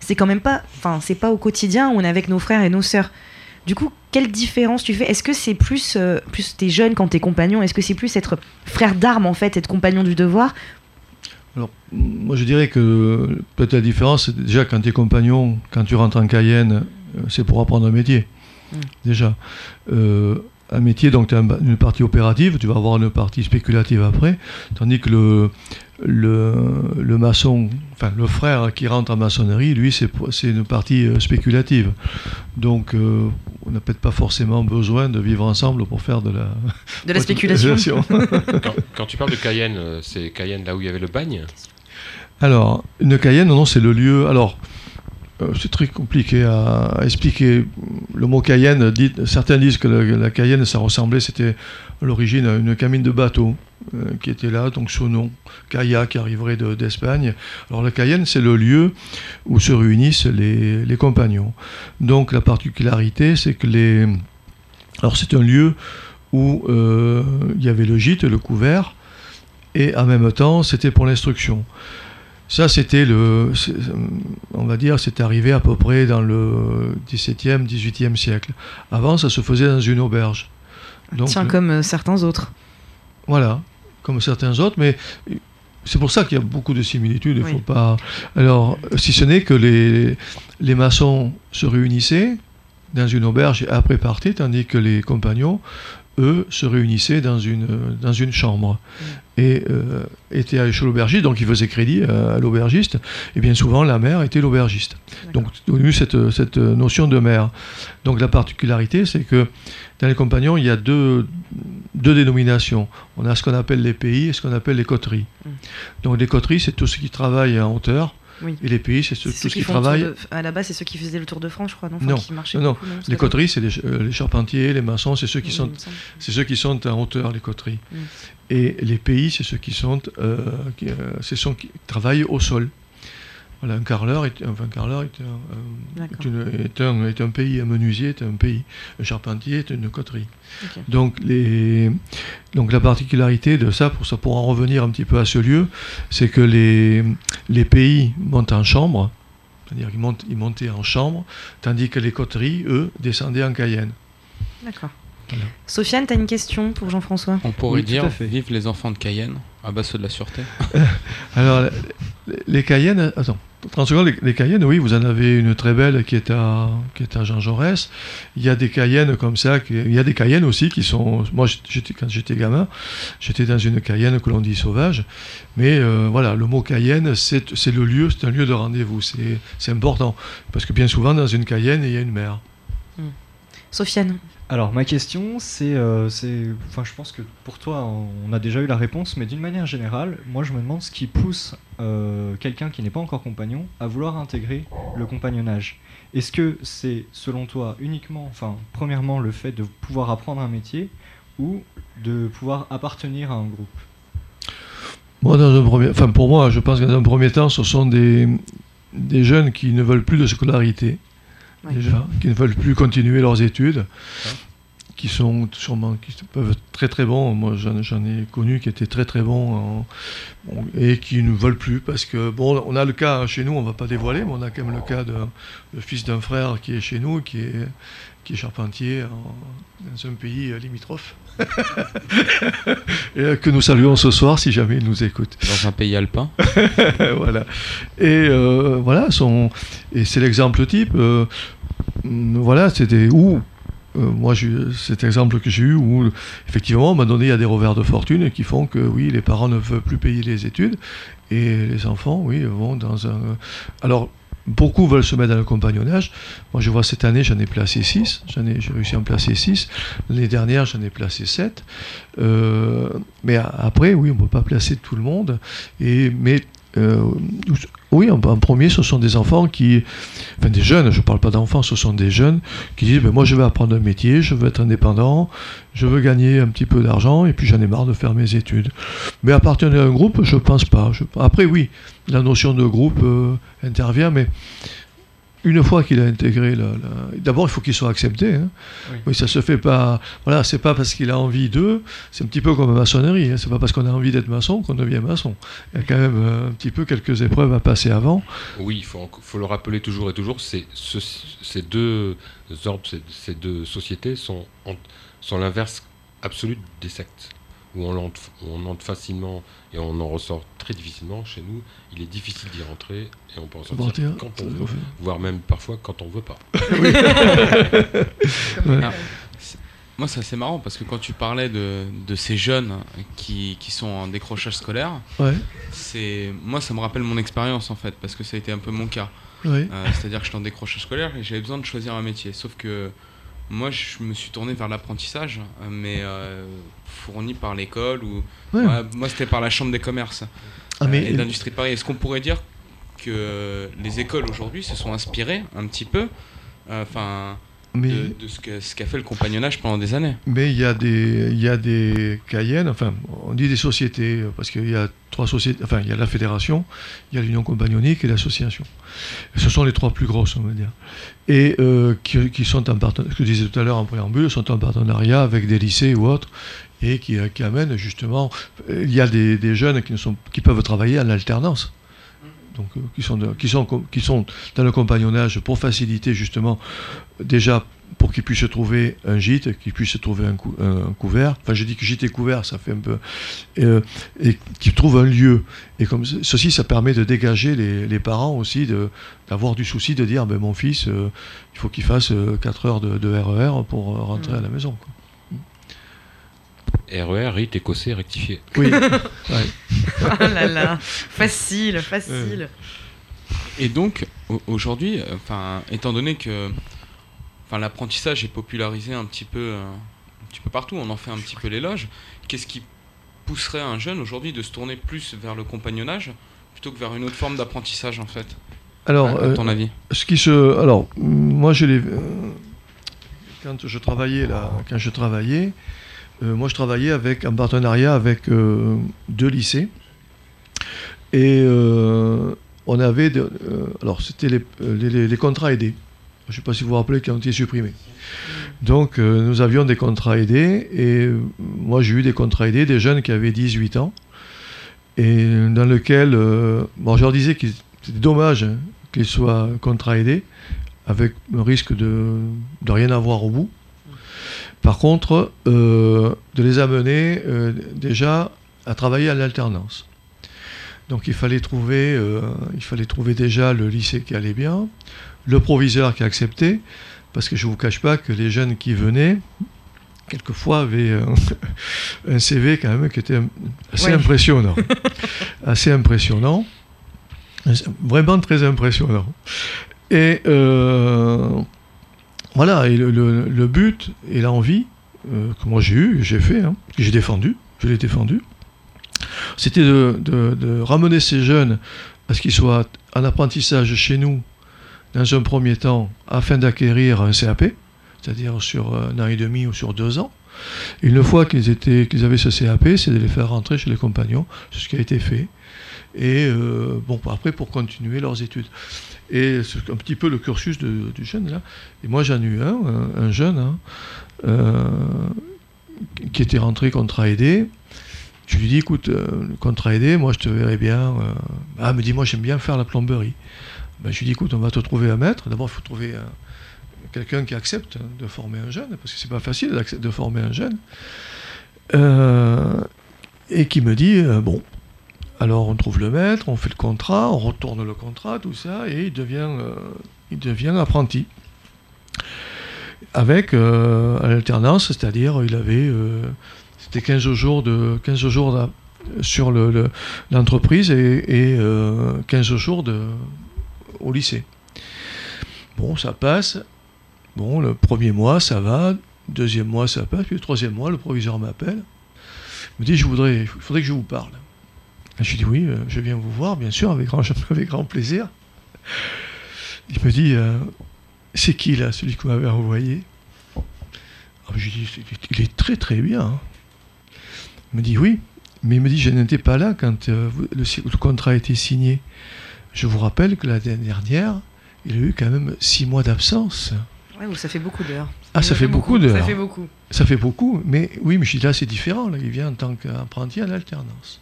c'est quand même pas. Enfin, c'est pas au quotidien où on est avec nos frères et nos sœurs. Du coup, quelle différence tu fais? Est-ce que c'est plus. euh, plus t'es jeune quand t'es compagnon? Est-ce que c'est plus être frère d'armes, en fait, être compagnon du devoir? Alors, moi je dirais que peut-être la différence, c'est déjà quand tu es compagnon, quand tu rentres en Cayenne, euh, c'est pour apprendre un métier. Mm. Déjà. Euh, un métier, donc tu as une partie opérative, tu vas avoir une partie spéculative après, tandis que le, le, le maçon, enfin le frère qui rentre en maçonnerie, lui, c'est une partie euh, spéculative. Donc, euh, on n'a peut-être pas forcément besoin de vivre ensemble pour faire de la, *laughs* De la spéculation. *laughs* *laughs* Quand, quand tu parles de Cayenne, euh, c'est Cayenne là où il y avait le bagne? Alors, une Cayenne, non, c'est le lieu. Alors, c'est très compliqué à, expliquer. Le mot Cayenne, certains disent que la, Cayenne, ça ressemblait, c'était à l'origine à une cabine de bateau euh, qui était là, donc ce nom, Caya, qui arriverait de- d'Espagne. Alors, la Cayenne, c'est le lieu où se réunissent les, les compagnons. Donc, la particularité, c'est que les. Alors, c'est un lieu où euh, il y avait le gîte, le couvert, et en même temps, c'était pour l'instruction. Ça, c'était le. On va dire, c'est arrivé à peu près dans le 17e, 18e siècle. Avant, ça se faisait dans une auberge. Donc, Tiens, comme euh, certains autres. voilà, comme certains autres, mais c'est pour ça qu'il y a beaucoup de similitudes. Il Oui. faut pas. Alors, si ce n'est que les, les maçons se réunissaient dans une auberge et après partaient, tandis que les compagnons, eux, se réunissaient dans une, dans une chambre et euh, étaient chez l'aubergiste, donc ils faisaient crédit à, à l'aubergiste, et bien souvent la mère était l'aubergiste. Donc, y a eu cette, cette notion de mère. Donc, la particularité, c'est que dans les compagnons, il y a deux, deux dénominations. On a ce qu'on appelle les pays et ce qu'on appelle les coteries. Mm. Donc, les coteries, c'est tout ce qui travaille en hauteur, Oui. et les pays, c'est ce- tout ceux ce qui qui travaille. de- À la base, c'est ceux qui faisaient le tour de France, je crois, non Enfin, Non, qui marchaient non, non. beaucoup, non, Les coteries, c'est les, euh, les charpentiers, les maçons, c'est ceux qui Oui, sont c'est ceux qui sont en hauteur, les coteries. Et les pays, c'est ceux qui sont, euh, qui, euh, c'est ceux qui travaillent au sol. Voilà, un carreleur est, enfin, un, carreleur est, un, est une- est un, est un pays, un menuisier est un pays, un charpentier est une coterie. Donc, les, donc la particularité de ça, pour, ça, pour en revenir un petit peu à ce lieu, c'est que les, les pays montent en chambre, c'est-à-dire qu'ils montent, ils montaient en chambre, tandis que les coteries, eux, descendaient en Cayenne. D'accord. Voilà. Sofiane, t'as une question pour Jean-François? On pourrait Oui, dire vive les enfants de Cayenne, à bas ceux de la sûreté. *laughs* Alors, les, Cayennes, attends, 30 secondes, les, Cayennes, oui, vous en avez une très belle qui est à, qui est Jean Jaurès. Il y a des Cayennes comme ça, il y a des Cayennes aussi qui sont. Moi, quand j'étais gamin, j'étais dans une Cayenne que l'on dit sauvage. Mais euh, voilà, le mot Cayenne, c'est, c'est le lieu, c'est un lieu de rendez-vous. C'est, c'est important. Parce que bien souvent, dans une Cayenne, il y a une mer. Sofiane, Alors ma question c'est, euh, je pense que pour toi on a déjà eu la réponse, mais d'une manière générale, moi je me demande ce qui pousse euh, quelqu'un qui n'est pas encore compagnon à vouloir intégrer le compagnonnage. Est-ce que c'est selon toi uniquement, enfin premièrement le fait de pouvoir apprendre un métier ou de pouvoir appartenir à un groupe? Moi, dans un premier, pour moi, je pense que dans un premier temps, ce sont des jeunes qui ne veulent plus de scolarité, Déjà, qui ne veulent plus continuer leurs études, qui sont sûrement, qui peuvent être très très bons. Moi, j'en j'en ai connu qui étaient très très bons en- bon, et qui ne veulent plus parce que bon, on a le cas chez nous, on va pas dévoiler, mais on a quand même le cas de le fils d'un frère qui est chez nous, qui est qui est charpentier en- dans un pays limitrophe. *laughs* et euh, que nous saluons ce soir si jamais il nous écoute. Dans un pays alpin. *laughs* voilà. Et euh, voilà, son, et c'est l'exemple type. euh, voilà, c'était où euh, moi, cet exemple que j'ai eu où, effectivement, un moment donné, il y a des revers de fortune qui font que, oui, les parents ne veulent plus payer les études et les enfants, oui, vont dans un. Alors, beaucoup veulent se mettre dans le compagnonnage. Moi, je vois cette année, j'en ai placé 6. J'en ai, j'ai réussi à en placer 6. L'année dernière, j'en ai placé 7. Euh, mais après, oui, on ne peut pas placer tout le monde. Et, mais euh, oui, en, premier, ce sont des enfants qui, enfin des jeunes, je ne parle pas d'enfants, ce sont des jeunes qui disent, ben, moi je veux apprendre un métier, je veux être indépendant, je veux gagner un petit peu d'argent, et puis j'en ai marre de faire mes études. Mais appartenir à un groupe, je ne pense pas. Après, oui, la notion de groupe euh, intervient, mais une fois qu'il a intégré, la, la- d'abord il faut qu'il soit accepté. hein. Oui. Oui, ça se fait pas. Voilà, c'est pas parce qu'il a envie d'eux. C'est un petit peu comme la maçonnerie. Hein. C'est pas parce qu'on a envie d'être maçon qu'on devient maçon. Il y a quand même euh, un petit peu quelques épreuves à passer avant. Oui, il faut, le rappeler toujours et toujours, c'est ce- ces deux ordres, ces, ces deux sociétés sont, sont l'inverse absolu des sectes, où on entre, où on entre facilement et on en ressort très difficilement. Chez nous, il est difficile d'y rentrer et on peut en sortir quand on veut, voire même parfois quand on veut pas. *laughs* Ouais. Ah, c'est- moi, c'est assez marrant parce que quand tu parlais de, de ces jeunes qui, qui sont en décrochage scolaire, Ouais, c'est moi, ça me rappelle mon expérience en fait parce que ça a été un peu mon cas. ouais. Euh, C'est-à-dire que j'étais en décrochage scolaire et j'avais besoin de choisir un métier. Sauf que moi, je me suis tourné vers l'apprentissage, mais euh, fourni par l'école ou Ouais. Ouais, moi, c'était par la chambre des commerces Ah, euh, mais- et d'industrie de Paris. Est-ce qu'on pourrait dire que les écoles aujourd'hui se sont inspirées un petit peu, euh, enfin, Mais- de, de ce qu'a fait le compagnonnage pendant des années? Mais il y a des, il y a des Cayennes, enfin, on dit des sociétés, euh, parce qu'il y a trois sociétés, enfin, il y a la fédération, il y a l'union compagnonique et l'association. Ce sont les trois plus grosses, on va dire. Et euh, qui, qui sont en partenariat, ce que je disais tout à l'heure en préambule, sont en partenariat avec des lycées ou autres, et qui, euh, qui amènent justement, il y a des, des jeunes qui, ne sont, qui peuvent travailler en alternance. Donc, euh, qui, sont de- qui, sont, com- qui sont dans le compagnonnage pour faciliter justement, déjà pour qu'ils puissent trouver un gîte, qu'ils puissent trouver un, cou- un couvert. Enfin, je dis que gîte et couvert, ça fait un peu. Et, euh, et qu'ils trouvent un lieu. Et comme ce- ceci, ça permet de dégager les, les parents aussi, d'avoir du souci de dire ben, mon fils, euh, il faut qu'il fasse 4 heures de, de RER pour euh, rentrer à la maison. quoi. RER, rite écossais rectifié. Oui. *laughs* Ouais. Ah là là, facile, facile. Et donc, au- aujourd'hui, euh, enfin, étant donné que enfin, l'apprentissage est popularisé un petit peu, euh, un petit peu partout, on en fait un petit peu l'éloge, qu'est-ce qui pousserait un jeune aujourd'hui de se tourner plus vers le compagnonnage plutôt que vers une autre forme d'apprentissage en fait Alors, à, à ton euh, avis? ce qui se, alors, moi, je l'ai, euh, quand je travaillais là, quand je travaillais, euh, moi, je travaillais avec en partenariat avec euh, deux lycées, et euh, on avait, alors, c'était les, contrats aidés. Je ne sais pas si vous vous rappelez qui ont été supprimés. Donc, nous avions des contrats aidés, et moi, j'ai eu des contrats aidés des jeunes qui avaient 18 ans, et dans lequel, bon, je leur disais que c'était dommage hein, qu'ils soient contrats aidés, avec un risque de rien avoir au bout. Par contre, euh, de les amener euh, déjà à travailler à l'alternance. Donc il fallait, trouver, euh, il fallait trouver déjà le lycée qui allait bien, le proviseur qui acceptait, parce que je ne vous cache pas que les jeunes qui venaient, quelquefois avaient euh, *laughs* un CV quand même qui était assez Ouais. impressionnant. *laughs* assez impressionnant. Vraiment très impressionnant. Et euh, voilà, et le, but et l'envie euh, que moi j'ai eu, j'ai fait, hein, que j'ai défendu, je l'ai défendu, c'était de, ramener ces jeunes à ce qu'ils soient en apprentissage chez nous, dans un premier temps, afin d'acquérir un CAP, c'est-à-dire sur un an et demi ou sur deux ans. Une fois qu'ils qu'ils avaient ce CAP, c'est de les faire rentrer chez les compagnons, c'est ce qui a été fait. Et euh, bon, après, pour continuer leurs études. Et c'est un petit peu le cursus de- du jeune là. Et moi, j'en ai eu un, un, un jeune, hein, euh, qui était rentré contrat aidé. Je lui dis, écoute, euh, contrat aidé, moi, je te verrais bien. euh, Ah, me dit, moi, j'aime bien faire la plomberie. Ben, je lui dis, écoute, on va te trouver un maître. D'abord, il faut trouver un- quelqu'un qui accepte de former un jeune, parce que c'est pas facile de former un jeune. Et qui me dit, bon, alors on trouve le maître, on fait le contrat, on retourne le contrat, tout ça, et il devient, euh, apprenti. Avec euh, l'alternance, c'est-à-dire il avait euh, c'était 15 jours de 15 jours d'a- sur le- le- l'entreprise et, et, euh, 15 jours au lycée. Bon, ça passe. Bon, le premier mois, ça va. Deuxième mois, ça passe. Puis le troisième mois, le proviseur m'appelle. Il me dit, je voudrais, il faudrait que je vous parle. Et je lui dis, oui, euh, je viens vous voir, bien sûr, avec grand, *laughs* avec grand plaisir. Il me dit, euh, c'est qui là, celui que vous m'avez envoyé? Ah, Je lui dis, il est- il est très très bien. hein. Il me dit, oui, mais il me dit, je n'étais pas là quand euh, le, le contrat a été signé. Je vous rappelle que l'année dernière, il a eu quand même six mois d'absence. Ouais, ou ça fait beaucoup d'heures. Ah, ça fait beaucoup d'heures. Ça fait beaucoup. Ça fait beaucoup, mais oui, mais je dis là, c'est différent. Là, il vient en tant qu'apprenti à l'alternance.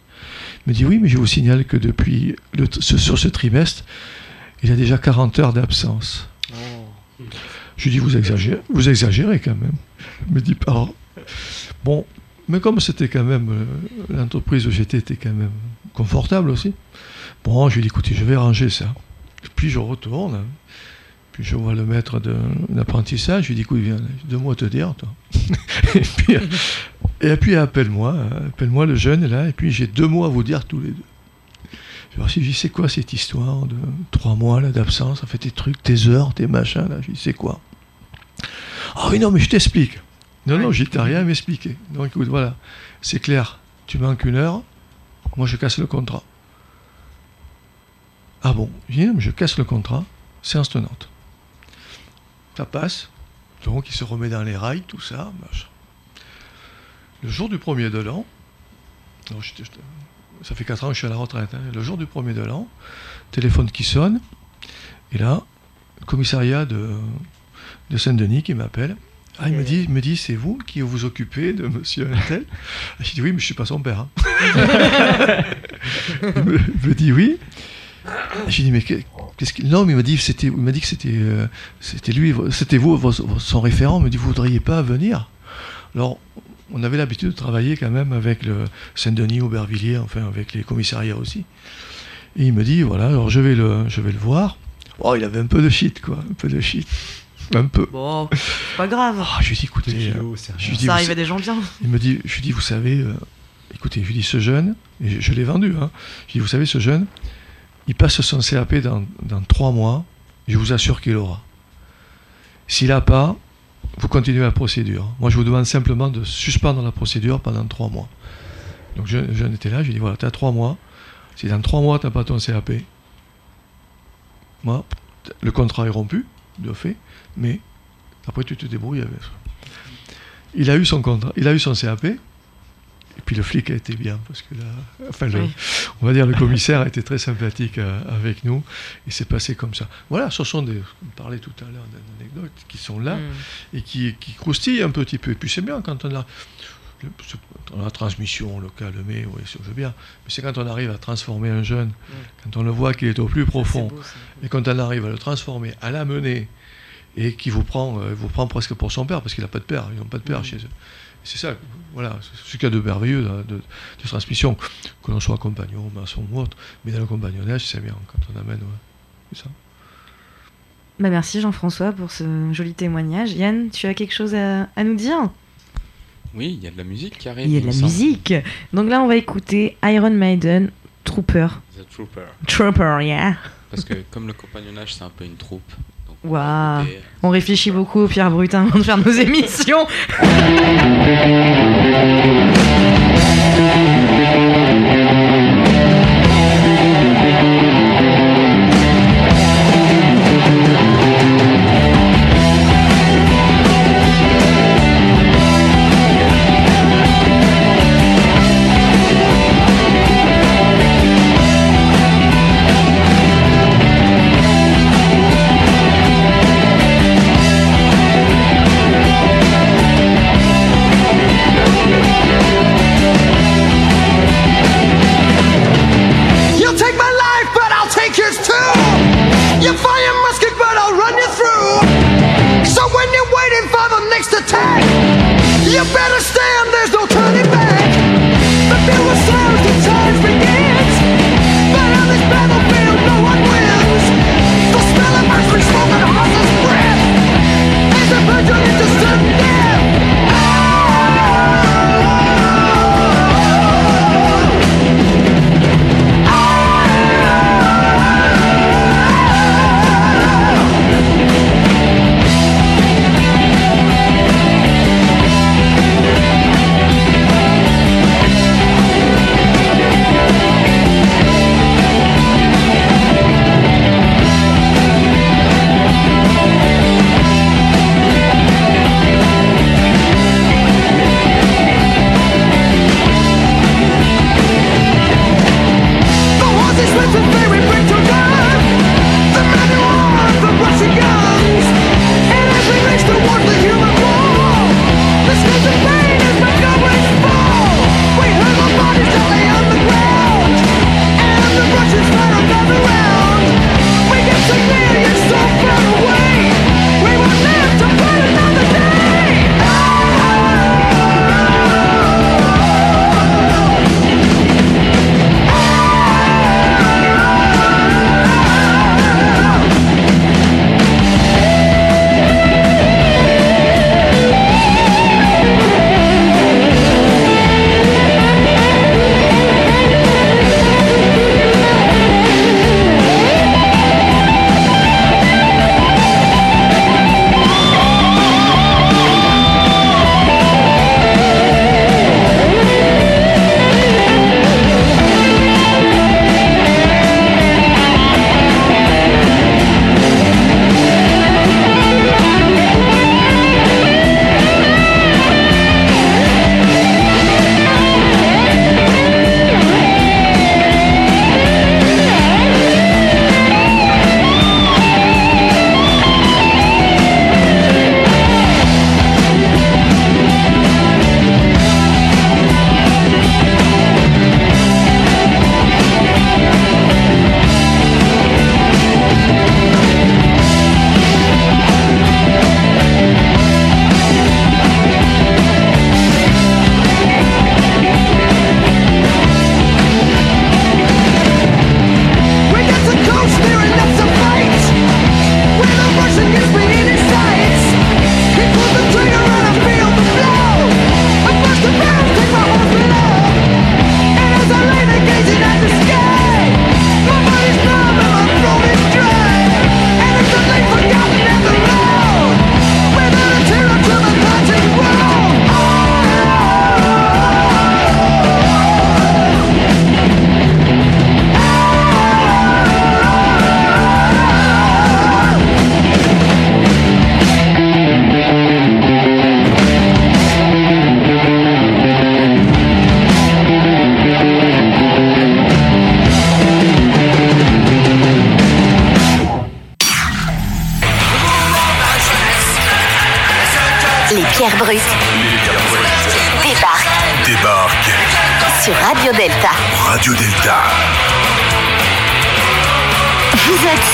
Il me dit oui, mais je vous signale que depuis le, ce- sur ce trimestre, il a déjà 40 heures d'absence. Je lui dis vous exagérez, vous exagérez quand même. Il me dit pas. Bon, mais comme c'était quand même euh, l'entreprise où j'étais était quand même confortable aussi. Bon, je lui dis écoutez, je vais ranger ça. Puis je retourne. Puis je vois le maître de l'apprentissage, je lui dis écoute, viens, deux mots à te dire, toi. *laughs* et, puis, et puis appelle-moi, appelle-moi le jeune là, et puis j'ai deux mots à vous dire tous les deux. Je lui dis, je dis, c'est quoi cette histoire de trois mois d'absence, ça fait tes trucs, tes heures, tes machins là, je dis c'est quoi? Ah oui non mais je t'explique. Non non, j'étais rien à m'expliquer. Donc écoute, voilà, c'est clair, tu manques une heure, moi je casse le contrat. Ah bon, je mais je casse le contrat, séance tenante. Ça passe, donc il se remet dans les rails, tout ça, machin. Le jour du premier de l'an, ça fait 4 ans que je suis à la retraite, hein, le jour du premier de l'an, téléphone qui sonne, et là, le commissariat de, de Saint-Denis qui m'appelle. Ah, il me dit, me dit c'est vous qui vous occupez de monsieur Intel Je dis oui, mais je suis pas son père. hein. *laughs* il, me, il me dit oui. J'ai dit mais que- qu'est-ce qu'il non mais il m'a dit c'était il m'a dit que c'était euh, c'était lui c'était vous vos- son référent il me dit vous voudriez pas venir? Alors on avait l'habitude de travailler quand même avec le Saint-Denis Aubervilliers enfin avec les commissariats aussi et il me dit voilà alors je vais le je vais le voir oh il avait un peu de shit quoi un peu de shit un peu Bon, pas grave. Ah, je lui dis écoutez euh, kilos, je lui dis, Ça arrive à des gens bien. il me dit, je lui dis, vous savez, euh, écoutez, je lui dis, ce jeune, et je, je l'ai vendu, hein, je lui dis, vous savez, ce jeune, il passe son CAP dans, dans trois mois, je vous assure qu'il aura. S'il n'a pas, vous continuez la procédure. Moi, je vous demande simplement de suspendre la procédure pendant trois mois. Donc, je, jeune était là, je lui dis, voilà, tu as trois mois. Si dans trois mois, tu n'as pas ton CAP, moi, le contrat est rompu, de fait, mais après, tu te débrouilles avec ça. Il a eu son contrat, il a eu son CAP. Et puis le flic a été bien parce que là, enfin, le- Oui. on va dire le commissaire *laughs* a été très sympathique euh, avec nous et c'est passé comme ça. Voilà, ce sont des, on parlait tout à l'heure d'anecdotes qui sont là Mm. et qui, qui croustillent un petit peu. Et puis c'est bien quand on a la transmission locale, mais oui, je veux bien. Mais c'est quand on arrive à transformer un jeune, quand on le voit qu'il est au plus profond, beau, et quand on arrive à le transformer, à l'amener, et qui vous prend, euh, vous prend presque pour son père, parce qu'il n'a pas de père, ils n'ont pas de père chez eux. C'est ça, voilà, c'est ce qu'il y a de merveilleux de, de- de transmission, que l'on soit compagnon, maçon ou autre, mais dans le compagnonnage, c'est bien quand on amène, ouais, c'est ça. Bah merci Jean-François pour ce joli témoignage. Yann, tu as quelque chose à, à nous dire? Oui, il y a de la musique qui arrive. Il y a de la musique. Donc là, on va écouter Iron Maiden, Trooper. The Trooper. Trooper, yeah. Parce que comme le compagnonnage, c'est un peu une troupe. On Waouh. réfléchit beaucoup, Pierre Brutin, avant de faire nos *laughs* émissions.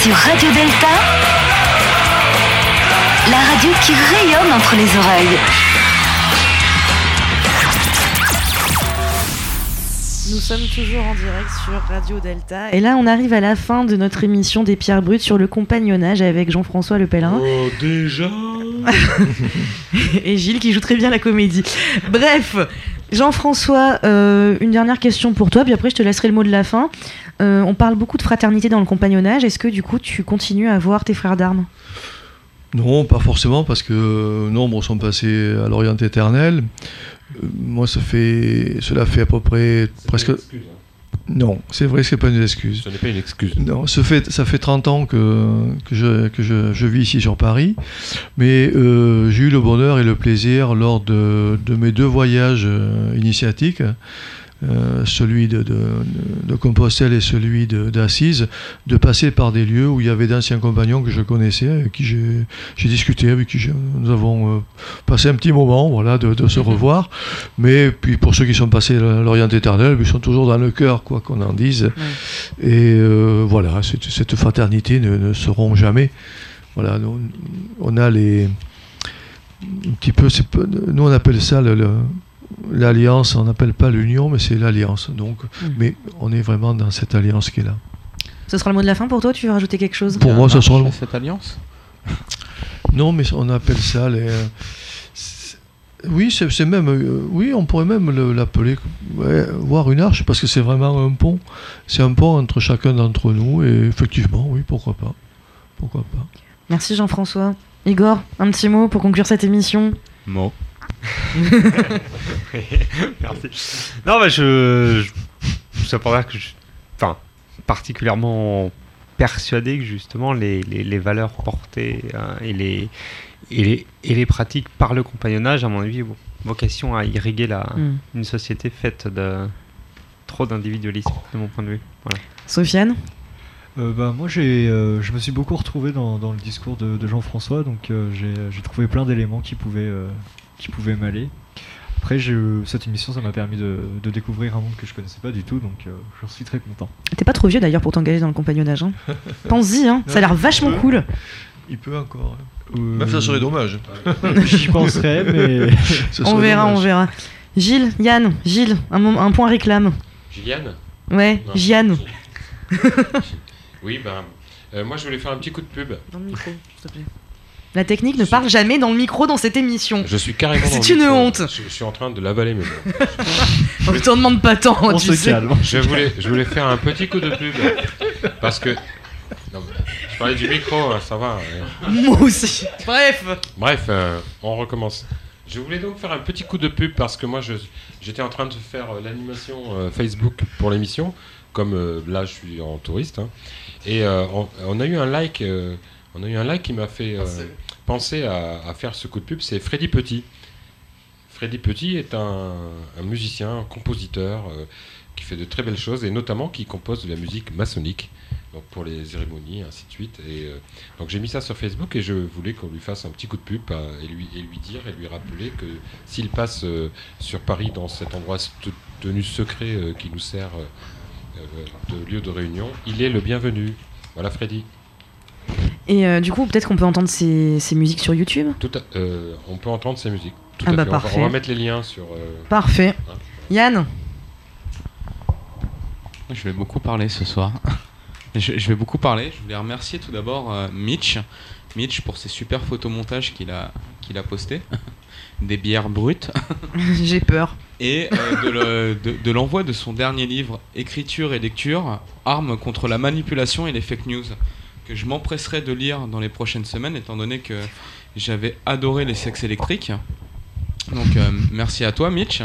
Sur Radio Delta, la radio qui rayonne entre les oreilles. Nous sommes toujours en direct sur Radio Delta. Et là, on arrive à la fin de notre émission des pierres brutes sur le compagnonnage avec Jean-François Le Pèlerin Oh, déjà *laughs* et Gilles qui joue très bien la comédie. Bref, Jean-François, euh, une dernière question pour toi, puis après je te laisserai le mot de la fin. Euh, on parle beaucoup de fraternité dans le compagnonnage. Est-ce que du coup tu continues à voir tes frères d'armes? Non, pas forcément, parce que euh, nombre sont passés à l'Orient éternel. Euh, moi, ça fait, cela fait à peu près presque. Non, c'est vrai, c'est pas une excuse. Ce n'est pas une excuse. Non, ça fait, ça fait 30 ans que, que, je, que je, je vis ici sur Paris, mais euh, j'ai eu le bonheur et le plaisir lors de, de mes deux voyages euh, initiatiques, euh, celui de, de, de Compostelle et celui d'Assise, de passer par des lieux où il y avait d'anciens compagnons que je connaissais, avec qui j'ai discuté, avec qui nous avons euh, passé un petit moment voilà, de, se revoir. Mais puis pour ceux qui sont passés à l'Orient éternel, ils sont toujours dans le cœur, quoi qu'on en dise. Et euh, voilà, cette, cette fraternité ne, ne seront jamais. Voilà, nous, on a les. Un petit peu, nous on appelle ça le- le- l'alliance, on n'appelle pas l'union, mais c'est l'alliance. Donc, mais on est vraiment dans cette alliance qui est là. Ce sera le mot de la fin pour toi Tu veux rajouter quelque chose? Pour moi, ce sera le- cette alliance? Non, mais on appelle ça les. euh, Oui, c'est même. euh, oui, on pourrait même le- l'appeler. ouais, voir une arche, parce que c'est vraiment un pont. C'est un pont entre chacun d'entre nous, et effectivement, oui, pourquoi pas. Pourquoi pas. Merci Jean-François. Igor, un petit mot pour conclure cette émission? Mot. *laughs* Merci. Non, bah, je. je ça pour dire que je. Enfin, particulièrement persuadé que justement les, les, les valeurs portées hein, et, les, et, les, et les pratiques par le compagnonnage, à mon avis, ont vocation à irriguer la, Mm. une société faite de trop d'individualisme, de mon point de vue. Voilà. Sofiane Euh, bah, moi, j'ai, euh, je me suis beaucoup retrouvé dans, dans le discours de, de Jean-François, donc euh, j'ai, j'ai trouvé plein d'éléments qui pouvaient, euh, qui pouvaient m'aller. Après, cette émission, ça m'a permis de, de découvrir un monde que je connaissais pas du tout, donc euh, j'en suis très content. T'es pas trop vieux d'ailleurs pour t'engager dans le compagnonnage. Hein. *laughs* Pense-y, hein. ça a l'air vachement cool. Il peut encore. Euh, Même ça serait dommage. J'y penserais, *laughs* mais On verra, dommage. on verra. Gilles, Yann, Gilles, un, un point réclame. Gilliane? Ouais, Non. *laughs* Oui, ben. euh, moi, je voulais faire un petit coup de pub. Dans le micro, s'il te plaît. La technique ne parle jamais dans le micro dans cette émission. Je suis carrément. C'est une micro. honte. Je, je suis en train de l'avaler, mais bon. *laughs* On ne t'en demande pas tant, on tu se sais. calme. Je voulais, je voulais faire un petit coup de pub. Parce que. Non, je parlais du micro, hein, ça va. hein. Moi aussi. Bref. Bref, euh, on recommence. Je voulais donc faire un petit coup de pub parce que moi, je- j'étais en train de faire euh, l'animation euh, Facebook pour l'émission. Comme euh, là, je suis en touriste. hein. et euh, on, on a eu un like. On a eu un like qui m'a fait euh, penser à, à faire ce coup de pub. C'est Freddy Petit. Freddy Petit est un, un musicien, un compositeur euh, qui fait de très belles choses et notamment qui compose de la musique maçonnique. Donc pour les cérémonies, ainsi de suite. Et euh, donc j'ai mis ça sur Facebook et je voulais qu'on lui fasse un petit coup de pub et, lui, et lui dire et lui rappeler que s'il passe euh, sur Paris dans cet endroit tenu secret euh, qui nous sert de lieu de réunion, il est le bienvenu. Voilà Freddy. Et euh, du coup, peut-être qu'on peut entendre ces, ces musiques sur YouTube? Tout à- euh, on peut entendre ses musiques. Tout Ah à bah fait. On va- parfait. On, va, mettre les liens sur. euh, Parfait. Hein. Yann? Je vais beaucoup parler ce soir. *laughs* je, je vais beaucoup parler. Je voulais remercier tout d'abord euh, Mitch. Mitch pour ses super photomontages qu'il a, qu'il a postés. *laughs* Des bières brutes. *laughs* J'ai peur. Et euh, de le- de- de l'envoi de, son dernier livre, Écriture et lecture, Armes contre la manipulation et les fake news, que je m'empresserai de lire dans les prochaines semaines, étant donné que j'avais adoré les sexes électriques. Donc euh, merci à toi, Mitch.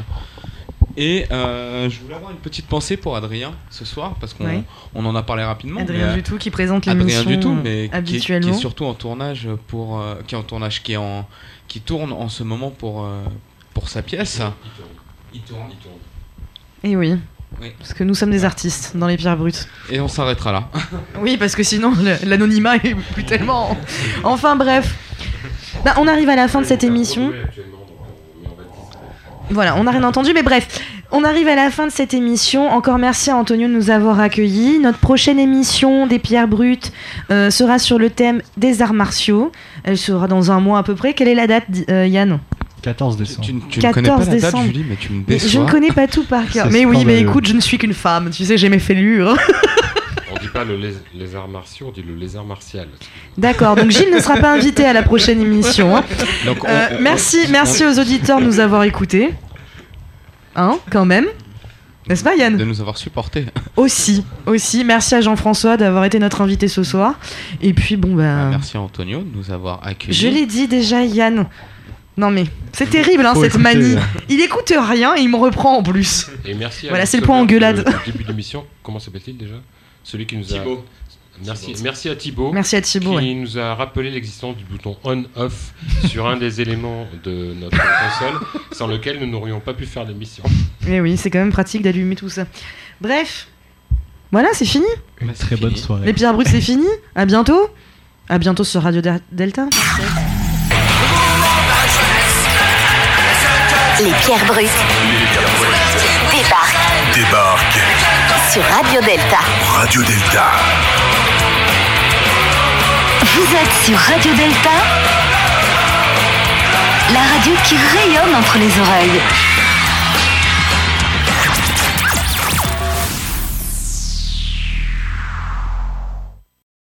Et euh, je voulais avoir une petite pensée pour Adrien ce soir, parce qu'on Ouais. on en a parlé rapidement. Adrien mais, euh, Dutout qui présente Adrien l'émission du tout, mais qui est, qui habituellement. est surtout en tournage pour, euh, qui est en tournage, qui est en, qui tourne en ce moment pour euh, pour sa pièce. Il tourne, il tourne. Et oui. Oui. Parce que nous sommes des artistes dans les pierres brutes. Et on s'arrêtera là. *laughs* Oui, parce que sinon l'anonymat est plus tellement. Enfin bref. Bah, on arrive à la fin de cette émission. Voilà, on n'a rien entendu, mais bref, on arrive à la fin de cette émission. Encore merci à Antonio de nous avoir accueillis. Notre prochaine émission des pierres brutes euh, sera sur le thème des arts martiaux. Elle sera dans un mois à peu près. Quelle est la date, euh, Yann? 14 décembre. Tu, tu ne connais pas 14 la date, décembre. Julie, mais tu me Mais déçois. Je ne connais pas tout par cœur. Mais oui, mais écoute, je ne suis qu'une femme. Tu sais, j'ai mes fêlures. On dit *laughs* pas le lézard martiaux, on dit le lézard martial. D'accord, donc Gilles ne sera pas invité à la prochaine émission. hein. Donc, on- Euh, on- merci, on- merci aux auditeurs de nous avoir écoutés. Hein, quand même. N'est-ce pas, Yann de nous avoir supportés. *laughs* Aussi, aussi. Merci à Jean-François d'avoir été notre invité ce soir. Et puis, bon, bah. Merci à Antonio de nous avoir accueillis. Je l'ai dit déjà, Yann. Non, mais c'est terrible, hein, Faut cette écouter, manie. là. Il écoute rien et il me reprend en plus. Et merci à Voilà, c'est le point sauveur engueulade. début de l'émission, comment s'appelle-t-il déjà? Celui qui nous a. Merci, merci à Thibaut. Merci à Thibaut. qui ouais. nous a rappelé l'existence du bouton on-off *laughs* sur un des éléments de notre console, sans lequel nous n'aurions pas pu faire l'émission. Mais Eh oui, c'est quand même pratique d'allumer tout ça. Bref. Voilà, c'est fini. Une très bonne soirée. Les pierres brutes, c'est fini. À bientôt. À bientôt sur Radio Der- Delta. Les pierres brutes débarquent Débarque sur Radio Delta. Radio Delta. Vous êtes sur Radio Delta, la radio qui rayonne entre les oreilles.